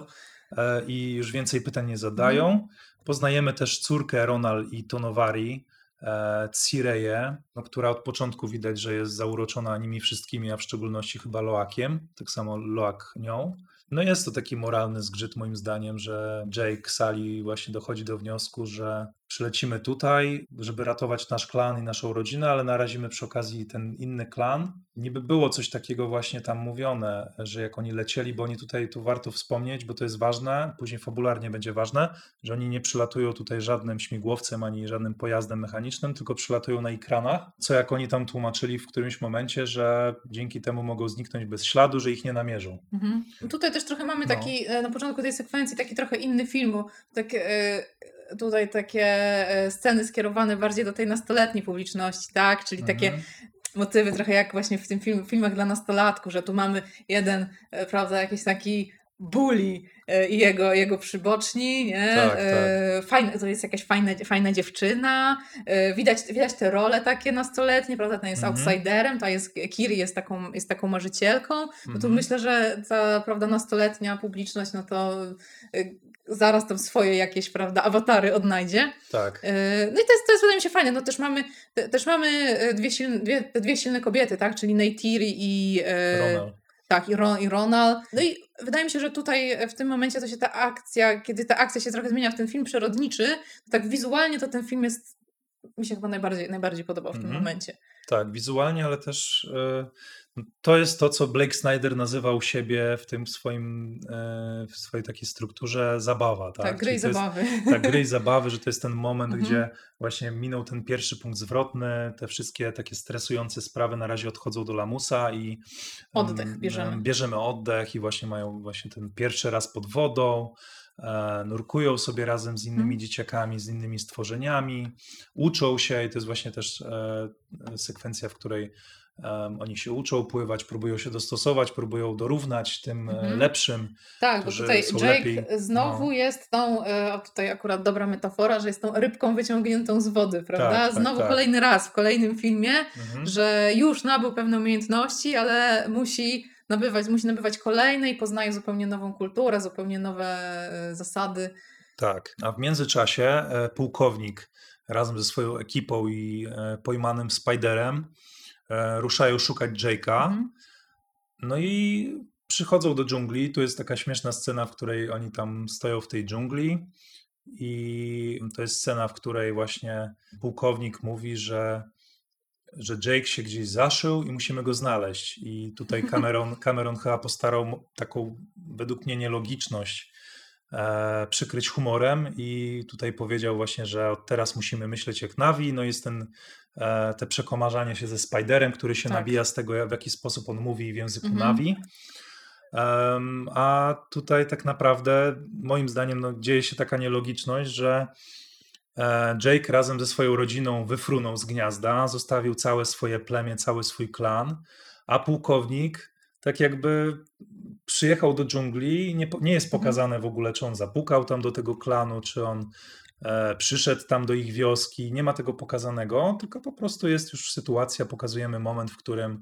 e, i już więcej pytań nie zadają. Mhm. Poznajemy też córkę Ronal i Tonowari, e, Cireję, no, która od początku widać, że jest zauroczona nimi wszystkimi, a w szczególności chyba Loakiem, tak samo Loak nią. No jest to taki moralny zgrzyt moim zdaniem, że Jake Sully właśnie dochodzi do wniosku, że przylecimy tutaj, żeby ratować nasz klan i naszą rodzinę, ale narazimy przy okazji ten inny klan. Niby było coś takiego właśnie tam mówione, że jak oni lecieli, bo oni tutaj, tu warto wspomnieć, bo to jest ważne, później fabularnie będzie ważne, że oni nie przylatują tutaj żadnym śmigłowcem ani żadnym pojazdem mechanicznym, tylko przylatują na ekranach, co jak oni tam tłumaczyli w którymś momencie, że dzięki temu mogą zniknąć bez śladu, że ich nie namierzą. Mhm. Tutaj też trochę mamy No. taki, e, na początku tej sekwencji, taki trochę inny film, bo tak e, tutaj takie e, sceny skierowane bardziej do tej nastoletniej publiczności, tak? Czyli takie Mhm. motywy trochę jak właśnie w tym film, filmach dla nastolatków, że tu mamy jeden, e, prawda, jakiś taki bully e, i jego, jego przyboczni, nie? Tak, tak. Fajne, to jest jakaś fajna, fajna dziewczyna, widać, widać te role takie nastoletnie, prawda, ten jest Mhm. outsiderem, ta jest, Kiri jest taką, jest taką marzycielką, no to Mhm. myślę, że ta, prawda, nastoletnia publiczność, no to zaraz tam swoje jakieś, prawda, awatary odnajdzie. Tak. Y, No i to jest, to jest wydaje mi się fajne, no też mamy, te- też mamy y, dwie silne, dwie, dwie silne kobiety, tak, czyli Neytiri i... y, Ronald. Tak, i, Ron, i Ronald. No i wydaje mi się, że tutaj w tym momencie to się ta akcja, kiedy ta akcja się trochę zmienia w ten film przyrodniczy, to tak wizualnie to ten film jest, mi się chyba najbardziej, najbardziej podobał w tym Mhm. momencie. Tak, wizualnie, ale też e, to jest to, co Blake Snyder nazywał siebie w tym swoim, e, w swojej takiej strukturze zabawa. Tak, Tak, gry i zabawy. Tak, gry i zabawy, że to jest ten moment, Mhm. gdzie właśnie minął ten pierwszy punkt zwrotny, te wszystkie takie stresujące sprawy na razie odchodzą do lamusa i Oddech em, bierzemy. em, bierzemy oddech i właśnie mają właśnie ten pierwszy raz pod wodą, e, nurkują sobie razem z innymi Mhm. dzieciakami, z innymi stworzeniami, uczą się i to jest właśnie też e, sekwencja, w której em, oni się uczą pływać, próbują się dostosować, próbują dorównać tym e, Mhm. lepszym. Tak, bo tutaj Jake lepiej, znowu no. jest tą, e, tutaj akurat dobra metafora, że jest tą rybką wyciągniętą z wody, prawda? Tak, tak, znowu tak. kolejny raz w kolejnym filmie, Mhm. że już nabył pewne umiejętności, ale musi nabywać, musi nabywać kolejne i poznaje zupełnie nową kulturę, zupełnie nowe e, zasady. Tak, a w międzyczasie pułkownik razem ze swoją ekipą i pojmanym Spiderem ruszają szukać Jake'a. Mhm. No i przychodzą do dżungli. Tu jest taka śmieszna scena, w której oni tam stoją w tej dżungli. I to jest scena, w której właśnie pułkownik mówi, że, że Jake się gdzieś zaszył i musimy go znaleźć. I tutaj Cameron, Cameron chyba postarał taką, według mnie, nielogiczność e, przykryć humorem i tutaj powiedział właśnie, że od teraz musimy myśleć jak Navi. No jest ten, e, te przekomarzanie się ze Spiderem, który się Tak. nabija z tego, w jaki sposób on mówi w języku Mhm. Navi. Em, a tutaj tak naprawdę, moim zdaniem, no, dzieje się taka nielogiczność, że e, Jake razem ze swoją rodziną wyfrunął z gniazda, zostawił całe swoje plemię, cały swój klan, a pułkownik tak jakby przyjechał do dżungli i nie, nie jest Mhm. pokazane w ogóle, czy on zapukał tam do tego klanu, czy on e, przyszedł tam do ich wioski. Nie ma tego pokazanego, tylko po prostu jest już sytuacja, pokazujemy moment, w którym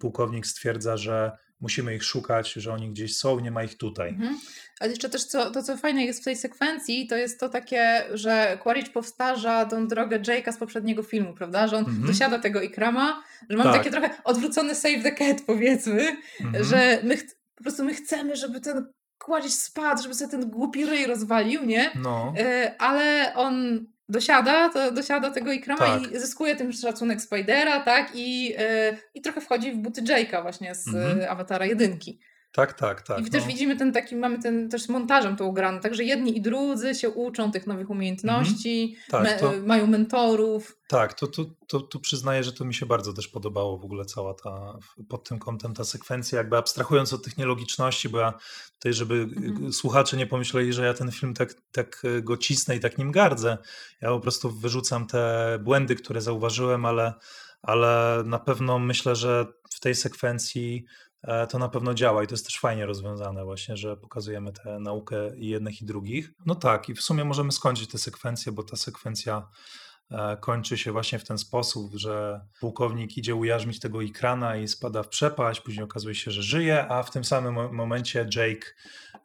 pułkownik stwierdza, że musimy ich szukać, że oni gdzieś są, nie ma ich tutaj. Mhm. Ale jeszcze też co, to, co fajne jest w tej sekwencji, to jest to takie, że Quaritch powtarza tą drogę Jake'a z poprzedniego filmu, prawda? Że on Mhm. dosiada tego ikrama, że mamy Tak. takie trochę odwrócony save the cat, powiedzmy, Mhm. że my po prostu my chcemy, żeby ten Quaritch spadł, żeby sobie ten głupi ryj rozwalił, nie? No, E, ale on dosiada, to dosiada tego ikrama Tak. i zyskuje tym szacunek Spidera, tak? I, e, i trochę wchodzi w buty Jake'a właśnie z Mhm. e, Awatara jedynki. Tak, tak, tak. I też no. widzimy ten taki, mamy ten też montażem to ugrane, także jedni i drudzy się uczą tych nowych umiejętności, Tak, me, to- mają mentorów. Tak, to, to, to, to przyznaję, że to mi się bardzo też podobało w ogóle cała ta, pod tym kątem ta sekwencja, jakby abstrahując od tych nielogiczności, bo ja tutaj, żeby Mhm. y, słuchacze nie pomyśleli, że ja ten film tak, tak y, go cisnę i tak nim gardzę. Ja po prostu wyrzucam te błędy, które zauważyłem, ale, ale na pewno myślę, że w tej sekwencji e, to na pewno działa i to jest też fajnie rozwiązane właśnie, że pokazujemy tę naukę i jednych i drugich. No tak, i w sumie możemy skończyć tę sekwencję, bo ta sekwencja e, kończy się właśnie w ten sposób, że pułkownik idzie ujarzmić tego ikrana i spada w przepaść, później okazuje się, że żyje, a w tym samym mo- momencie Jake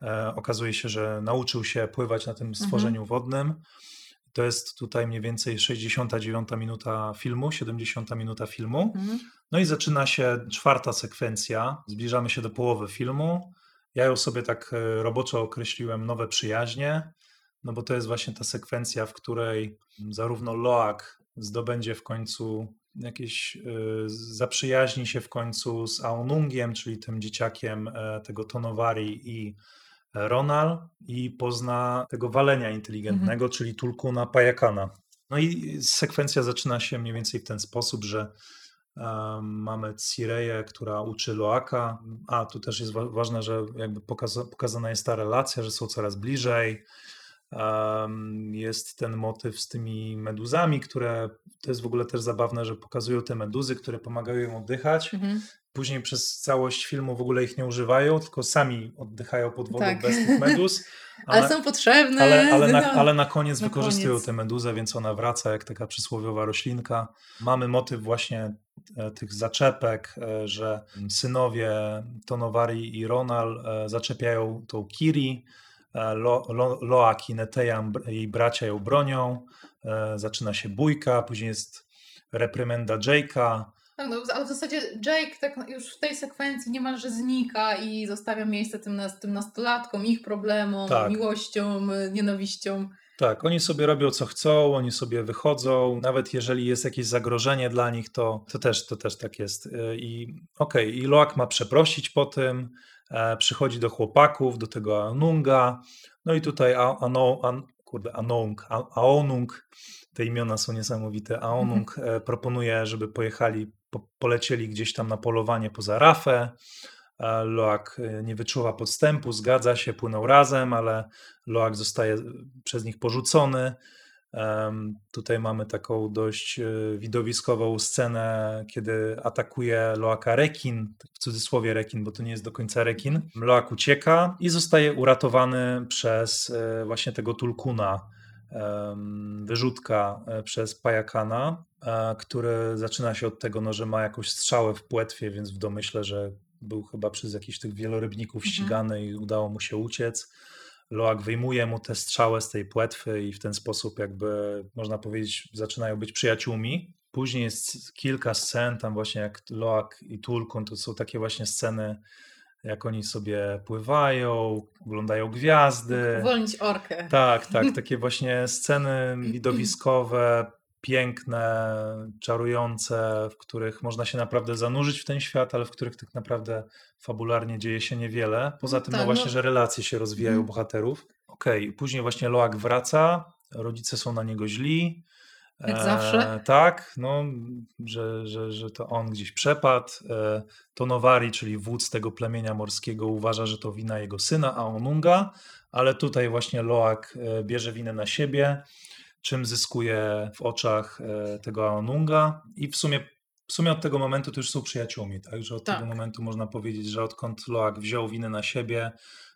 e, okazuje się, że nauczył się pływać na tym stworzeniu wodnym. To jest tutaj mniej więcej 69 minuta filmu, 70 minuta filmu. Mhm. No i zaczyna się czwarta sekwencja. Zbliżamy się do połowy filmu. Ja ją sobie tak e, roboczo określiłem nowe przyjaźnie, no bo to jest właśnie ta sekwencja, w której zarówno Loak zdobędzie w końcu jakieś, y, zaprzyjaźni się w końcu z Aonungiem, czyli tym dzieciakiem e, tego Tonowari i e, Ronal i pozna tego walenia inteligentnego, czyli Tulkuna Pajakana. No i sekwencja zaczyna się mniej więcej w ten sposób, że em, mamy Cireję, która uczy Loaka, a tu też jest wa- ważne, że jakby pokaza- pokazana jest ta relacja, że są coraz bliżej. Em, Jest ten motyw z tymi meduzami, które to jest w ogóle też zabawne, że pokazują te meduzy, które pomagają im oddychać. Mhm. Później przez całość filmu w ogóle ich nie używają, tylko sami oddychają pod wodą Tak. bez tych meduz. Ale są potrzebne. ale, ale, na, no. ale na koniec na wykorzystują koniec. tę meduzę, więc ona wraca jak taka przysłowiowa roślinka. Mamy motyw właśnie e, tych zaczepek, e, że synowie Tonowari i Ronal e, zaczepiają tą Kiri, Lo, Lo, Loak i Netejam, br- jej bracia ją bronią, zaczyna się bójka, później jest reprymenda Jake'a, no, ale w zasadzie Jake tak już w tej sekwencji niemalże znika i zostawia miejsce tym, nas, tym nastolatkom, ich problemom, Tak. miłością, y, nienawiścią. Tak, oni sobie robią co chcą, oni sobie wychodzą, nawet jeżeli jest jakieś zagrożenie dla nich, to, to, też, to też tak jest. Y, I okej, i Loak ma przeprosić po tym, e, przychodzi do chłopaków, do tego Anunga, no i tutaj A- Ano, An, kurde, Anong, A- Aonung, te imiona są niesamowite, Aonung e, proponuje, żeby pojechali, po, polecieli gdzieś tam na polowanie poza Rafę, Loak e, nie wyczuwa podstępu, zgadza się, płyną razem, ale Loak zostaje przez nich porzucony. Tutaj mamy taką dość e, widowiskową scenę, kiedy atakuje Loaka rekin, w cudzysłowie rekin, bo to nie jest do końca rekin. Loak ucieka i zostaje uratowany przez właśnie tego tulkuna, wyrzutka e, przez Pajakana, e, który zaczyna się od tego, no, że ma jakąś strzałę w płetwie, więc w domyśle, że był chyba przez jakichś tych wielorybników Mhm. ścigany i udało mu się uciec. Loak wyjmuje mu tę strzałę z tej płetwy i w ten sposób jakby można powiedzieć zaczynają być przyjaciółmi. Później jest kilka scen, tam właśnie jak Loak i Tulkun, to są takie właśnie sceny, jak oni sobie pływają, oglądają gwiazdy. Uwolnić orkę. Tak, tak, takie właśnie sceny widowiskowe, piękne, czarujące, w których można się naprawdę zanurzyć w ten świat, ale w których tak naprawdę fabularnie dzieje się niewiele. Poza No tym, no tak, właśnie, no. że relacje się rozwijają Mhm. bohaterów. Okej, później właśnie Loak wraca, rodzice są na niego źli. Jak zawsze. Tak, no, że, że, że to on gdzieś przepadł. E, Tonowari, czyli wódz tego plemienia morskiego, uważa, że to wina jego syna Aonunga, ale tutaj właśnie Loak e, bierze winę na siebie, czym zyskuje w oczach e, tego Aonunga i w sumie, w sumie od tego momentu to już są przyjaciółmi, tak? Że od Tak. tego momentu można powiedzieć, że odkąd Loak wziął winę na siebie,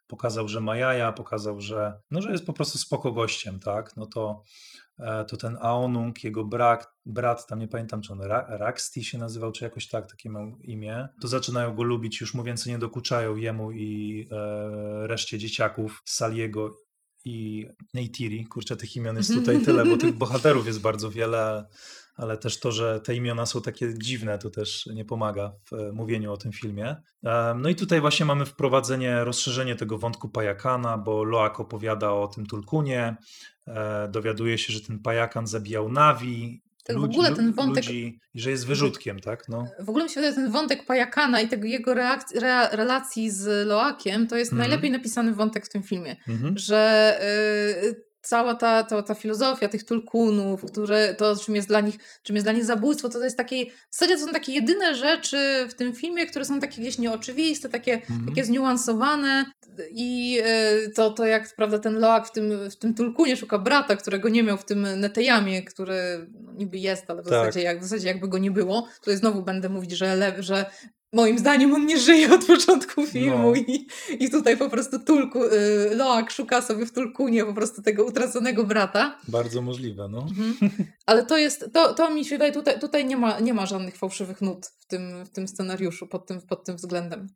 pokazał, że ma jaja, pokazał, że, no, że jest po prostu spoko gościem, tak? No to, e, to ten Aonung, jego brak, brat, tam nie pamiętam, czy on Ra, Raxti się nazywał, czy jakoś tak, takie miał imię, to zaczynają go lubić, już mu więcej nie dokuczają jemu i e, reszcie dzieciaków Saliego i Neytiri. Kurczę, tych imion jest tutaj tyle, bo tych bohaterów jest bardzo wiele, ale też to, że te imiona są takie dziwne, to też nie pomaga w e, mówieniu o tym filmie. Em, No i tutaj właśnie mamy wprowadzenie, rozszerzenie tego wątku Pajakana, bo Loak opowiada o tym Tulkunie, e, dowiaduje się, że ten Pajakan zabijał Navi, Tak w ogóle ten wątek- ludzi, że jest wyrzutkiem, tak? No. W ogóle mi się wydaje, ten wątek Pajakana i tego jego rea- relacji z Loakiem to jest Mhm. najlepiej napisany wątek w tym filmie. Mhm. że y, cała ta, ta, ta filozofia tych tulkunów, które, to czym jest, dla nich, czym jest dla nich zabójstwo, to, to jest takie, w zasadzie to są takie jedyne rzeczy w tym filmie, które są takie gdzieś nieoczywiste, takie, Mhm. takie zniuansowane i y, to, to jak prawda ten Loak w tym, w tym tulkunie szuka brata, którego nie miał w tym Netejamie, który no, niby jest, ale w, Tak. zasadzie, jak, w zasadzie jakby go nie było, tutaj znowu będę mówić, że, le, że Moim zdaniem on nie żyje od początku filmu No. i, i tutaj po prostu tulku, y, Loak szuka sobie w Tulkunie po prostu tego utraconego brata. Bardzo możliwe, no. Mhm. Ale to jest, to, to mi się wydaje, tutaj, tutaj nie, ma, nie ma żadnych fałszywych nut w tym, w tym scenariuszu pod tym, pod tym względem.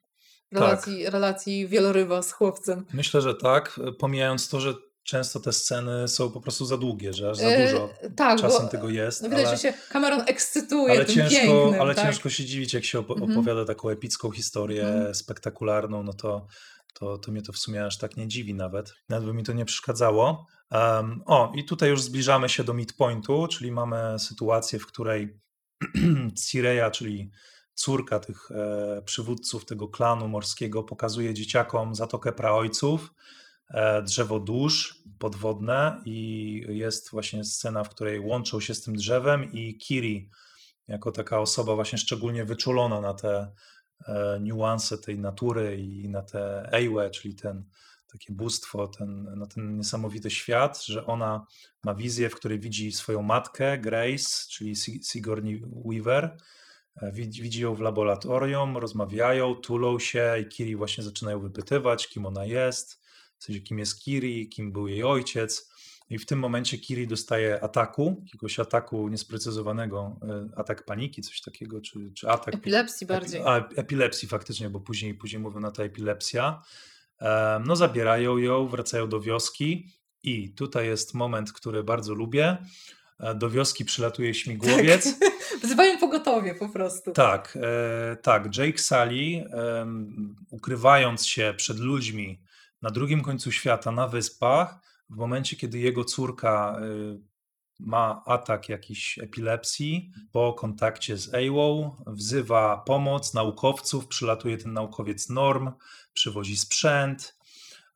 Relacji, relacji wieloryba z chłopcem. Myślę, że tak, pomijając to, że często te sceny są po prostu za długie, że aż za E, dużo tak, czasem tego jest. No widać, ale... że się Cameron ekscytuje ale ciężko, pięknym. ale tak? ciężko się dziwić, jak się opo- Mhm. opowiada taką epicką historię, Mhm. spektakularną, no to, to, to mnie to w sumie aż tak nie dziwi nawet. Nawet by mi to nie przeszkadzało. Em, o, i tutaj już zbliżamy się do midpointu, czyli mamy sytuację, w której Cireja, czyli córka tych e, przywódców tego klanu morskiego, pokazuje dzieciakom Zatokę Praojców, drzewo dusz podwodne i jest właśnie scena, w której łączą się z tym drzewem i Kiri, jako taka osoba właśnie szczególnie wyczulona na te e, niuanse tej natury i na te Eiwe, czyli ten takie bóstwo, ten, no ten niesamowity świat, że ona ma wizję, w której widzi swoją matkę, Grace, czyli Si- Sigourney Weaver. E, widzi ją w laboratorium, rozmawiają, tulą się i Kiri właśnie zaczynają wypytywać, kim ona jest, w sensie kim jest Kiri, kim był jej ojciec. I w tym momencie Kiri dostaje ataku, jakiegoś ataku niesprecyzowanego, e, atak paniki, coś takiego, czy, czy atak Epilepsji bardziej. A, epilepsji faktycznie, bo później, później mówią na to epilepsja. Em, No zabierają ją, wracają do wioski i tutaj jest moment, który bardzo lubię. E, Do wioski przylatuje śmigłowiec. Wzywają pogotowie po prostu. Tak, e, tak. Jake Sully, ukrywając się przed ludźmi na drugim końcu świata, na wyspach, w momencie, kiedy jego córka y, ma atak jakiś epilepsji, po kontakcie z AWOL, wzywa pomoc naukowców, przylatuje ten naukowiec Norm, przywozi sprzęt,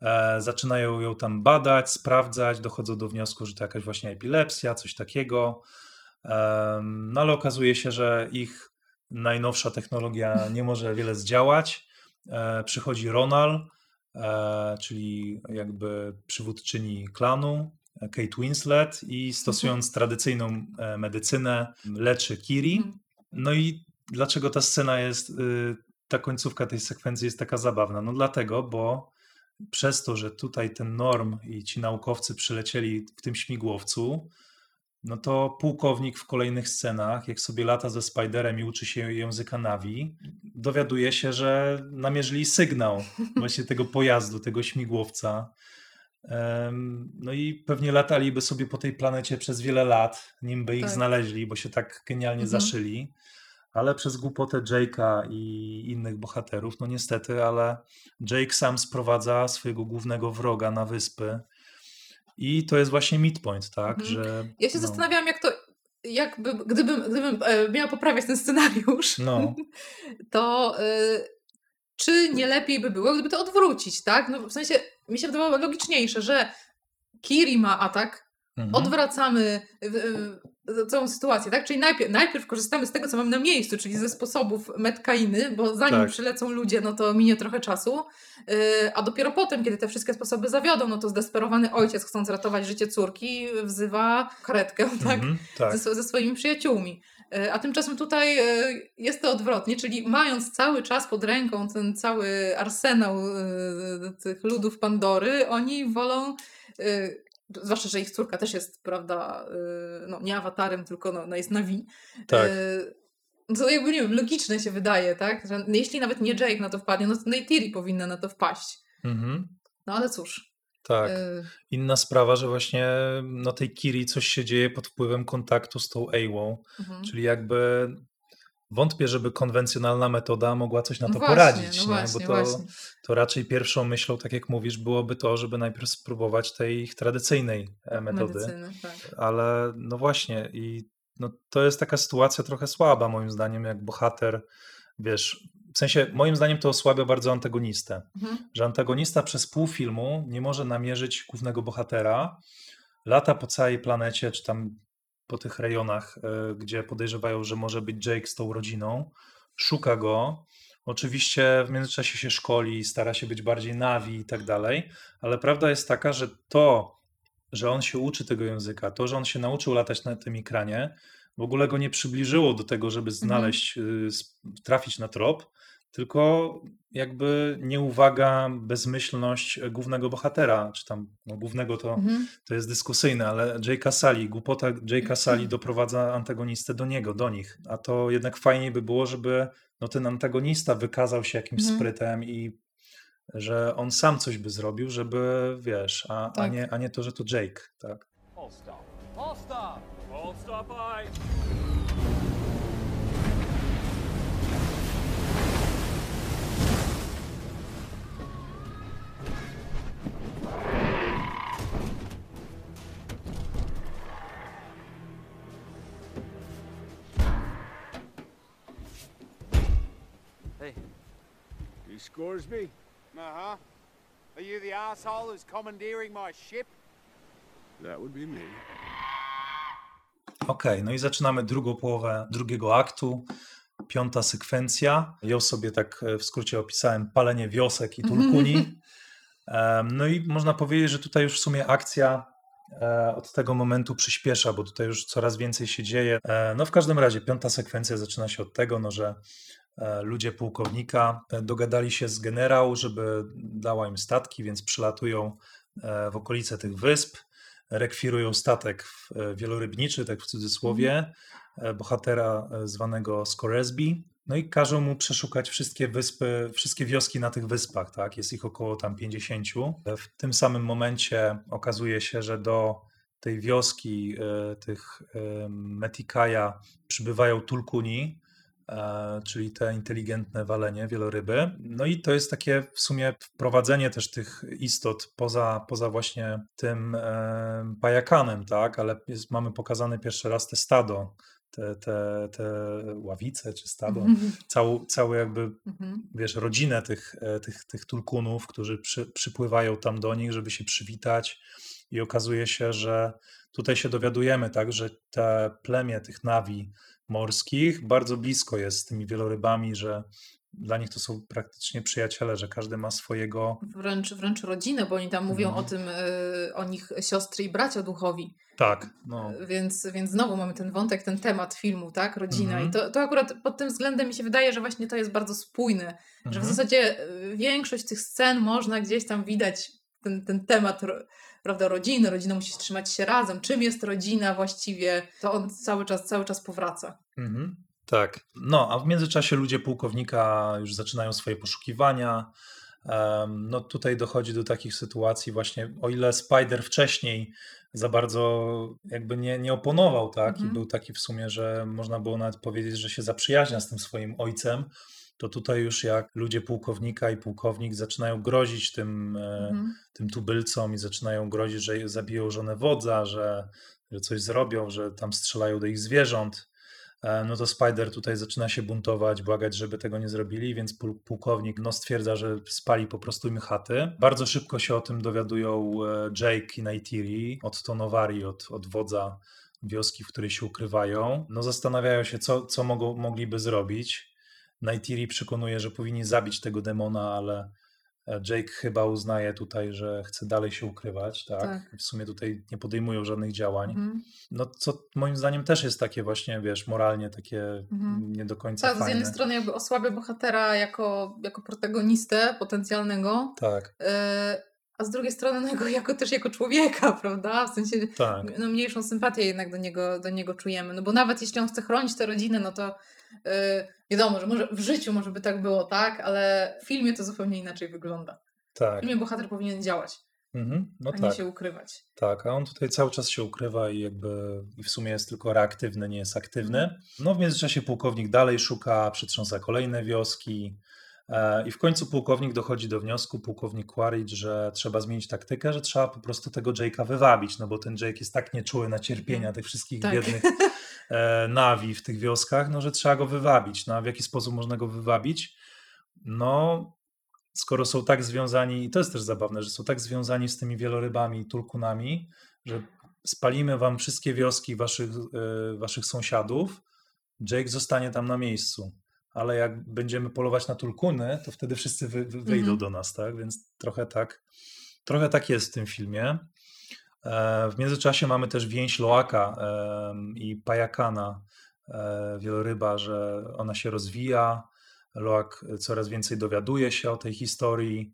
e, zaczynają ją tam badać, sprawdzać, dochodzą do wniosku, że to jakaś właśnie epilepsja, coś takiego. No ale okazuje się, że ich najnowsza technologia nie może wiele zdziałać. E, Przychodzi Ronal, e, czyli jakby przywódczyni klanu, e, Kate Winslet i stosując tradycyjną e, medycynę leczy Kiri. Mhm. No i dlaczego ta scena jest, y, ta końcówka tej sekwencji jest taka zabawna? No dlatego, bo przez to, że tutaj ten Norm i ci naukowcy przylecieli w tym śmigłowcu, no to pułkownik w kolejnych scenach, jak sobie lata ze Spiderem i uczy się języka Navi, dowiaduje się, że namierzyli sygnał właśnie tego pojazdu, tego śmigłowca. No i pewnie lataliby sobie po tej planecie przez wiele lat, nim by ich Tak. znaleźli, bo się tak genialnie Mhm. zaszyli. Ale przez głupotę Jake'a i innych bohaterów, no niestety, ale Jake sam sprowadza swojego głównego wroga na wyspy. I to jest właśnie midpoint, tak? Mhm. Że, Ja się no, zastanawiałam, jak to, jakby, gdybym, gdybym e, miała poprawiać ten scenariusz, No, to y, czy nie lepiej by było, gdyby to odwrócić, tak? No, w sensie mi się wydawało logiczniejsze, że Kiri ma atak, mhm. odwracamy y, y, całą sytuację, tak? Czyli najpierw, najpierw korzystamy z tego, co mamy na miejscu, czyli ze sposobów metkainy, bo zanim Tak. przylecą ludzie, no to minie trochę czasu, y, a dopiero potem, kiedy te wszystkie sposoby zawiodą, no to zdesperowany ojciec, chcąc ratować życie córki, wzywa karetkę, tak? Mhm, tak. ze, ze swoimi przyjaciółmi. E, A tymczasem tutaj e, jest to odwrotnie, czyli mając cały czas pod ręką ten cały arsenał e, tych ludów Pandory, oni wolą, zwłaszcza, że ich córka też jest, prawda, e, no nie awatarem, tylko no, no jest Navi. Tak. No To jakby, nie wiem, logiczne się wydaje, tak? Że jeśli nawet nie Jake na to wpadnie, no to Neytiri powinna na to wpaść. Mhm, No ale cóż. tak. e, Inna sprawa, że właśnie no tej Kiri coś się dzieje pod wpływem kontaktu z tą Ewą, mhm. czyli jakby wątpię, żeby konwencjonalna metoda mogła coś na No to właśnie, poradzić, no nie? właśnie, bo to, właśnie. to raczej pierwszą myślą, tak jak mówisz, byłoby to, żeby najpierw spróbować tej ich tradycyjnej e, metody. Medycyny, tak. Ale no właśnie, i no to jest taka sytuacja trochę słaba, moim zdaniem, jak bohater, wiesz, w sensie, moim zdaniem to osłabia bardzo antagonistę, Mhm. że antagonista przez pół filmu nie może namierzyć głównego bohatera, lata po całej planecie, czy tam po tych rejonach, e, gdzie podejrzewają, że może być Jake z tą rodziną, szuka go. Oczywiście w międzyczasie się szkoli, stara się być bardziej nawi i tak dalej, ale prawda jest taka, że to, że on się uczy tego języka, to, że on się nauczył latać na tym ekranie, w ogóle go nie przybliżyło do tego, żeby znaleźć, y, sp- trafić na trop, tylko jakby nieuwaga, bezmyślność e, głównego bohatera, czy tam no, głównego to, Mhm. to jest dyskusyjne, ale Jake'a Sully, głupota Jake'a Sully doprowadza antagonistę do niego, do nich, a to jednak fajniej by było, żeby no, ten antagonista wykazał się jakimś Mhm. sprytem i że on sam coś by zrobił, żeby, wiesz, a, a, Tak. nie, a nie to, że to Jake, tak? All stop. All stop. All stop, I. You Scoresby? Uh-huh. Are you the asshole who's commandeering my ship? That would be me. Okej, no i zaczynamy drugą połowę drugiego aktu. Piąta sekwencja. Ją sobie tak e, w skrócie opisałem palenie wiosek i tulkuni. No i można powiedzieć, że tutaj już w sumie akcja e, od tego momentu przyspiesza, bo tutaj już coraz więcej się dzieje. E, No w każdym razie piąta sekwencja zaczyna się od tego, no, że ludzie pułkownika e, dogadali się z generał, żeby dała im statki, więc przylatują e, w okolice tych wysp, rekwirują statek e, wielorybniczy, tak w cudzysłowie, e, bohatera e, zwanego Scoresby. No i każą mu przeszukać wszystkie wyspy, wszystkie wioski na tych wyspach, tak? Jest ich około tam 50. W tym samym momencie okazuje się, że do tej wioski e, tych e, Metikaja przybywają tulkuni, e, czyli te inteligentne walenie, wieloryby. No i to jest takie w sumie wprowadzenie też tych istot poza, poza właśnie tym e, pajakanem, tak? Ale jest, mamy pokazane pierwszy raz te stado, te, te, te ławice czy stado, całą, całą jakby Mhm. wiesz, rodzinę tych, e, tych, tych tulkunów, którzy przy, przypływają tam do nich, żeby się przywitać. I okazuje się, że tutaj się dowiadujemy, tak, że te plemię tych nawi morskich bardzo blisko jest z tymi wielorybami, że dla nich to są praktycznie przyjaciele, że każdy ma swojego. Wręcz, wręcz rodzinę, bo oni tam mówią Mhm. o tym, y, o nich siostry i bracia duchowi. Tak, no. Więc, więc znowu mamy ten wątek, ten temat filmu, tak? Rodzina. Mhm. I to, to akurat pod tym względem mi się wydaje, że właśnie to jest bardzo spójne. Że w Mhm. zasadzie y, większość tych scen można gdzieś tam widać ten, ten temat, prawda, rodziny. Rodzina musi trzymać się razem. Czym jest rodzina właściwie? To on cały czas, cały czas powraca. Mhm. Tak. No, a w międzyczasie ludzie pułkownika już zaczynają swoje poszukiwania. No, tutaj dochodzi do takich sytuacji, właśnie o ile Spider wcześniej za bardzo jakby nie, nie oponował, tak? Mhm. I był taki w sumie, że można było nawet powiedzieć, że się zaprzyjaźnia z tym swoim ojcem. To tutaj już jak ludzie pułkownika i pułkownik zaczynają grozić tym, e, Mhm. tym tubylcom i zaczynają grozić, że zabiją żonę wodza, że, że coś zrobią, że tam strzelają do ich zwierząt. E, No to Spider tutaj zaczyna się buntować, błagać, żeby tego nie zrobili, więc pułkownik no, stwierdza, że spali po prostu im chaty. Bardzo szybko się o tym dowiadują e, Jake i Neytiri od Tonowari, od, od wodza wioski, w której się ukrywają. No zastanawiają się, co, co mogą, mogliby zrobić. Neytiri przekonuje, że powinni zabić tego demona, ale e, Jake chyba uznaje tutaj, że chce dalej się ukrywać, tak? Tak. W sumie tutaj nie podejmują żadnych działań. Mhm. No co moim zdaniem też jest takie właśnie, wiesz, moralnie takie Mhm. nie do końca Tak, z fajne. jednej strony jakby osłabia bohatera jako, jako protagonistę potencjalnego, Tak, y, a z drugiej strony no, jako, jako też jako człowieka, prawda? W sensie tak, no, mniejszą sympatię jednak do niego, do niego czujemy. No bo nawet jeśli on chce chronić tę rodzinę, no to y, wiadomo, że może w życiu może by tak było, tak? Ale w filmie to zupełnie inaczej wygląda. W tak. filmie bohater powinien działać, Mhm. No a nie tak, się ukrywać. tak, a on tutaj cały czas się ukrywa i jakby i w sumie jest tylko reaktywny, nie jest aktywny. No w międzyczasie pułkownik dalej szuka, przytrząsa kolejne wioski e, i w końcu pułkownik dochodzi do wniosku, pułkownik Quaritch, że trzeba zmienić taktykę, że trzeba po prostu tego Jake'a wywabić, no bo ten Jake jest tak nieczuły na cierpienia tych wszystkich Tak. biednych nawi w tych wioskach, no że trzeba go wywabić. No w jaki sposób można go wywabić? No, skoro są tak związani, i to jest też zabawne, że są tak związani z tymi wielorybami i tulkunami, że spalimy wam wszystkie wioski waszych, e, waszych sąsiadów, Jake zostanie tam na miejscu. Ale jak będziemy polować na tulkuny, to wtedy wszyscy wy, wy, wyjdą Mhm. do nas, tak? Więc trochę tak, trochę tak jest w tym filmie. E, W międzyczasie mamy też więź Loaka em, i Pajakana, e, wieloryba, że ona się rozwija. Loak coraz więcej dowiaduje się o tej historii.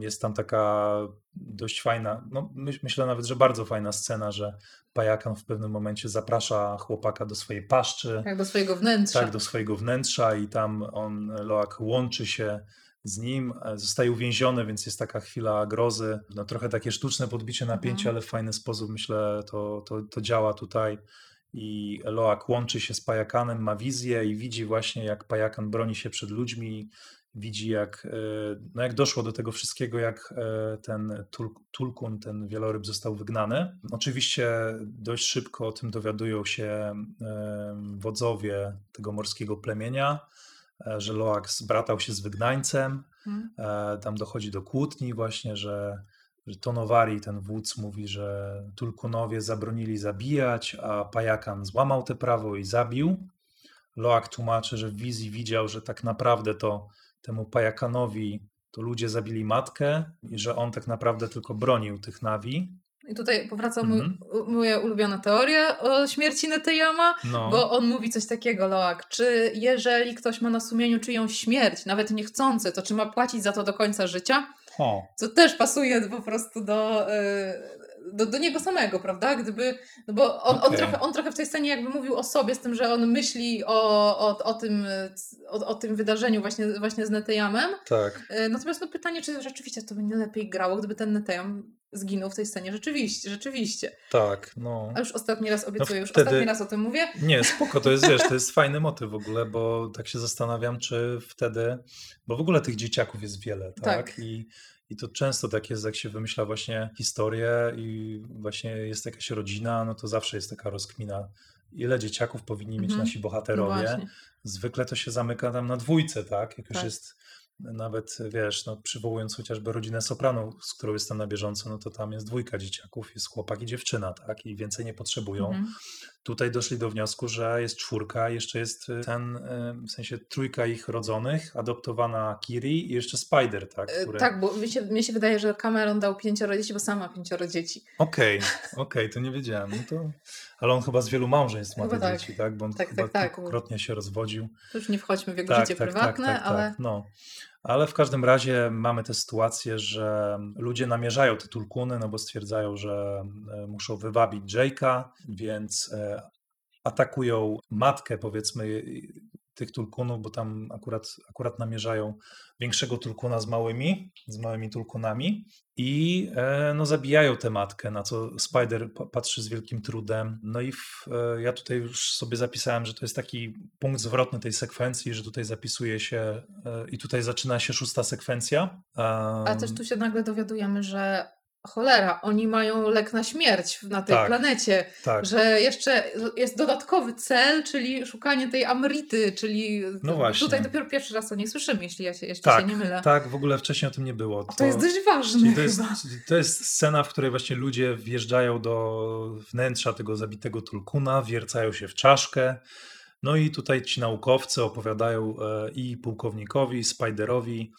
Jest tam taka dość fajna, no myś- myślę nawet, że bardzo fajna scena, że Pajakan w pewnym momencie zaprasza chłopaka do swojej paszczy. Jak do swojego wnętrza. Tak, do swojego wnętrza i tam on, Loak, łączy się z nim, e, zostaje uwięziony, więc jest taka chwila grozy. No trochę takie sztuczne podbicie napięcia, Mhm. ale w fajny sposób myślę to, to, to działa tutaj. I Loak łączy się z Pajakanem, ma wizję i widzi właśnie jak Pajakan broni się przed ludźmi, widzi jak, e, no jak doszło do tego wszystkiego, jak e, ten tul, Tulkun, ten wieloryb został wygnany. Oczywiście dość szybko o tym dowiadują się wodzowie tego morskiego plemienia, że Loak zbratał się z wygnańcem. E, Tam dochodzi do kłótni właśnie, że, że Tonowari, ten wódz, mówi, że Tulkunowie zabronili zabijać, a Pajakan złamał te prawo i zabił. Loak tłumaczy, że w wizji widział, że tak naprawdę to temu Pajakanowi to ludzie zabili matkę i że on tak naprawdę tylko bronił tych Navi. I tutaj powraca mój, Mhm. u- moja ulubiona teoria o śmierci Neteyama, No, bo on mówi coś takiego, Loak, czy jeżeli ktoś ma na sumieniu czyjąś śmierć, nawet niechcący, to czy ma płacić za to do końca życia? o, Co też pasuje po prostu do, y, do, do niego samego, prawda? Gdyby, no bo on, on, Okej. trochę, on trochę w tej scenie jakby mówił o sobie, z tym, że on myśli o, o, o, tym, o, o tym wydarzeniu właśnie, właśnie z Neteyamem. tak. Y, Natomiast no pytanie, czy rzeczywiście to by nie lepiej grało, gdyby ten Neteyam zginął w tej scenie. Rzeczywiście, rzeczywiście. Tak, no. A już ostatni raz obiecuję, już wtedy- ostatni raz o tym mówię. Nie, spoko, to jest, wiesz, to jest fajny motyw w ogóle, bo tak się zastanawiam, czy wtedy, bo w ogóle tych dzieciaków jest wiele, tak? Tak. I, I to często tak jest, jak się wymyśla właśnie historię i właśnie jest jakaś rodzina, no to zawsze jest taka rozkmina, ile dzieciaków powinni mieć Mhm. nasi No bohaterowie. właśnie. Zwykle to się zamyka tam na dwójce, tak? Jak już Tak. jest nawet, wiesz, no, przywołując chociażby rodzinę Soprano, z którą jestem na bieżąco, no to tam jest dwójka dzieciaków, jest chłopak i dziewczyna, tak? I więcej nie potrzebują. Mhm. Tutaj doszli do wniosku, że jest czwórka, jeszcze jest y, ten, y, w sensie trójka ich rodzonych, adoptowana Kiri i jeszcze Spider, tak? Y, Który... Tak, bo mi się, mi się wydaje, że Cameron dał pięcioro dzieci, bo sama pięcioro dzieci. Okej, okej, to nie wiedziałem. No to... Ale on chyba z wielu małżeństw ma te tak. dzieci, tak? Bo on Tak, chyba tak, tak. się rozwodził. Tu już nie wchodźmy w jego życie prywatne, ale No. Ale w każdym razie mamy tę sytuację, że ludzie namierzają te tulkuny, no bo stwierdzają, że e, muszą wywabić Jake'a, więc e, atakują matkę, powiedzmy, tych tulkunów, bo tam akurat, akurat namierzają większego tulkuna z małymi, z małymi tulkunami i e, no, zabijają tę matkę, na co Spider pa- patrzy z wielkim trudem. No i w, e, ja tutaj już sobie zapisałem, że to jest taki punkt zwrotny tej sekwencji, że tutaj zapisuje się e, i tutaj zaczyna się szósta sekwencja. A też tu się nagle dowiadujemy, że cholera, oni mają lek na śmierć na tej Tak, planecie, tak, że jeszcze jest dodatkowy cel, czyli szukanie tej Amrity, czyli No właśnie. tutaj dopiero pierwszy raz o niej słyszymy, jeśli ja się, jeśli tak, się nie mylę. tak, w ogóle wcześniej o tym nie było. A to jest dość ważne to, jest, to jest scena, w której właśnie ludzie wjeżdżają do wnętrza tego zabitego tulkuna, wiercają się w czaszkę. No i tutaj ci naukowcy opowiadają e, i pułkownikowi, i Spiderowi,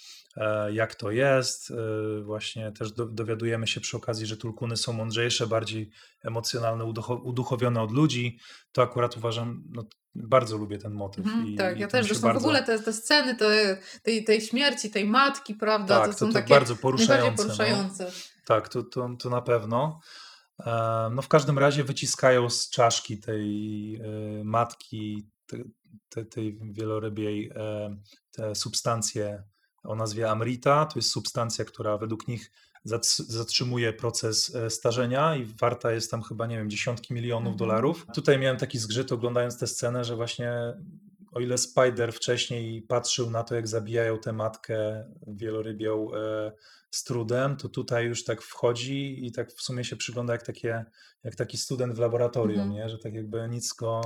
jak to jest. E, Właśnie też do, dowiadujemy się przy okazji, że tulkuny są mądrzejsze, bardziej emocjonalne, uducho, uduchowione od ludzi. To akurat uważam, no, bardzo lubię ten motyw. Mhm, i, tak, i ja też. Zresztą bardzo- w ogóle te, te sceny te, tej, tej śmierci, tej matki, prawda, Tak, to to- są to takie bardzo najbardziej poruszające, no. poruszające. Tak, to, to, to na pewno. E, No w każdym razie wyciskają z czaszki tej e, matki, te, te, tej wielorybiej, e, te substancje o nazwie Amrita. To jest substancja, która według nich zatr- zatrzymuje proces e, starzenia i warta jest tam chyba, nie wiem, dziesiątki milionów Mhm. dolarów. Tutaj miałem taki zgrzyt oglądając tę scenę, że właśnie o ile Spider wcześniej patrzył na to, jak zabijają tę matkę wielorybią e, z trudem, to tutaj już tak wchodzi i tak w sumie się przygląda jak, takie, jak taki student w laboratorium, Mhm. nie? że tak jakby nic go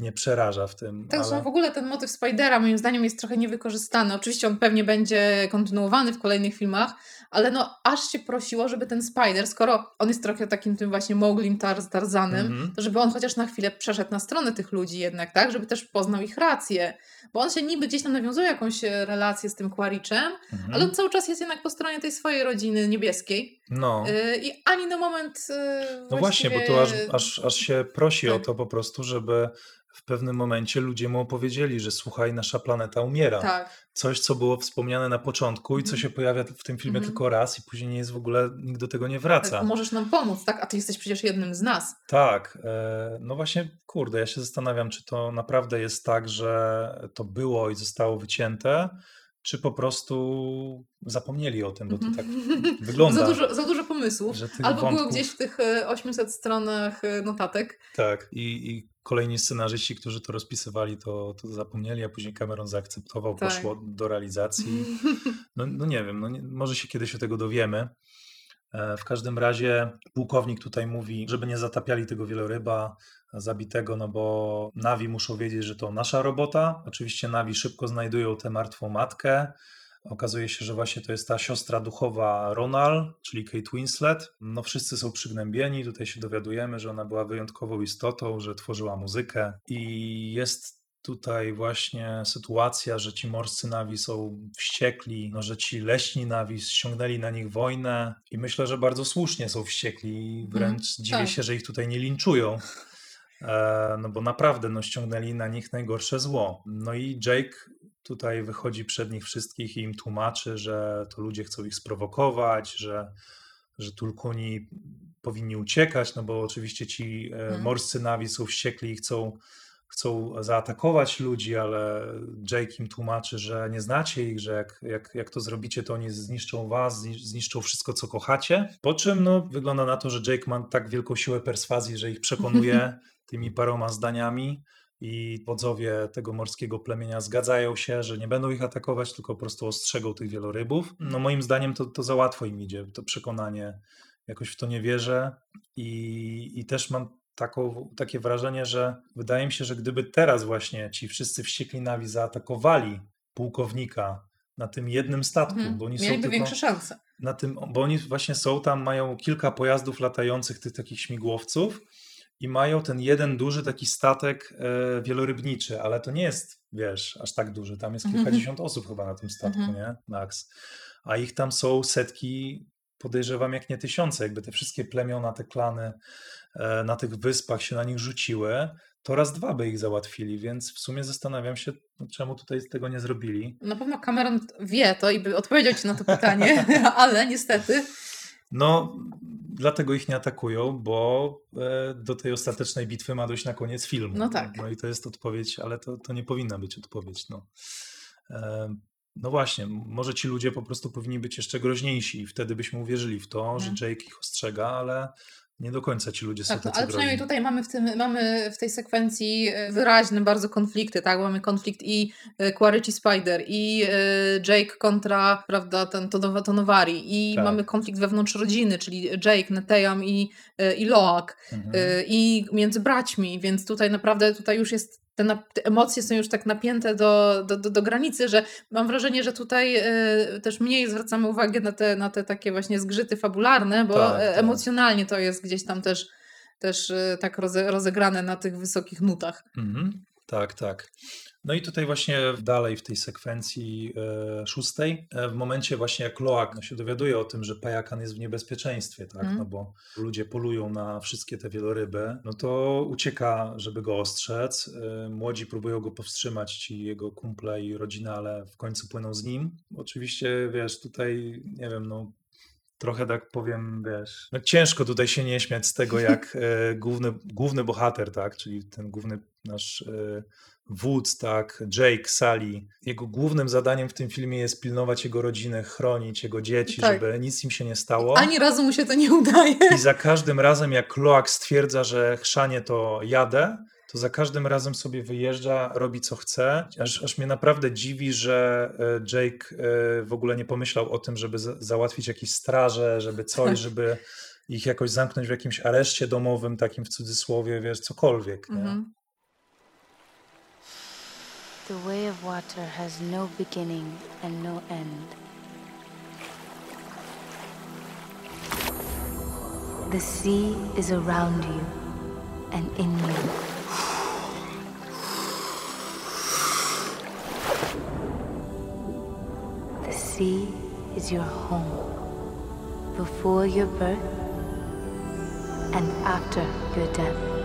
nie przeraża w tym. Tak, ale... w ogóle ten motyw Spidera moim zdaniem jest trochę niewykorzystany. Oczywiście on pewnie będzie kontynuowany w kolejnych filmach, ale no aż się prosiło, żeby ten Spider, skoro on jest trochę takim tym właśnie Mowglim Tar Tarzanem, Mhm. to żeby on chociaż na chwilę przeszedł na stronę tych ludzi jednak, tak? Żeby też poznał ich rację. Bo on się niby gdzieś tam nawiązuje jakąś e, relację z tym Quaritchem, Mhm. ale on cały czas jest jednak po stronie tej swojej rodziny niebieskiej. No. Y, I ani na moment y, No właśnie, bo tu aż, właściwie- aż, aż się prosi o Tak. to po prostu, żeby pewnym momencie ludzie mu opowiedzieli, że słuchaj, nasza planeta umiera. Tak. Coś, co było wspomniane na początku i co Mhm. się pojawia w tym filmie Mhm. tylko raz i później nie jest w ogóle, nikt do tego nie wraca. Tak, możesz nam pomóc, tak? A ty jesteś przecież jednym z nas. Tak, e, no właśnie, kurde, ja się zastanawiam, czy to naprawdę jest tak, że to było i zostało wycięte, czy po prostu zapomnieli o tym, bo to tak wygląda. za, dużo, za dużo pomysłów. Albo było wątków- gdzieś w tych e, 800 stronach e, notatek. Tak, i, i kolejni scenarzyści, którzy to rozpisywali, to, to zapomnieli, a później Cameron zaakceptował, Tak. poszło do realizacji. No, no nie wiem, no nie, może się kiedyś o tego dowiemy. E, W każdym razie pułkownik tutaj mówi, żeby nie zatapiali tego wieloryba zabitego, no bo Navi muszą wiedzieć, że to nasza robota. Oczywiście Navi szybko znajdują tę martwą matkę. Okazuje się, że właśnie to jest ta siostra duchowa Ronal, czyli Kate Winslet. No wszyscy są przygnębieni, tutaj się dowiadujemy, że ona była wyjątkową istotą, że tworzyła muzykę i jest tutaj właśnie sytuacja, że ci morscy nawi są wściekli, no, że ci leśni nawi ściągnęli na nich wojnę i myślę, że bardzo słusznie są wściekli. Wręcz dziwię tak. się, że ich tutaj nie linczują. E, no bo naprawdę no, ściągnęli na nich najgorsze zło. No i Jake tutaj wychodzi przed nich wszystkich i im tłumaczy, że to ludzie chcą ich sprowokować, że, że Tulkuni powinni uciekać, no bo oczywiście ci Mhm. morscy nawi są wściekli i chcą, chcą zaatakować ludzi, ale Jake im tłumaczy, że nie znacie ich, że jak, jak, jak to zrobicie, to oni zniszczą was, zni- zniszczą wszystko, co kochacie. Po czym no, wygląda na to, że Jake ma tak wielką siłę perswazji, że ich przekonuje tymi paroma zdaniami i wodzowie tego morskiego plemienia zgadzają się, że nie będą ich atakować, tylko po prostu ostrzegą tych wielorybów. No moim zdaniem to, to za łatwo im idzie, to przekonanie. Jakoś w to nie wierzę i, i też mam taką, takie wrażenie, że wydaje mi się, że gdyby teraz właśnie ci wszyscy wściekli nawi zaatakowali pułkownika na tym jednym statku, Mhm. bo oni są Mieliby tylko większe szanse. na tym, bo oni właśnie są tam, mają kilka pojazdów latających, tych takich śmigłowców i mają ten jeden duży taki statek e, wielorybniczy, ale to nie jest, wiesz, aż tak duży. Tam jest Mhm. kilkadziesiąt osób chyba na tym statku, Mhm. nie? Max. A ich tam są setki, podejrzewam, jak nie tysiące. Jakby te wszystkie plemiona, te klany e, na tych wyspach się na nich rzuciły, to raz dwa by ich załatwili, więc w sumie zastanawiam się, no, czemu tutaj tego nie zrobili. Na pewno Cameron wie to i by odpowiedział ci na to pytanie, ale niestety. No, dlatego ich nie atakują, bo e, do tej ostatecznej bitwy ma dojść na koniec filmu. No tak. No i to jest odpowiedź, ale to, to nie powinna być odpowiedź. No. E, no właśnie, może ci ludzie po prostu powinni być jeszcze groźniejsi i wtedy byśmy uwierzyli w to, Mhm. że Jake ich ostrzega, ale nie do końca ci ludzie są Tak, no, tacy ale przynajmniej tutaj mamy w, tym, mamy w tej sekwencji e, wyraźne bardzo konflikty, tak? Mamy konflikt i e, Quarity Spider, i e, Jake kontra, prawda, ten Tonowa- Tonowari, i Tak. mamy konflikt wewnątrz rodziny, czyli Jake, Neteyam i, i Loak, Mhm. i między braćmi, więc tutaj naprawdę tutaj już jest te, te emocje są już tak napięte do, do, do, do granicy, że mam wrażenie, że tutaj e, też mniej zwracamy uwagę na te, na te takie właśnie zgrzyty fabularne, bo Tak, tak. emocjonalnie to jest gdzieś tam też, też e, tak roze, rozegrane na tych wysokich nutach. Mhm. Tak, tak. No i tutaj właśnie dalej w tej sekwencji e, szóstej, e, w momencie właśnie jak Loak no, się dowiaduje o tym, że Pajakan jest w niebezpieczeństwie, tak, Mhm. no bo ludzie polują na wszystkie te wieloryby, no to ucieka, żeby go ostrzec. E, młodzi próbują go powstrzymać, ci jego kumple i rodzina, ale w końcu płyną z nim. Oczywiście, wiesz, tutaj, nie wiem, no trochę tak powiem, wiesz, no ciężko tutaj się nie śmiać z tego, jak e, główny, główny bohater, tak, czyli ten główny nasz e, wódz, tak, Jake Sally, jego głównym zadaniem w tym filmie jest pilnować jego rodziny, chronić jego dzieci, Tak. żeby nic im się nie stało. Ani razu mu się to nie udaje. I za każdym razem, jak Loak stwierdza, że chrzanie to jadę, to za każdym razem sobie wyjeżdża, robi co chce. Aż, aż mnie naprawdę dziwi, że e, Jake e, w ogóle nie pomyślał o tym, żeby za- załatwić jakieś straże, żeby coś, żeby ich jakoś zamknąć w jakimś areszcie domowym, takim w cudzysłowie, wiesz, cokolwiek. Mhm. The way of water has no beginning and no end. The sea is around you and in you. The sea is your home before your birth and after your death.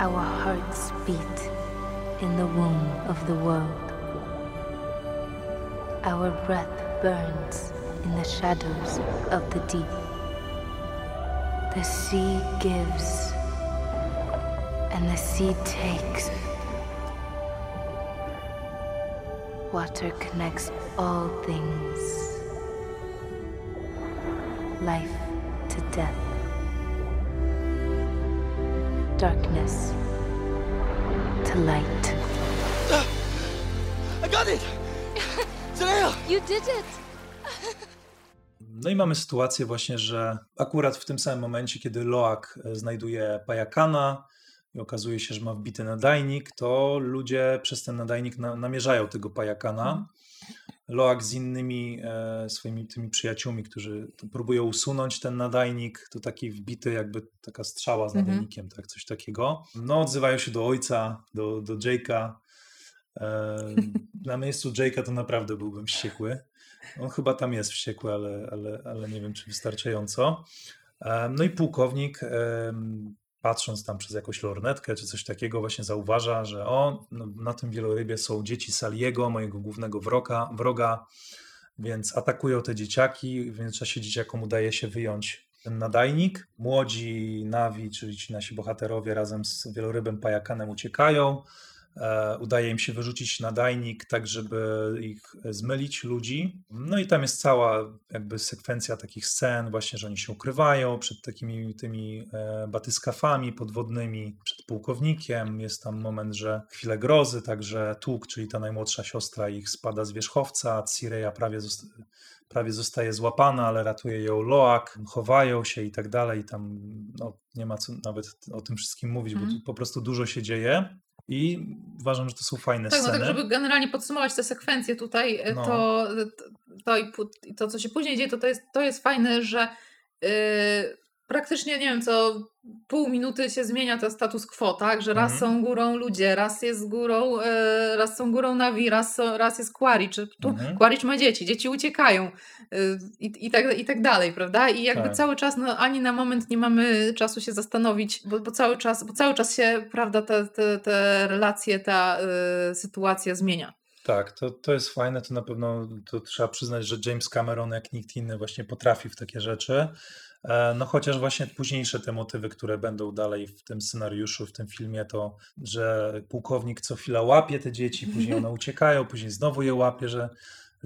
Our hearts beat in the womb of the world. Our breath burns in the shadows of the deep. The sea gives, and the sea takes. Water connects all things life to death darkness to light. I got it! You did it! No i mamy sytuację właśnie, że akurat w tym samym momencie, kiedy Loak e, znajduje Pajakana i okazuje się, że ma wbity nadajnik, to ludzie przez ten nadajnik na, namierzają tego Pajakana. Loak z innymi e, swoimi tymi przyjaciółmi, którzy próbują usunąć ten nadajnik, to taki wbity jakby taka strzała z Mhm. nadajnikiem, tak, coś takiego. No odzywają się do ojca, do, do Jake'a. E, na miejscu Jake'a to naprawdę byłbym wściekły. On chyba tam jest wściekły, ale, ale, ale nie wiem, czy wystarczająco. E, No i pułkownik, patrząc tam przez jakąś lornetkę czy coś takiego, właśnie zauważa, że o, no, na tym wielorybie są dzieci Saliego, mojego głównego wroga, wroga, więc atakują te dzieciaki. W międzyczasie dzieciakom udaje się wyjąć ten nadajnik. Młodzi Nawi, czyli ci nasi bohaterowie razem z wielorybem Pajakanem uciekają. E, udaje im się wyrzucić nadajnik, tak żeby ich zmylić, ludzi. No i tam jest cała jakby sekwencja takich scen, właśnie, że oni się ukrywają przed takimi tymi e, batyskafami podwodnymi, przed pułkownikiem. Jest tam moment, że chwilę grozy, także Tuk, czyli ta najmłodsza siostra ich spada z wierzchowca, Cireja prawie, zosta- prawie zostaje złapana, ale ratuje ją Loak, chowają się i tak dalej. Tam no, nie ma co nawet o tym wszystkim mówić, bo Mhm. tu po prostu dużo się dzieje. I uważam, że to są fajne Tak, no sceny. tak, żeby generalnie podsumować te sekwencje tutaj, e, No. to, to, i pu- i to, co się później dzieje, to, to, jest, to jest fajne, że yy, praktycznie, nie wiem, co pół minuty się zmienia to status quo, tak? Że raz Mhm. są górą ludzie, raz jest górą, e, raz są górą Navi, raz, są, raz jest Quaritch. Tu Mhm. Quaritch ma dzieci, dzieci uciekają y, i, i, tak, i tak dalej, prawda? I jakby Tak. cały czas, no ani na moment nie mamy czasu się zastanowić, bo, bo, cały, czas, bo cały czas się, prawda, te, te, te relacje, ta y, sytuacja zmienia. Tak, to, to jest fajne, to na pewno to trzeba przyznać, że James Cameron jak nikt inny właśnie potrafi w takie rzeczy. E, No chociaż właśnie późniejsze te motywy, które będą dalej w tym scenariuszu, w tym filmie, to że pułkownik co chwila łapie te dzieci, później one uciekają, później znowu je łapie, że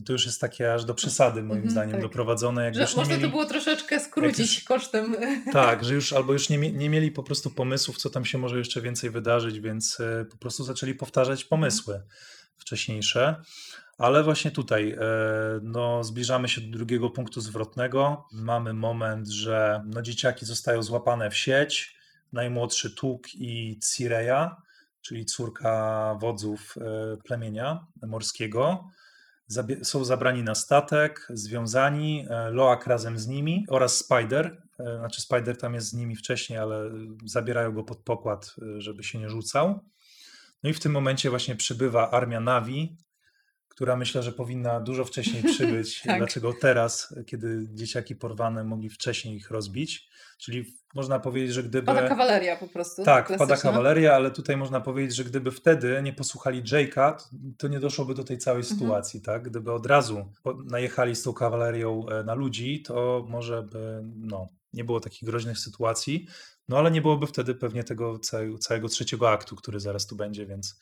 to już jest takie aż do przesady moim Mhm, zdaniem tak. doprowadzone. Jak Że już nie można mieli... to było troszeczkę skrócić już- kosztem. Tak, że już albo już nie, nie mieli po prostu pomysłów, co tam się może jeszcze więcej wydarzyć, więc e, po prostu zaczęli powtarzać pomysły wcześniejsze. Ale właśnie tutaj e, no, zbliżamy się do drugiego punktu zwrotnego. Mamy moment, że no, dzieciaki zostają złapane w sieć. Najmłodszy Tuk i Cireja, czyli córka wodzów e, plemienia morskiego, są zabrani na statek, związani, e, Loak razem z nimi oraz Spider. Znaczy Spider tam jest z nimi wcześniej, ale zabierają go pod pokład, żeby się nie rzucał. No i w tym momencie właśnie przybywa armia Navi, która myślę, że powinna dużo wcześniej przybyć. Tak. Dlaczego teraz, kiedy dzieciaki porwane mogli wcześniej ich rozbić? Czyli można powiedzieć, że gdyby... Pada kawaleria po prostu. Tak, klasyczna. kawaleria, ale tutaj można powiedzieć, że gdyby wtedy nie posłuchali Jake'a, to- nie doszłoby do tej całej Mhm. sytuacji, tak? Gdyby od razu najechali z tą kawalerią e, na ludzi, to może by, no, nie było takich groźnych sytuacji, no ale nie byłoby wtedy pewnie tego całego trzeciego aktu, który zaraz tu będzie, więc,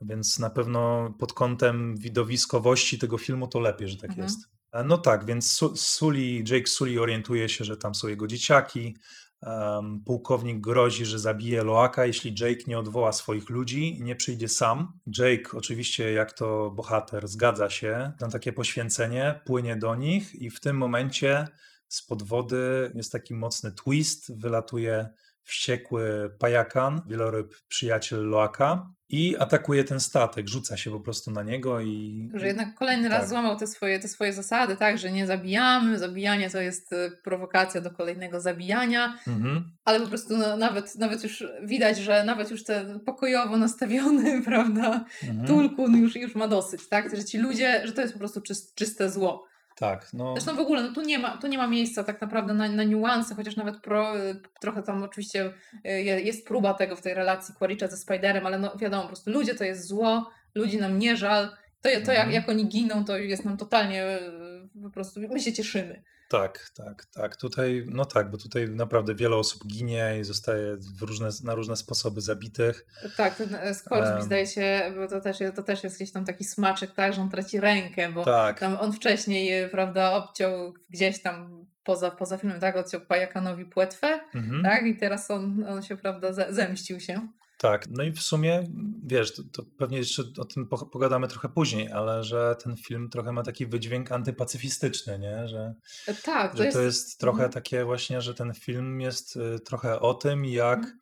więc na pewno pod kątem widowiskowości tego filmu to lepiej, że tak Mhm. jest. E, No tak, więc Su- Sully, Jake Sully orientuje się, że tam są jego dzieciaki. Um, pułkownik grozi, że zabije Loaka, jeśli Jake nie odwoła swoich ludzi i nie przyjdzie sam. Jake, oczywiście, jak to bohater, zgadza się na takie poświęcenie, płynie do nich i w tym momencie spod wody jest taki mocny twist, wylatuje wściekły pajakan, wieloryb przyjaciel Loaka i atakuje ten statek, rzuca się po prostu na niego i... Że jednak kolejny raz Tak. złamał te swoje, te swoje zasady, tak, że nie zabijamy, zabijanie to jest e, prowokacja do kolejnego zabijania, Mhm. ale po prostu no, nawet, nawet już widać, że nawet już ten pokojowo nastawiony, prawda, Mhm. Tulkun już, już ma dosyć, tak, że ci ludzie, że to jest po prostu czys- czyste zło. Tak, no... Zresztą w ogóle no, tu, nie ma, tu nie ma miejsca tak naprawdę na, na niuanse, chociaż nawet pro, y, trochę tam oczywiście y, je- jest próba tego w tej relacji Quaritcha ze Spiderem, ale no wiadomo, po prostu ludzie to jest zło, ludzi nam nie żal, to, to jak, Mhm. jak oni giną, to jest nam totalnie y, po prostu, my się cieszymy. Tak, tak, tak. Tutaj, no tak, bo tutaj naprawdę wiele osób ginie i zostaje w różne, na różne sposoby zabitych. Tak, ten e, Scoresby Em. zdaje się, bo to też, to też jest gdzieś tam taki smaczek, tak, że on traci rękę, bo Tak, tam on wcześniej, y, prawda, obciął gdzieś tam poza, poza filmem, tak, odciął Pajakanowi płetwę, mhm. tak, i teraz on, on się, prawda, ze- zemścił się. Tak. No i w sumie, wiesz, to, to pewnie jeszcze o tym po- pogadamy trochę później, ale że ten film trochę ma taki wydźwięk antypacyfistyczny, nie? Że, E, Tak, to że jest, to jest trochę mhm. takie właśnie, że ten film jest y, trochę o tym, jak Mhm.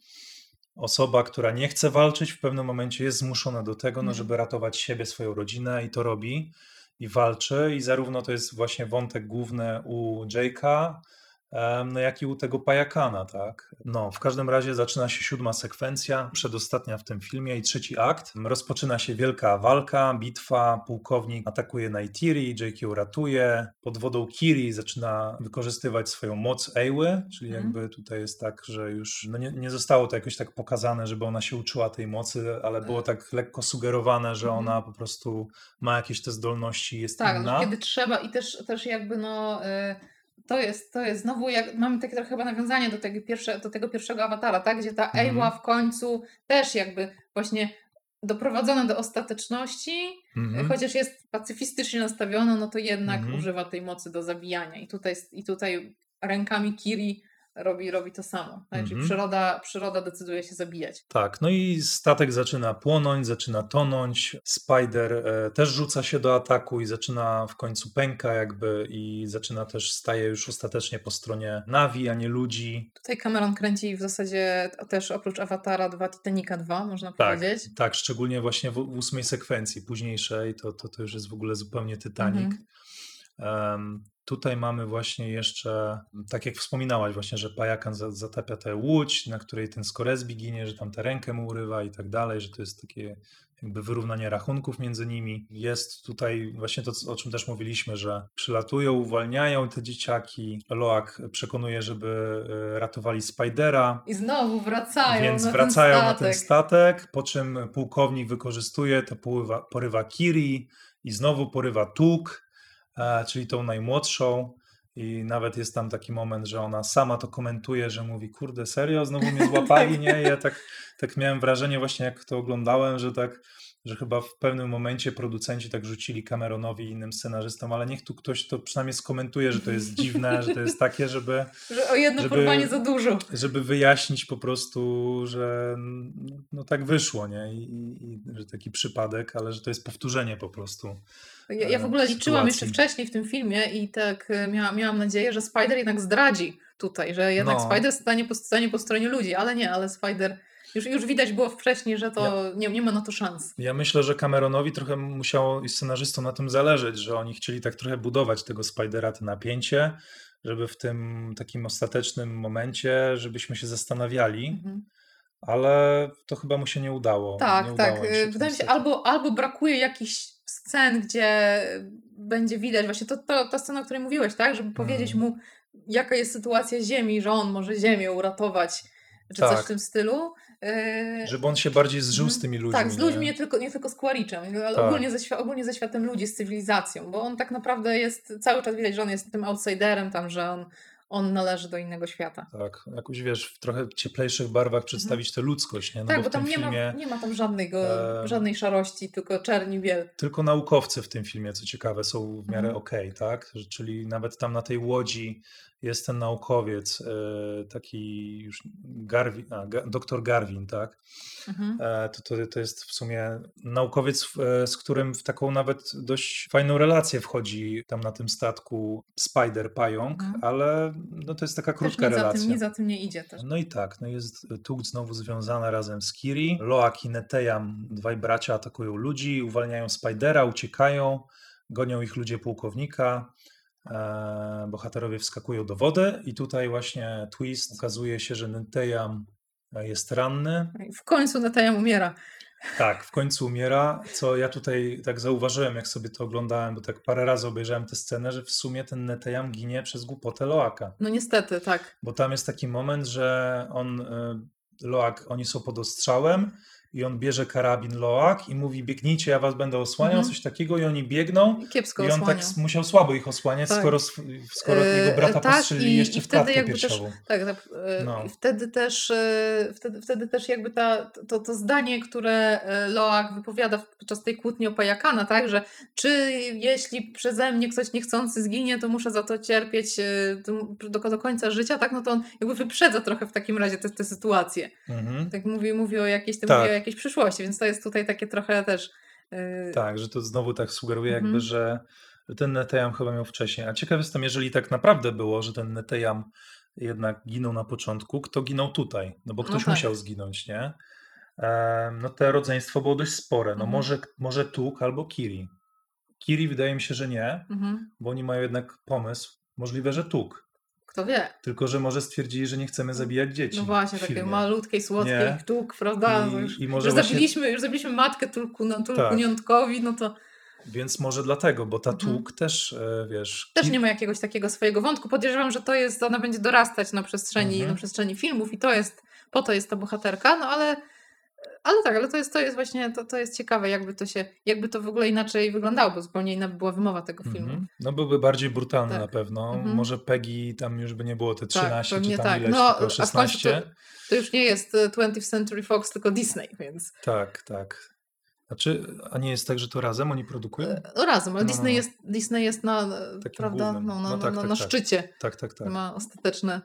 osoba, która nie chce walczyć, w pewnym momencie jest zmuszona do tego, no, Mhm. żeby ratować siebie, swoją rodzinę i to robi. i walczy i zarówno to jest właśnie wątek główny u Jake'a, no jak i u tego pajakana, tak? No, w każdym razie zaczyna się siódma sekwencja, przedostatnia w tym filmie i trzeci akt. Rozpoczyna się wielka walka, bitwa, pułkownik atakuje Neytiri, Jake ją ratuje, pod wodą Kiri zaczyna wykorzystywać swoją moc Ewy, czyli Mhm. jakby tutaj jest tak, że już no nie, nie zostało to jakoś tak pokazane, żeby ona się uczyła tej mocy, ale było tak lekko sugerowane, że Mhm. ona po prostu ma jakieś te zdolności, jest Tak, inna. że kiedy trzeba i też, też jakby no y, to jest, to jest znowu, jak, mamy takie trochę chyba nawiązanie do tego, pierwsze, do tego pierwszego awatara, tak? Gdzie ta Mhm. Ewa w końcu też jakby właśnie doprowadzona do ostateczności, Mhm. chociaż jest pacyfistycznie nastawiona, no to jednak Mhm. używa tej mocy do zabijania. I tutaj, i tutaj rękami Kiri robi, robi to samo. Tak? Czyli Mhm. przyroda, przyroda decyduje się zabijać. Tak, no i statek zaczyna płonąć, zaczyna tonąć. Spider e, też rzuca się do ataku i zaczyna w końcu pęka jakby i zaczyna też staje już ostatecznie po stronie Navi, a nie ludzi. Tutaj Cameron kręci w zasadzie też oprócz Awatara 2, Titanica 2, można Tak, powiedzieć. tak, szczególnie właśnie w, ósmej sekwencji, późniejszej, to, to, to już jest w ogóle zupełnie Titanic. Mhm. Tutaj mamy właśnie jeszcze, tak jak wspominałaś właśnie, że Pajakan za- zatapia tę łódź, na której ten Skoresbi ginie, że tam tę rękę mu urywa i tak dalej, że to jest takie jakby wyrównanie rachunków między nimi. Jest tutaj właśnie to, o czym też mówiliśmy, że przylatują, uwalniają te dzieciaki. Loak przekonuje, żeby e, ratowali Spidera. I znowu wracają Więc na wracają ten na ten statek. po czym pułkownik wykorzystuje to, porywa, Kiri i znowu porywa Tuk, czyli tą najmłodszą. I nawet jest tam taki moment, że ona sama to komentuje, że mówi, kurde, serio, znowu mnie złapali, nie? I ja tak, tak miałem wrażenie właśnie, jak to oglądałem, że tak, że chyba w pewnym momencie producenci tak rzucili Cameronowi i innym scenarzystom, ale niech tu ktoś to przynajmniej skomentuje, że to jest dziwne, że to jest takie, żeby, Że o jedno żeby- porwanie za dużo. żeby wyjaśnić po prostu, że no tak wyszło, nie? I, i, i że taki przypadek, ale że to jest powtórzenie po prostu. Ja, ja w e, ogóle liczyłam jeszcze wcześniej w tym filmie i tak e, miałam, miałam nadzieję, że Spider jednak zdradzi tutaj, że jednak No. Spider stanie po, stanie po stronie ludzi, ale nie, ale Spider już, już widać było wcześniej, że to nie, nie ma na to szans. Ja myślę, że Cameronowi trochę musiało i scenarzystom na tym zależeć, że oni chcieli tak trochę budować tego Spidera, to napięcie, żeby w tym takim ostatecznym momencie, żebyśmy się zastanawiali, Mhm. ale to chyba mu się nie udało. Tak, nie tak. udało im e, Wydaje mi się, albo, albo brakuje jakichś scen, gdzie będzie widać właśnie to, to, ta scena, o której mówiłeś, tak? Żeby powiedzieć Mhm. mu, jaka jest sytuacja Ziemi, że on może Ziemię uratować, czy coś Tak. w tym stylu. E, Żeby on się bardziej zżył z tymi ludźmi. Tak, z ludźmi, nie? nie tylko, nie tylko z Quaritchem, ale Tak. ogólnie, ze, ogólnie ze światem ludzi, z cywilizacją, bo on tak naprawdę jest, cały czas widać, że on jest tym outsiderem tam, że on, on należy do innego świata. Tak, jakoś wiesz, w trochę cieplejszych barwach przedstawić tę ludzkość, nie? No tak, bo bo tam nie, filmie... ma, nie ma tam żadnego, em, żadnej szarości, tylko czerni biel. Tylko naukowcy w tym filmie, co ciekawe, są w miarę Mhm. okej, tak? Że- Czyli nawet tam na tej łodzi jest ten naukowiec, e, taki już Garvin, a, doktor Garvin, tak? Mhm. E, to, to, to jest w sumie naukowiec, e, z którym w taką nawet dość fajną relację wchodzi tam na tym statku Spider Pająk, Mhm. ale no to jest taka krótka za, relacja. tym, nic za tym nie idzie też. No i tak, no jest Tugt znowu związana razem z Kiri. Loak i Netejam, dwaj bracia atakują ludzi, uwalniają Spidera, uciekają, gonią ich ludzie pułkownika. E, bohaterowie wskakują do wody i tutaj właśnie twist. Okazuje się, że Netejam jest ranny. W końcu Netejam umiera. Tak, w końcu umiera, co ja tutaj tak zauważyłem, jak sobie to oglądałem, bo tak parę razy obejrzałem tę scenę, że w sumie ten Netejam ginie przez głupotę Loaka. No niestety, tak. Bo tam jest taki moment, że on, y, Loak, oni są pod ostrzałem i on bierze karabin Loak i mówi biegnijcie, ja was będę osłaniał, Mhm. coś takiego i oni biegną I kiepsko i on tak s- musiał słabo ich osłaniać, Tak. skoro, skoro E, jego brata tak, postrzelili i- jeszcze i w wtedy jakby też- piersiową. Tak, tak. e, No. I wtedy też, e, wtedy, wtedy też jakby ta, to, to zdanie, które Loak wypowiada podczas tej kłótni o Pajakana, tak, że czy jeśli przeze mnie ktoś niechcący zginie, to muszę za to cierpieć do, do, końca życia, tak, no to on jakby wyprzedza trochę w takim razie tę tę sytuację. Mhm. Tak mówi, mówi o jakiejś, Tak. mówi o jakiejś przyszłości, więc to jest tutaj takie trochę też... e, Tak, że to znowu tak sugeruje Mhm. jakby, że ten Netejam chyba miał wcześniej. A ciekaw jestem, jeżeli tak naprawdę było, że ten Netejam jednak ginął na początku, kto ginął tutaj? No bo No ktoś tak. musiał zginąć, nie? No to rodzeństwo było dość spore. No Mhm. może, może Tuk albo Kiri. Kiri wydaje mi się, że nie, Mhm. bo oni mają jednak pomysł. Możliwe, że tuk. Kto wie? Tylko, że może stwierdzili, że nie chcemy zabijać dzieci. No właśnie, takie malutkie, słodkie Nie. jak tuk, prawda? I- No już, i może już, właśnie- zabiliśmy, już zabiliśmy matkę tulku, no, Tak. tulkuniątkowi, no to Więc może dlatego, bo ta Mhm. tuk też, e, wiesz... też nie ma jakiegoś takiego swojego wątku. Podejrzewam, że to jest, ona będzie dorastać na przestrzeni, Mhm. na przestrzeni filmów i to jest, po to jest ta bohaterka, no ale ale tak, ale to jest, to jest właśnie, to, to jest ciekawe, jakby to się, jakby to w ogóle inaczej wyglądało, bo zupełnie inna by była wymowa tego filmu. Mhm. No byłby bardziej brutalny Tak. na pewno. Mhm. Może Peggy tam już by nie było te Tak, 13 pewnie czy tam tak. ileś, No, tylko a w końcu 16. to, to już nie jest e, 20th Century Fox, tylko Disney, więc Tak, tak. Znaczy, a nie jest tak, że to razem oni produkują? no razem, ale No, no, Disney, no. Jest, Disney jest na, Takim prawda, no, na, No na, tak, na, tak, na tak. szczycie. Tak, tak, tak. ma ostateczne,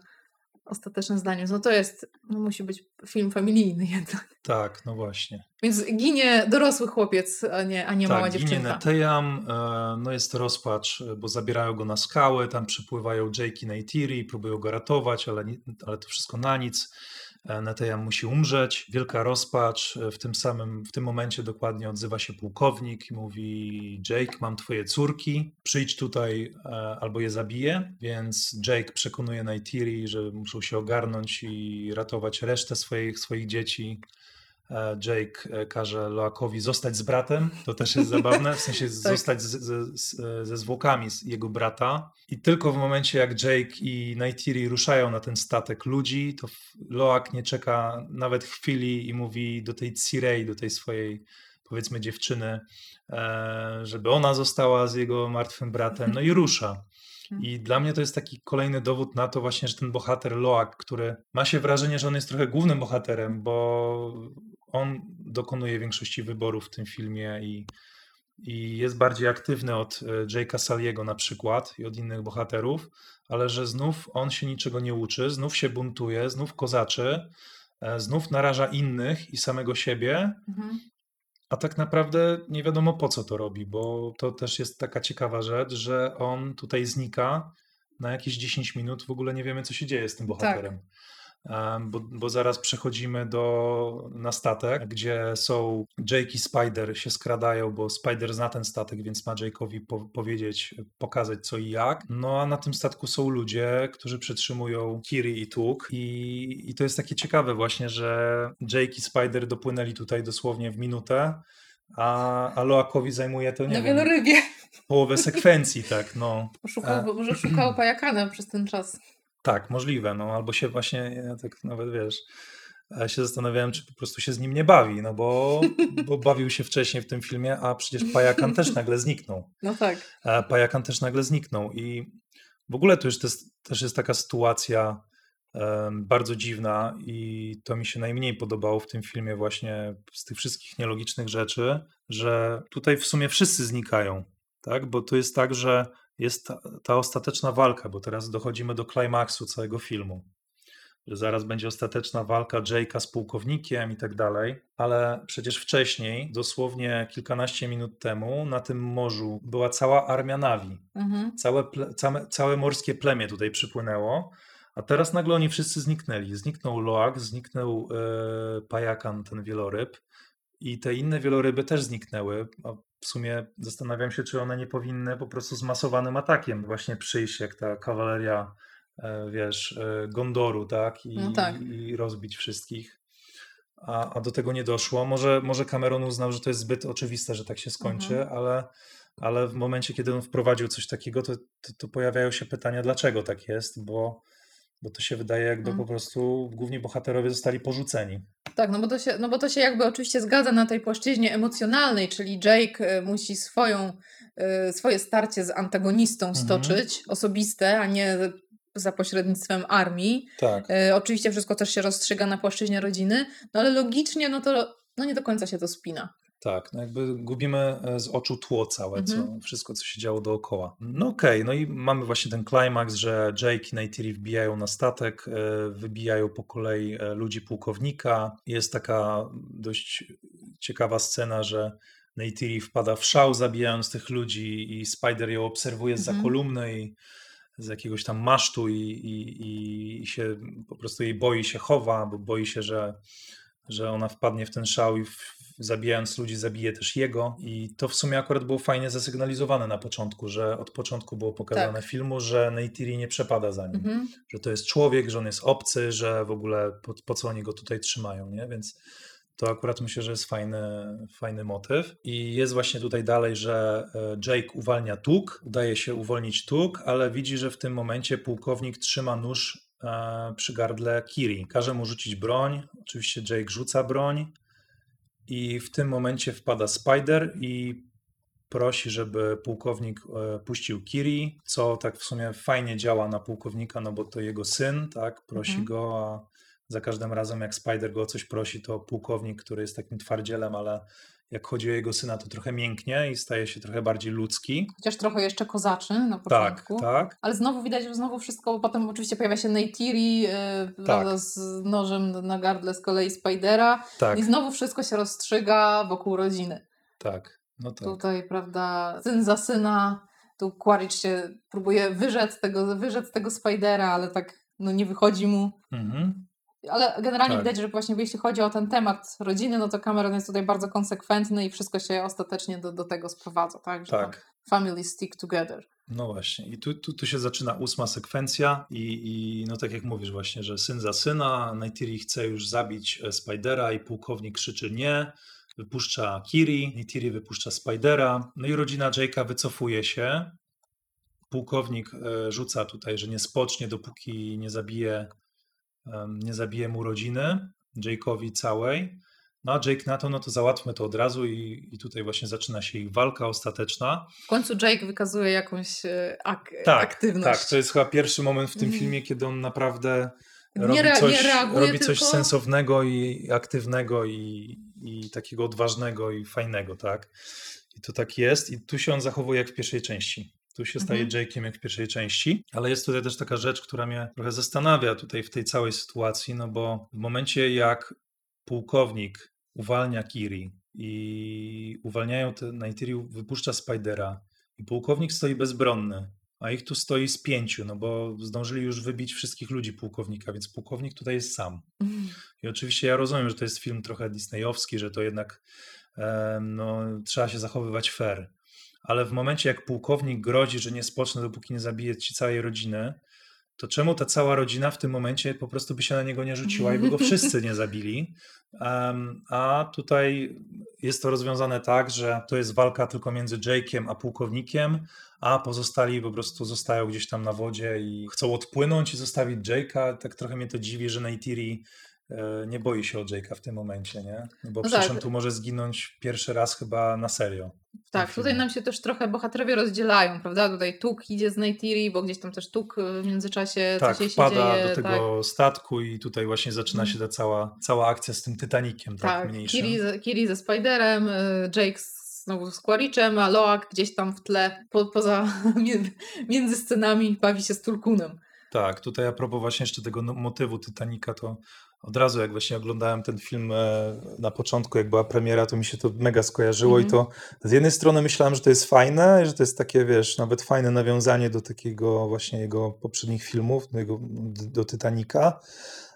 ostateczne zdanie. No to jest, no musi być film familijny jednak. Tak, no właśnie. Więc ginie dorosły chłopiec, a nie, a nie mała tak, ginie dziewczynka. Netejam, e, no jest rozpacz, e, bo zabierają go na skałę, tam przypływają Jake i Neytiri, próbują go ratować, ale, ale to wszystko na nic. E, Netejam musi umrzeć, wielka rozpacz. E, W tym samym, w tym momencie dokładnie odzywa się pułkownik i mówi Jake, mam twoje córki, przyjdź tutaj e, albo je zabiję, więc Jake przekonuje Neytiri, że muszą się ogarnąć i ratować resztę swoich, swoich dzieci. E, Jake e, każe Loakowi zostać z bratem, to też jest zabawne, w sensie zostać z, z, z, ze zwłokami z jego brata. I tylko w momencie, jak Jake i Neytiri ruszają na ten statek ludzi, to Loak nie czeka nawet chwili i mówi do tej Cirei, do tej swojej powiedzmy dziewczyny, e, żeby ona została z jego martwym bratem, no i rusza. I dla mnie to jest taki kolejny dowód na to właśnie, że ten bohater Loak, który ma się wrażenie, że on jest trochę głównym bohaterem, bo on dokonuje większości wyborów w tym filmie i, i jest bardziej aktywny od e, Jake'a Saliego na przykład i od innych bohaterów, ale że znów on się niczego nie uczy, znów się buntuje, znów kozaczy, e, znów naraża innych i samego siebie, Mhm. a tak naprawdę nie wiadomo po co to robi, bo to też jest taka ciekawa rzecz, że on tutaj znika na jakieś 10 minut, w ogóle nie wiemy co się dzieje z tym bohaterem. Em, Bo, bo zaraz przechodzimy do, na statek, gdzie są Jake i Spider się skradają, bo Spider zna ten statek, więc ma Jake'owi po, powiedzieć, pokazać co i jak. No a na tym statku są ludzie, którzy przetrzymują Kiri i Tuk i, i to jest takie ciekawe właśnie, że Jake i Spider dopłynęli tutaj dosłownie w minutę, a, a Loakowi zajmuje to, nie Na wiem, wielorybie. połowę sekwencji, tak, no. Szukał, E, może szukał pajakana przez ten czas. Tak, możliwe, no albo się właśnie, ja tak nawet wiesz, się zastanawiałem, czy po prostu się z nim nie bawi, no bo, bo bawił się wcześniej w tym filmie, a przecież Pajakan też nagle zniknął. No tak. Pajakan też nagle zniknął i w ogóle to już też, też jest taka sytuacja em, bardzo dziwna i to mi się najmniej podobało w tym filmie właśnie z tych wszystkich nielogicznych rzeczy, że tutaj w sumie wszyscy znikają, tak? Bo to jest tak, że jest ta, ta ostateczna walka, bo teraz dochodzimy do klimaksu całego filmu. Że zaraz będzie ostateczna walka Jake'a z pułkownikiem i tak dalej, ale przecież wcześniej, dosłownie kilkanaście minut temu, na tym morzu była cała armia Navi. Mhm. Całe, całe, całe morskie plemię tutaj przypłynęło, a teraz nagle oni wszyscy zniknęli. Zniknął Loak, zniknął e, Pajakan, ten wieloryb i te inne wieloryby też zniknęły. W sumie zastanawiam się, czy one nie powinny po prostu zmasowanym atakiem właśnie przyjść, jak ta kawaleria, e, wiesz, e, Gondoru, tak? I, No tak. i rozbić wszystkich. A, a do tego nie doszło. Może, może Cameron uznał, że to jest zbyt oczywiste, że tak się skończy, Mhm. ale, ale w momencie, kiedy on wprowadził coś takiego, to, to, to pojawiają się pytania, dlaczego tak jest, bo, bo to się wydaje, jakby Mm. po prostu główni bohaterowie zostali porzuceni. Tak, no bo, to się, no bo to się jakby oczywiście zgadza na tej płaszczyźnie emocjonalnej, czyli Jake e, musi swoją, e, swoje starcie z antagonistą Mhm. stoczyć, osobiste, a nie za pośrednictwem armii. Tak. E, oczywiście wszystko też się rozstrzyga na płaszczyźnie rodziny, no ale logicznie no to no nie do końca się to spina. Tak, no jakby gubimy e, z oczu tło całe, co, Mhm. wszystko, co się działo dookoła. No okej, no i mamy właśnie ten klimaks, że Jake i Neytiri wbijają na statek, e, wybijają po kolei e, ludzi pułkownika. Jest taka dość ciekawa scena, że Neytiri wpada w szał zabijając tych ludzi i Spider ją obserwuje z za Mhm. kolumny i z jakiegoś tam masztu i, i, i się po prostu jej boi się chowa, bo boi się, że że ona wpadnie w ten szał i w, zabijając ludzi zabije też jego i to w sumie akurat było fajnie zasygnalizowane na początku, że od początku było pokazane Tak. filmu, że Neytiri nie przepada za nim, Mhm. że to jest człowiek, że on jest obcy, że w ogóle po, po co oni go tutaj trzymają, nie? Więc to akurat myślę, że jest fajny, fajny motyw. I jest właśnie tutaj dalej, że e, Jake uwalnia Tuk, udaje się uwolnić Tuk, ale widzi, że w tym momencie pułkownik trzyma nóż e, przy gardle Kiri. Każe mu rzucić broń. Oczywiście Jake rzuca broń i w tym momencie wpada Spider i prosi, żeby pułkownik e, puścił Kiri, co tak w sumie fajnie działa na pułkownika, no bo to jego syn, tak, prosi Mhm. go, a za każdym razem jak Spider go o coś prosi, to pułkownik, który jest takim twardzielem, ale jak chodzi o jego syna, to trochę mięknie i staje się trochę bardziej ludzki. Chociaż trochę jeszcze kozaczy na Tak, początku. tak. Ale znowu widać, że znowu wszystko, bo potem oczywiście pojawia się Neytiri, yy, prawda, z nożem na gardle z kolei Spidera Tak. i znowu wszystko się rozstrzyga wokół rodziny. Tak, no tak. Tutaj, prawda, syn za syna, tu Quaritch się próbuje wyrzec tego, wyrzec tego Spidera, ale tak no nie wychodzi mu. Mhm. Ale generalnie Tak. widać, że właśnie jeśli chodzi o ten temat rodziny, no to Cameron jest tutaj bardzo konsekwentny i wszystko się ostatecznie do, do tego sprowadza, tak? Że Tak. family stick together. No właśnie, i tu, tu, tu się zaczyna ósma sekwencja i, i no tak jak mówisz właśnie, że syn za syna, Neytiri chce już zabić e, Spidera i pułkownik krzyczy nie, wypuszcza Kiri, Neytiri wypuszcza Spidera, no i rodzina Jake'a wycofuje się, pułkownik e, rzuca tutaj, że nie spocznie dopóki nie zabije, nie zabije mu rodziny, Jake'owi całej, no a Jake na to, no to załatwmy to od razu i, i tutaj właśnie zaczyna się ich walka ostateczna. W końcu Jake wykazuje jakąś e, ak- Tak, aktywność. tak. To jest chyba pierwszy moment w tym Mhm. filmie, kiedy on naprawdę Nie robi coś, reaguje, robi coś tylko- sensownego i aktywnego i, i takiego odważnego i fajnego, tak? I to tak jest. I tu się on zachowuje jak w pierwszej części. Tu się staje Mhm. Jake'iem jak w pierwszej części, ale jest tutaj też taka rzecz, która mnie trochę zastanawia tutaj w tej całej sytuacji, no bo w momencie jak pułkownik uwalnia Kiri i uwalniają te, Neytiri wypuszcza Spidera i pułkownik stoi bezbronny, a ich tu stoi z pięciu, no bo zdążyli już wybić wszystkich ludzi pułkownika, więc pułkownik tutaj jest sam. Mhm. I oczywiście ja rozumiem, że to jest film trochę disneyowski, że to jednak no, trzeba się zachowywać fair. Ale w momencie, jak pułkownik grozi, że nie spocznę, dopóki nie zabije ci całej rodziny, to czemu ta cała rodzina w tym momencie po prostu by się na niego nie rzuciła i by go wszyscy nie zabili? Em, a tutaj jest to rozwiązane tak, że to jest walka tylko między Jake'iem a pułkownikiem, a pozostali po prostu zostają gdzieś tam na wodzie i chcą odpłynąć i zostawić Jake'a. Tak trochę mnie to dziwi, że Neytiri e, nie boi się o Jake'a w tym momencie, nie? Bo No przecież tak. on tu może zginąć pierwszy raz chyba na serio. Tak, tutaj nam się też trochę bohaterowie rozdzielają, prawda? Tutaj Tuk idzie z Neytiri, bo gdzieś tam też Tuk w międzyczasie Tak, coś jej się wpada dzieje. do tego statku i tutaj właśnie zaczyna się ta cała, cała akcja z tym Titanikiem, tak, tak, mniejszym. Kiri, ze- Kiri ze Spiderem, y, Jake znowu z Quaritchem, a Loak gdzieś tam w tle, po, poza, między scenami bawi się z Tulkunem. Tak, tutaj a propos właśnie jeszcze tego no- motywu Titanica, to od razu jak właśnie oglądałem ten film e, na początku, jak była premiera, to mi się to mega skojarzyło i Mhm. to z jednej strony myślałem, że to jest fajne, że to jest takie, wiesz, nawet fajne nawiązanie do takiego właśnie jego poprzednich filmów, do, jego, do Titanica,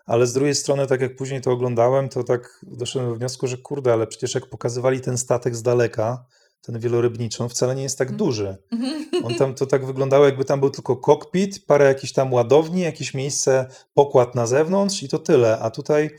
ale z drugiej strony, tak jak później to oglądałem, to tak doszedłem do wniosku, że kurde, ale przecież jak pokazywali ten statek z daleka, ten wielorybniczy, on wcale nie jest tak duży. On tam to tak wyglądało, jakby tam był tylko kokpit, parę jakichś tam ładowni, jakieś miejsce, pokład na zewnątrz i to tyle. A tutaj e,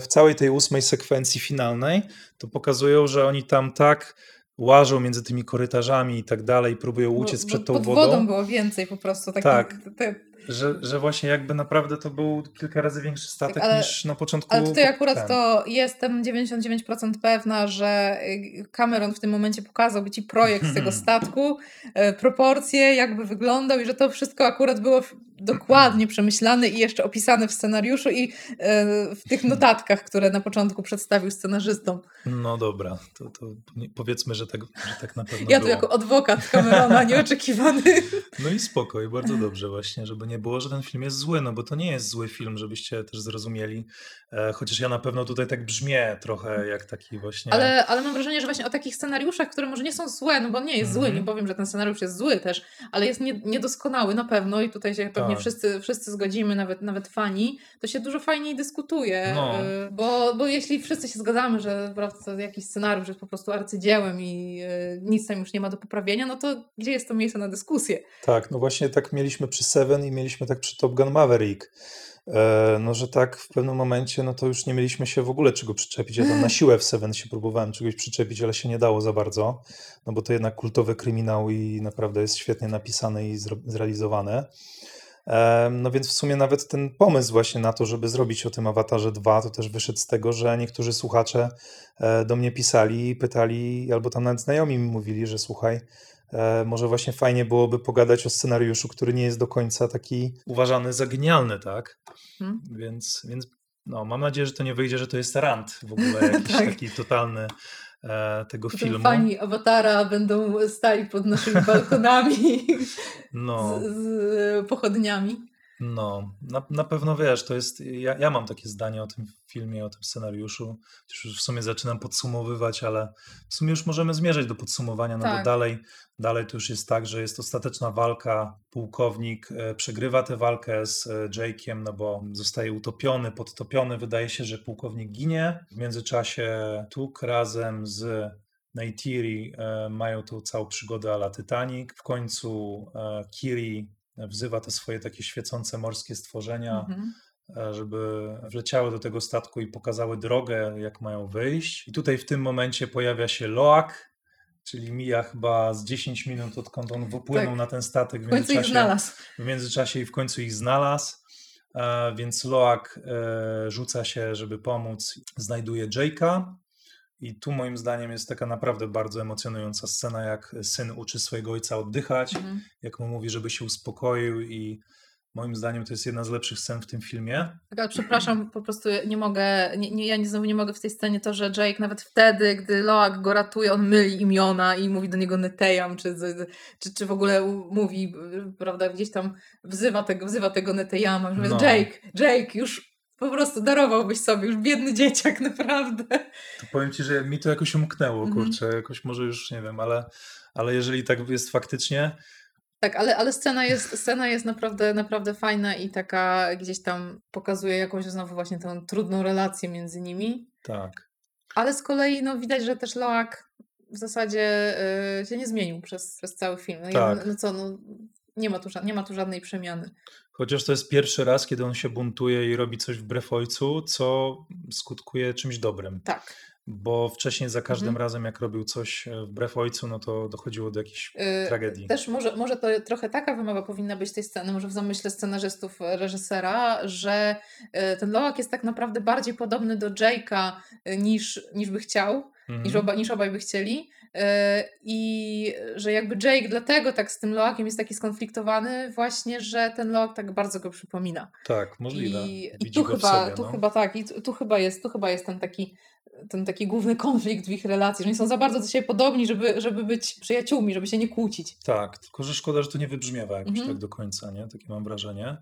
w całej tej ósmej sekwencji finalnej to pokazują, że oni tam tak łażą między tymi korytarzami i tak dalej, próbują uciec Bo- przed tą pod wodą, wodą było więcej po prostu. Taki, Tak. Te, że, że właśnie jakby naprawdę to był kilka razy większy statek Tak, ale- niż na początku. Ale tutaj akurat ten. to jestem 99% pewna, że y, Cameron w tym momencie pokazał ci projekt z tego statku, e, proporcje, jakby wyglądał i że to wszystko akurat było dokładnie przemyślane i jeszcze opisane w scenariuszu i e, w tych notatkach, które na początku przedstawił scenarzystom. No dobra, to, to powiedzmy, że tak, że tak na pewno Ja tu było. jako adwokat Camerona nieoczekiwany. No i spoko, i bardzo dobrze właśnie, żeby nie było, że ten film jest zły, no bo to nie jest zły film, żebyście też zrozumieli. E, chociaż ja na pewno tutaj tak brzmię trochę jak taki właśnie. Ale, ale mam wrażenie, że właśnie o takich scenariuszach, które może nie są złe, no bo on nie jest zły, Mhm. nie powiem, że ten scenariusz jest zły też, ale jest nie, niedoskonały na pewno i tutaj się pewnie Tak. wszyscy, wszyscy zgodzimy, nawet, nawet fani, to się dużo fajniej dyskutuje, No. y, bo, bo jeśli wszyscy się zgadzamy, że prawda, jakiś scenariusz jest po prostu arcydziełem i y, nic tam już nie ma do poprawienia, no to gdzie jest to miejsce na dyskusję? Tak, no właśnie tak mieliśmy przy Seven i mieliśmy tak przy Top Gun Maverick. E, no, że tak w pewnym momencie, no to już nie mieliśmy się w ogóle czego przyczepić. Ja tam na siłę w Seven się próbowałem czegoś przyczepić, ale się nie dało za bardzo, no bo to jednak kultowy kryminał i naprawdę jest świetnie napisane i zrealizowane. No więc w sumie nawet ten pomysł właśnie na to, żeby zrobić o tym Awatarze 2, to też wyszedł z tego, że niektórzy słuchacze e, do mnie pisali pytali, albo tam nawet znajomi mi mówili, że słuchaj, może właśnie fajnie byłoby pogadać o scenariuszu, który nie jest do końca taki uważany za genialny, tak? Mhm. Więc, więc no, mam nadzieję, że to nie wyjdzie, że to jest rant w ogóle jakiś Tak. taki totalny e, tego Potem filmu. fani Awatara będą stali pod naszymi balkonami No, z, z pochodniami. No na, na pewno wiesz, to jest, ja, ja mam takie zdanie o tym filmie, o tym scenariuszu, już w sumie zaczynam podsumowywać, ale w sumie już możemy zmierzać do podsumowania, no Tak. bo dalej, dalej to już jest tak, że jest ostateczna walka, pułkownik e, przegrywa tę walkę z e, Jake'iem, no bo zostaje utopiony, podtopiony, wydaje się, że pułkownik ginie, w międzyczasie Tuk razem z Neytiri e, mają tą całą przygodę ala Titanic, w końcu e, Kiri wzywa te swoje takie świecące morskie stworzenia, Mhm. e, żeby wleciały do tego statku i pokazały drogę, jak mają wyjść. I tutaj w tym momencie pojawia się Loak, czyli mija chyba z 10 minut, odkąd on wypłynął Tak. na ten statek. W W ich międzyczasie, znalazł. w międzyczasie i w końcu ich znalazł. E, więc Loak e, rzuca się, żeby pomóc, znajduje Jake'a. I tu moim zdaniem jest taka naprawdę bardzo emocjonująca scena, jak syn uczy swojego ojca oddychać, Mhm. jak mu mówi, żeby się uspokoił i moim zdaniem to jest jedna z lepszych scen w tym filmie. Tak, ale przepraszam, po prostu nie mogę, nie, nie, ja nie, znowu nie mogę w tej scenie to, że Jake nawet wtedy, gdy Loak go ratuje, on myli imiona i mówi do niego Netejam, czy, czy, czy w ogóle mówi, y, prawda, gdzieś tam wzywa tego, wzywa tego Netejama, że No. Jake, Jake, już po prostu darowałbyś sobie, już biedny dzieciak, naprawdę. To powiem ci, że mi to jakoś umknęło, Mhm. kurczę, jakoś może już nie wiem, ale, ale jeżeli tak jest faktycznie, Tak, ale, ale scena, jest, scena jest naprawdę, naprawdę fajna i taka gdzieś tam pokazuje jakąś znowu właśnie tą trudną relację między nimi. tak. Ale z kolei no, widać, że też Loak w zasadzie y, się nie zmienił przez, przez cały film. No, Tak. no co, no, nie, ma tu, nie ma tu żadnej przemiany. Chociaż to jest pierwszy raz, kiedy on się buntuje i robi coś wbrew ojcu, co skutkuje czymś dobrym. Tak. Bo wcześniej za każdym Mhm. razem, jak robił coś e, wbrew ojcu, no to dochodziło do jakiejś Y, tragedii. Też może, może to trochę taka wymowa powinna być tej sceny, może w zamyśle scenarzystów, e, reżysera, że y, ten Loak jest tak naprawdę bardziej podobny do Jake'a niż, niż by chciał, niż, Mhm. oba, niż obaj by chcieli. Y, I że jakby Jake dlatego tak z tym Loakiem jest taki skonfliktowany, właśnie, że ten Loak tak bardzo go przypomina. Tak, możliwe. I, i tu, chyba, sobie, tu no. chyba tak, i tu, tu chyba jest, tu chyba jest ten taki, ten taki główny konflikt w ich relacji, że oni są za bardzo do siebie podobni, żeby, żeby być przyjaciółmi, żeby się nie kłócić. Tak, tylko że szkoda, że to nie wybrzmiewa jakoś Mhm. tak do końca, nie? Takie mam wrażenie.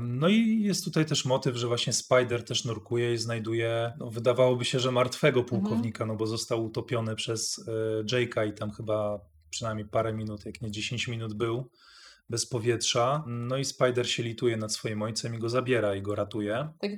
No i jest tutaj też motyw, że właśnie Spider też nurkuje i znajduje, no wydawałoby się, że martwego Mhm. pułkownika, no bo został utopiony przez e, Jake'a i tam chyba przynajmniej parę minut, jak nie 10 minut był bez powietrza. No i Spider się lituje nad swoim ojcem i go zabiera i go ratuje. Tak, y,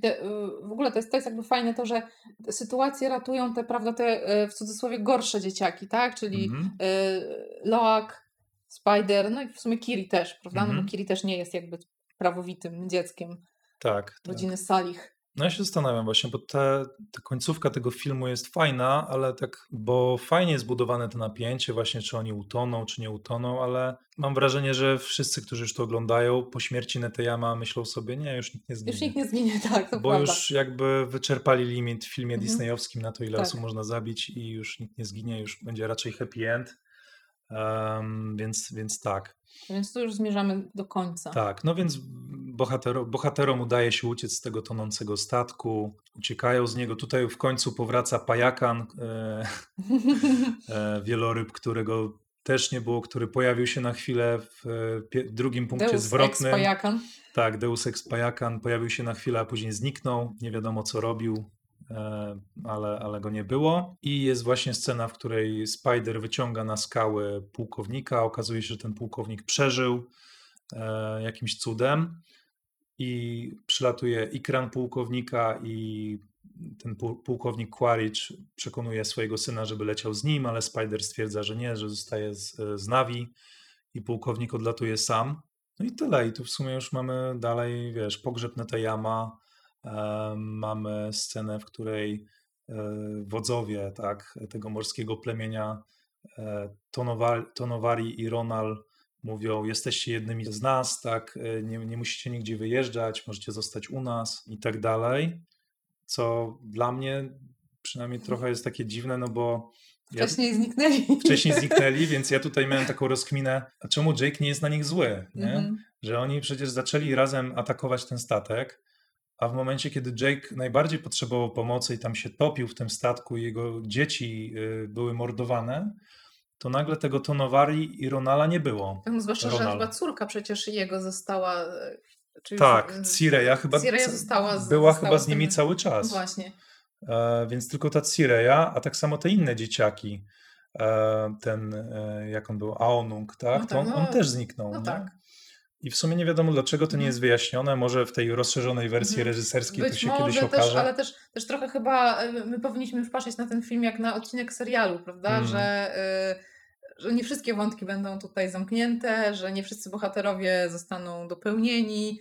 w ogóle to jest, to jest jakby fajne to, że sytuacje ratują te, prawda, te y, w cudzysłowie gorsze dzieciaki, tak? Czyli Mhm. y, Loak, Spider, no i w sumie Kiri też, prawda? No Mhm. bo Kiri też nie jest jakby prawowitym dzieckiem Tak, tak. rodziny Salich. No ja się zastanawiam właśnie, bo te, ta końcówka tego filmu jest fajna, ale tak, bo fajnie jest budowane to napięcie, właśnie czy oni utoną, czy nie utoną, ale mam wrażenie, że wszyscy, którzy już to oglądają, po śmierci Neteyama myślą sobie, nie, już nikt nie zginie. Już nikt nie zginie, tak, to bo prawda. już jakby wyczerpali limit w filmie Mhm. disneyowskim na to, ile Tak. osób można zabić i już nikt nie zginie, już będzie raczej happy end. Em, więc, więc tak. Więc tu już zmierzamy do końca. Tak, no więc bohatero, bohaterom udaje się uciec z tego tonącego statku, uciekają z niego. Tutaj w końcu powraca pajakan, e, e, wieloryb, którego też nie było, który pojawił się na chwilę w drugim punkcie Deus ex zwrotnym. pajakan. Tak, Deus Ex Pajakan pojawił się na chwilę, a później zniknął. Nie wiadomo co robił, ale, ale go nie było. I jest właśnie scena, w której Spider wyciąga na skały pułkownika. Okazuje się, że ten pułkownik przeżył e, jakimś cudem. I przylatuje i kran pułkownika, i ten pu- pułkownik Quaritch przekonuje swojego syna, żeby leciał z nim, ale Spider stwierdza, że nie, że zostaje z, z Navi i pułkownik odlatuje sam. No i tyle. I tu w sumie już mamy dalej, wiesz, pogrzeb Neteyama, e, mamy scenę, w której e, wodzowie tak, tego morskiego plemienia e, Tonowa- Tonowari i Ronal mówią, jesteście jednymi z nas, tak, e, nie, nie musicie nigdzie wyjeżdżać, możecie zostać u nas i tak dalej, co dla mnie przynajmniej trochę jest takie dziwne, no bo ja- Wcześniej zniknęli. wcześniej zniknęli, więc ja tutaj miałem taką rozkminę, a czemu Jake nie jest na nich zły, nie? Mhm. Że oni przecież zaczęli razem atakować ten statek, a w momencie, kiedy Jake najbardziej potrzebował pomocy i tam się topił w tym statku i jego dzieci y, były mordowane, to nagle tego Tonowari i Ronala nie było. No, zwłaszcza, że Ronal. chyba córka przecież jego została... już- Tak, e, Cireya chyba Cireya została z- była została chyba z nimi tym- cały czas. Właśnie. E, więc tylko ta Cireya, a tak samo te inne dzieciaki, e, ten, e, jak on był, Aonung, tak? No to on, tak, on no, też zniknął. no tak. I w sumie nie wiadomo, dlaczego to nie jest wyjaśnione. Może w tej rozszerzonej wersji Mhm. reżyserskiej to Być się może kiedyś też, okaże. ale też, też trochę chyba e, my powinniśmy już patrzeć na ten film jak na odcinek serialu, prawda? Mm. Że, y, że nie wszystkie wątki będą tutaj zamknięte, że nie wszyscy bohaterowie zostaną dopełnieni,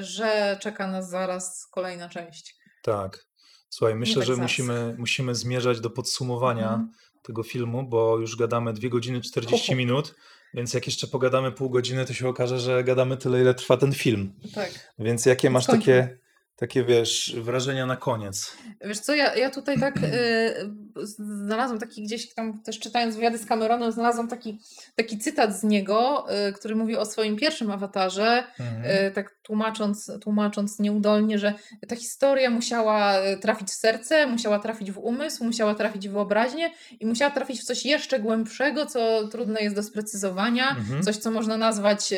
y, że czeka nas zaraz kolejna część. Tak. Słuchaj, myślę, tak że zaraz. musimy, musimy zmierzać do podsumowania Mhm. tego filmu, bo już gadamy 2 godziny 40 Ho, ho. minut, więc jak jeszcze pogadamy pół godziny, to się okaże, że gadamy tyle, ile trwa ten film. Tak. Więc jakie masz Skończmy. takie, takie, wiesz, wrażenia na koniec? Wiesz co, ja, ja tutaj tak y, znalazłam taki gdzieś tam, też czytając wywiady z Cameronem, znalazłam taki, taki cytat z niego, y, który mówi o swoim pierwszym awatarze, Mhm. y, tak tłumacząc, tłumacząc nieudolnie, że ta historia musiała trafić w serce, musiała trafić w umysł, musiała trafić w wyobraźnię i musiała trafić w coś jeszcze głębszego, co trudne jest do sprecyzowania, Mhm. coś, co można nazwać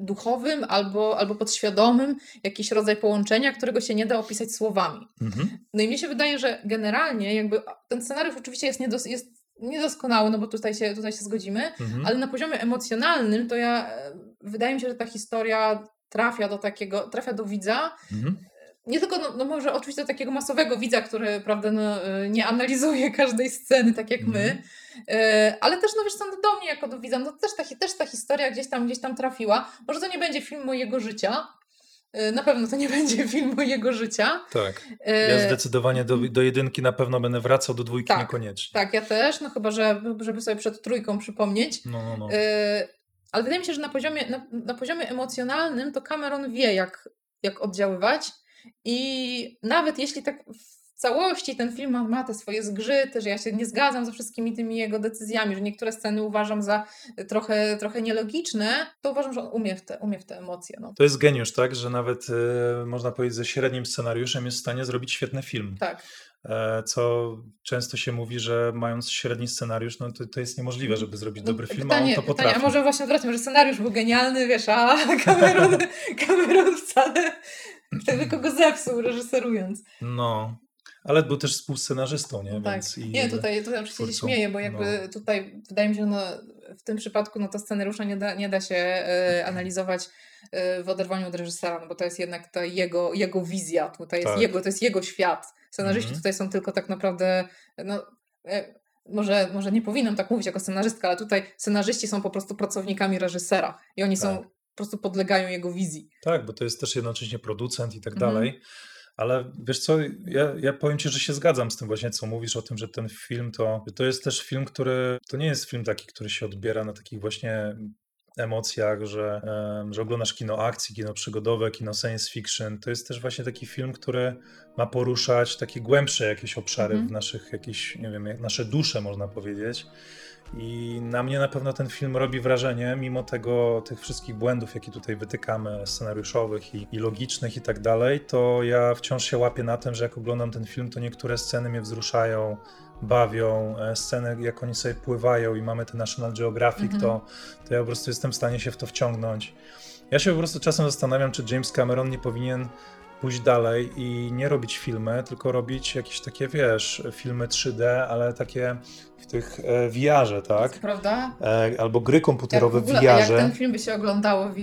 duchowym albo, albo podświadomym, jakiś rodzaj połączenia, którego się nie da opisać słowami. Mhm. No i mnie się wydaje, że generalnie jakby ten scenariusz oczywiście jest, niedos, jest niedoskonały, no bo tutaj się, tutaj się zgodzimy, Mhm. ale na poziomie emocjonalnym to ja, e, wydaje mi się, że ta historia trafia do takiego, trafia do widza, Mhm. Nie tylko, no, no może oczywiście do takiego masowego widza, który, prawda, no, e, nie analizuje każdej sceny tak jak Mhm. my, e, ale też, no wiesz co, no, do mnie jako do widza, no też ta, też ta historia gdzieś tam, gdzieś tam trafiła. Może to nie będzie film mojego życia, e, na pewno to nie będzie film mojego życia. Tak. Ja zdecydowanie do, do jedynki na pewno będę wracał, do dwójki Tak. niekoniecznie. Tak, ja też, no chyba, że, żeby sobie przed trójką przypomnieć. No, no, no. Ale wydaje mi się, że na poziomie, na, na poziomie emocjonalnym to Cameron wie, jak, jak oddziaływać. I nawet jeśli tak w całości ten film ma, te swoje zgrzyty, że ja się nie zgadzam ze wszystkimi tymi jego decyzjami, że niektóre sceny uważam za trochę, trochę nielogiczne, to uważam, że on umie w te, umie w te emocje. No. To jest geniusz, tak? Że nawet e, można powiedzieć, ze średnim scenariuszem jest w stanie zrobić świetny film. Tak. E, co często się mówi, że mając średni scenariusz, no to, to jest niemożliwe, żeby zrobić dobry No, film, a on pytanie, to pytanie, potrafi. a może właśnie odwrotnie, że scenariusz był genialny, wiesz, a Cameron, Cameron wcale tylko go zepsuł reżyserując. No, ale był też współscenarzystą, nie? Tak. Więc i Nie, tutaj, tutaj oczywiście się twórcą. śmieję, bo jakby No. tutaj wydaje mi się, że no, w tym przypadku no, to scenariusza nie da, nie da się e, analizować e, w oderwaniu od reżysera, no, bo to jest jednak ta jego, jego wizja, tutaj jest Tak. jego, to jest jego świat. Scenarzyści Mhm. tutaj są tylko tak naprawdę, no, e, może, może nie powinnam tak mówić jako scenarzystka, ale tutaj scenarzyści są po prostu pracownikami reżysera i oni są, Tak. Po prostu podlegają jego wizji. Tak, bo to jest też jednocześnie producent i tak Mhm. dalej. Ale wiesz co, ja, ja powiem ci, że się zgadzam z tym właśnie, co mówisz o tym, że ten film to, to jest też film, który, to nie jest film taki, który się odbiera na takich właśnie emocjach, że, że oglądasz kino akcji, kino przygodowe, kino science fiction. To jest też właśnie taki film, który ma poruszać takie głębsze jakieś obszary Mhm. w naszych jakieś, nie wiem, jak nasze dusze można powiedzieć. I na mnie na pewno ten film robi wrażenie, mimo tego, tych wszystkich błędów, jakie tutaj wytykamy, scenariuszowych i, i logicznych i tak dalej, to ja wciąż się łapię na tym, że jak oglądam ten film, to niektóre sceny mnie wzruszają, bawią, e, sceny jak oni sobie pływają i mamy ten National Geographic, Mhm. to, to ja po prostu jestem w stanie się w to wciągnąć. Ja się po prostu czasem zastanawiam, czy James Cameron nie powinien pójść dalej i nie robić filmy, tylko robić jakieś takie, wiesz, filmy 3D, ale takie w tych e, VR-ze, tak? Prawda? E, albo gry komputerowe w a jak ten film by się oglądało w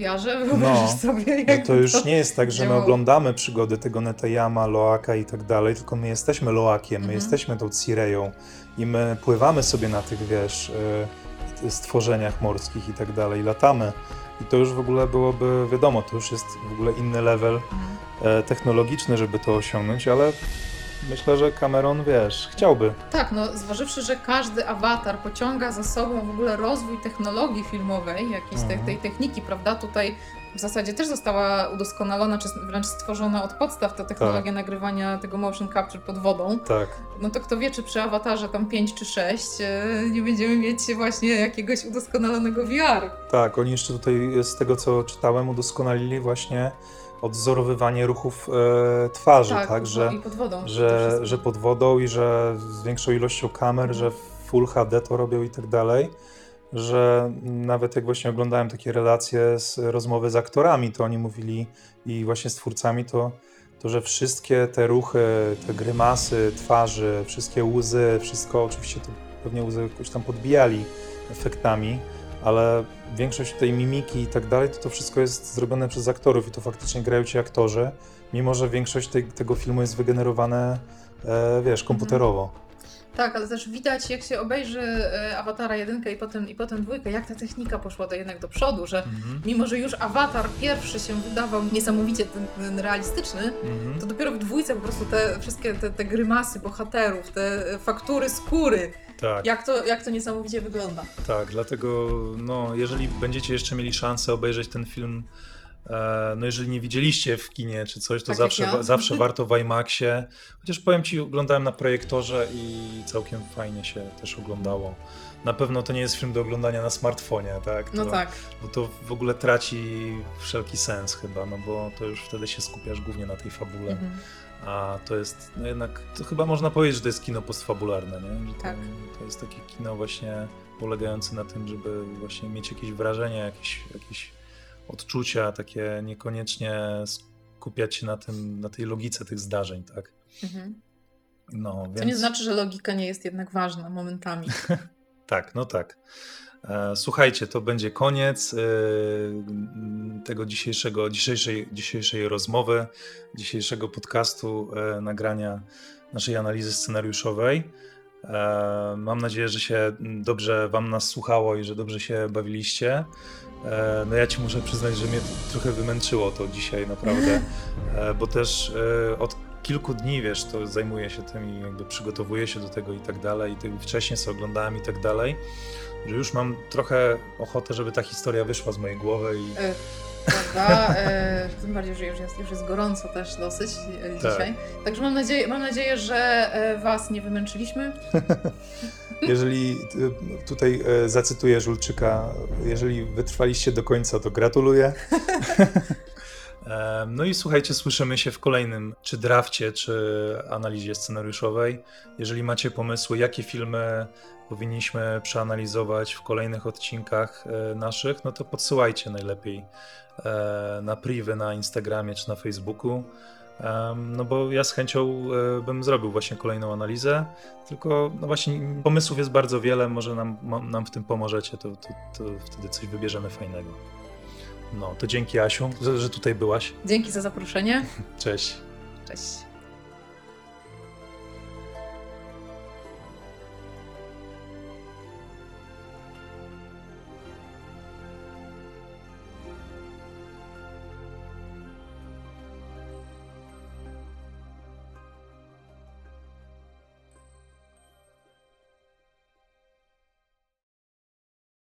wyobraź No, sobie, No jak to już nie jest tak, że my oglądamy przygody tego Neteyama, Loaka i tak dalej, tylko my jesteśmy Loakiem, my Mhm. jesteśmy tą Cireją i my pływamy sobie na tych, wiesz, y, stworzeniach morskich i tak dalej, latamy. I to już w ogóle byłoby, wiadomo, to już jest w ogóle inny level e, technologiczny, żeby to osiągnąć, ale myślę, że Cameron, wiesz, chciałby. Tak, no zważywszy, że każdy awatar pociąga za sobą w ogóle rozwój technologii filmowej, jakiejś te, Mhm. tej techniki, prawda? Tutaj w zasadzie też została udoskonalona, czy wręcz stworzona od podstaw ta technologia nagrywania tego motion capture pod wodą. Tak. No to kto wie, czy przy awatarze tam 5 czy 6 nie będziemy mieć właśnie jakiegoś udoskonalonego VR. Tak, oni jeszcze tutaj, z tego co czytałem, udoskonalili właśnie odzorowywanie ruchów e, twarzy, tak, pod- że, pod wodą. że, że pod wodą i że z większą ilością kamer, Mhm. że Full HD to robią i tak dalej, że nawet jak właśnie oglądałem takie relacje z rozmowy z aktorami, to oni mówili i właśnie z twórcami, to, to że wszystkie te ruchy, te grymasy twarzy, wszystkie łzy, wszystko, oczywiście to pewnie łzy jakoś tam podbijali efektami, ale większość tej mimiki i tak dalej, to to wszystko jest zrobione przez aktorów i to faktycznie grają ci aktorzy, mimo że większość tej, tego filmu jest wygenerowane, e, wiesz, komputerowo. Tak, ale też widać, jak się obejrzy e, Awatara 1 i potem, i potem dwójkę, jak ta technika poszła do jednak do przodu, że Mhm. mimo, że już Awatar pierwszy się wydawał niesamowicie ten, ten realistyczny, Mhm. to dopiero w dwójce po prostu te wszystkie te, te grymasy bohaterów, te e, faktury skóry, Tak, jak to, jak to niesamowicie wygląda. tak, dlatego no, jeżeli będziecie jeszcze mieli szansę obejrzeć ten film, no jeżeli nie widzieliście w kinie czy coś, to Tak zawsze, ja. zawsze warto w IMAXie, chociaż powiem Ci, oglądałem na projektorze i całkiem fajnie się też oglądało. Na pewno to nie jest film do oglądania na smartfonie, tak? No to, tak. Bo to w ogóle traci wszelki sens chyba, no bo to już wtedy się skupiasz głównie na tej fabule. Mhm. A to jest, no jednak, to chyba można powiedzieć, że to jest kino postfabularne, nie? Że to, Tak. to jest takie kino właśnie polegające na tym, żeby właśnie mieć jakieś wrażenie, jakieś, jakieś odczucia, takie niekoniecznie skupiać się na tym, na tej logice tych zdarzeń, tak? Mhm. No, więc... To nie znaczy, że logika nie jest jednak ważna momentami. Tak, no tak. E, Słuchajcie, to będzie koniec e, tego dzisiejszego, dzisiejszej, dzisiejszej rozmowy, dzisiejszego podcastu, e, nagrania naszej analizy scenariuszowej. Mam nadzieję, że się dobrze Wam nas słuchało i że dobrze się bawiliście. E, No ja Ci muszę przyznać, że mnie trochę wymęczyło to dzisiaj naprawdę, e, bo też e, od kilku dni, wiesz, to zajmuję się tym i jakby przygotowuję się do tego i tak dalej, i wcześniej sobie oglądałem i tak dalej, że już mam trochę ochotę, żeby ta historia wyszła z mojej głowy i E, Prawda? E, tym bardziej, że już jest, już jest gorąco też dosyć e, Tak. dzisiaj. Także mam nadzieję, mam nadzieję, że Was nie wymęczyliśmy. jeżeli y, tutaj e, zacytuję Żulczyka, jeżeli wytrwaliście do końca, to gratuluję. No i słuchajcie, słyszymy się w kolejnym czy drafcie, czy analizie scenariuszowej. Jeżeli macie pomysły, jakie filmy powinniśmy przeanalizować w kolejnych odcinkach e, naszych, no to podsyłajcie najlepiej e, na privy na Instagramie czy na Facebooku. No bo ja z chęcią e, bym zrobił właśnie kolejną analizę, tylko no właśnie pomysłów jest bardzo wiele, może nam, nam w tym pomożecie, to, to, to wtedy coś wybierzemy fajnego. No, to dzięki Asiu, że, że tutaj byłaś. Dzięki za zaproszenie. Cześć. Cześć.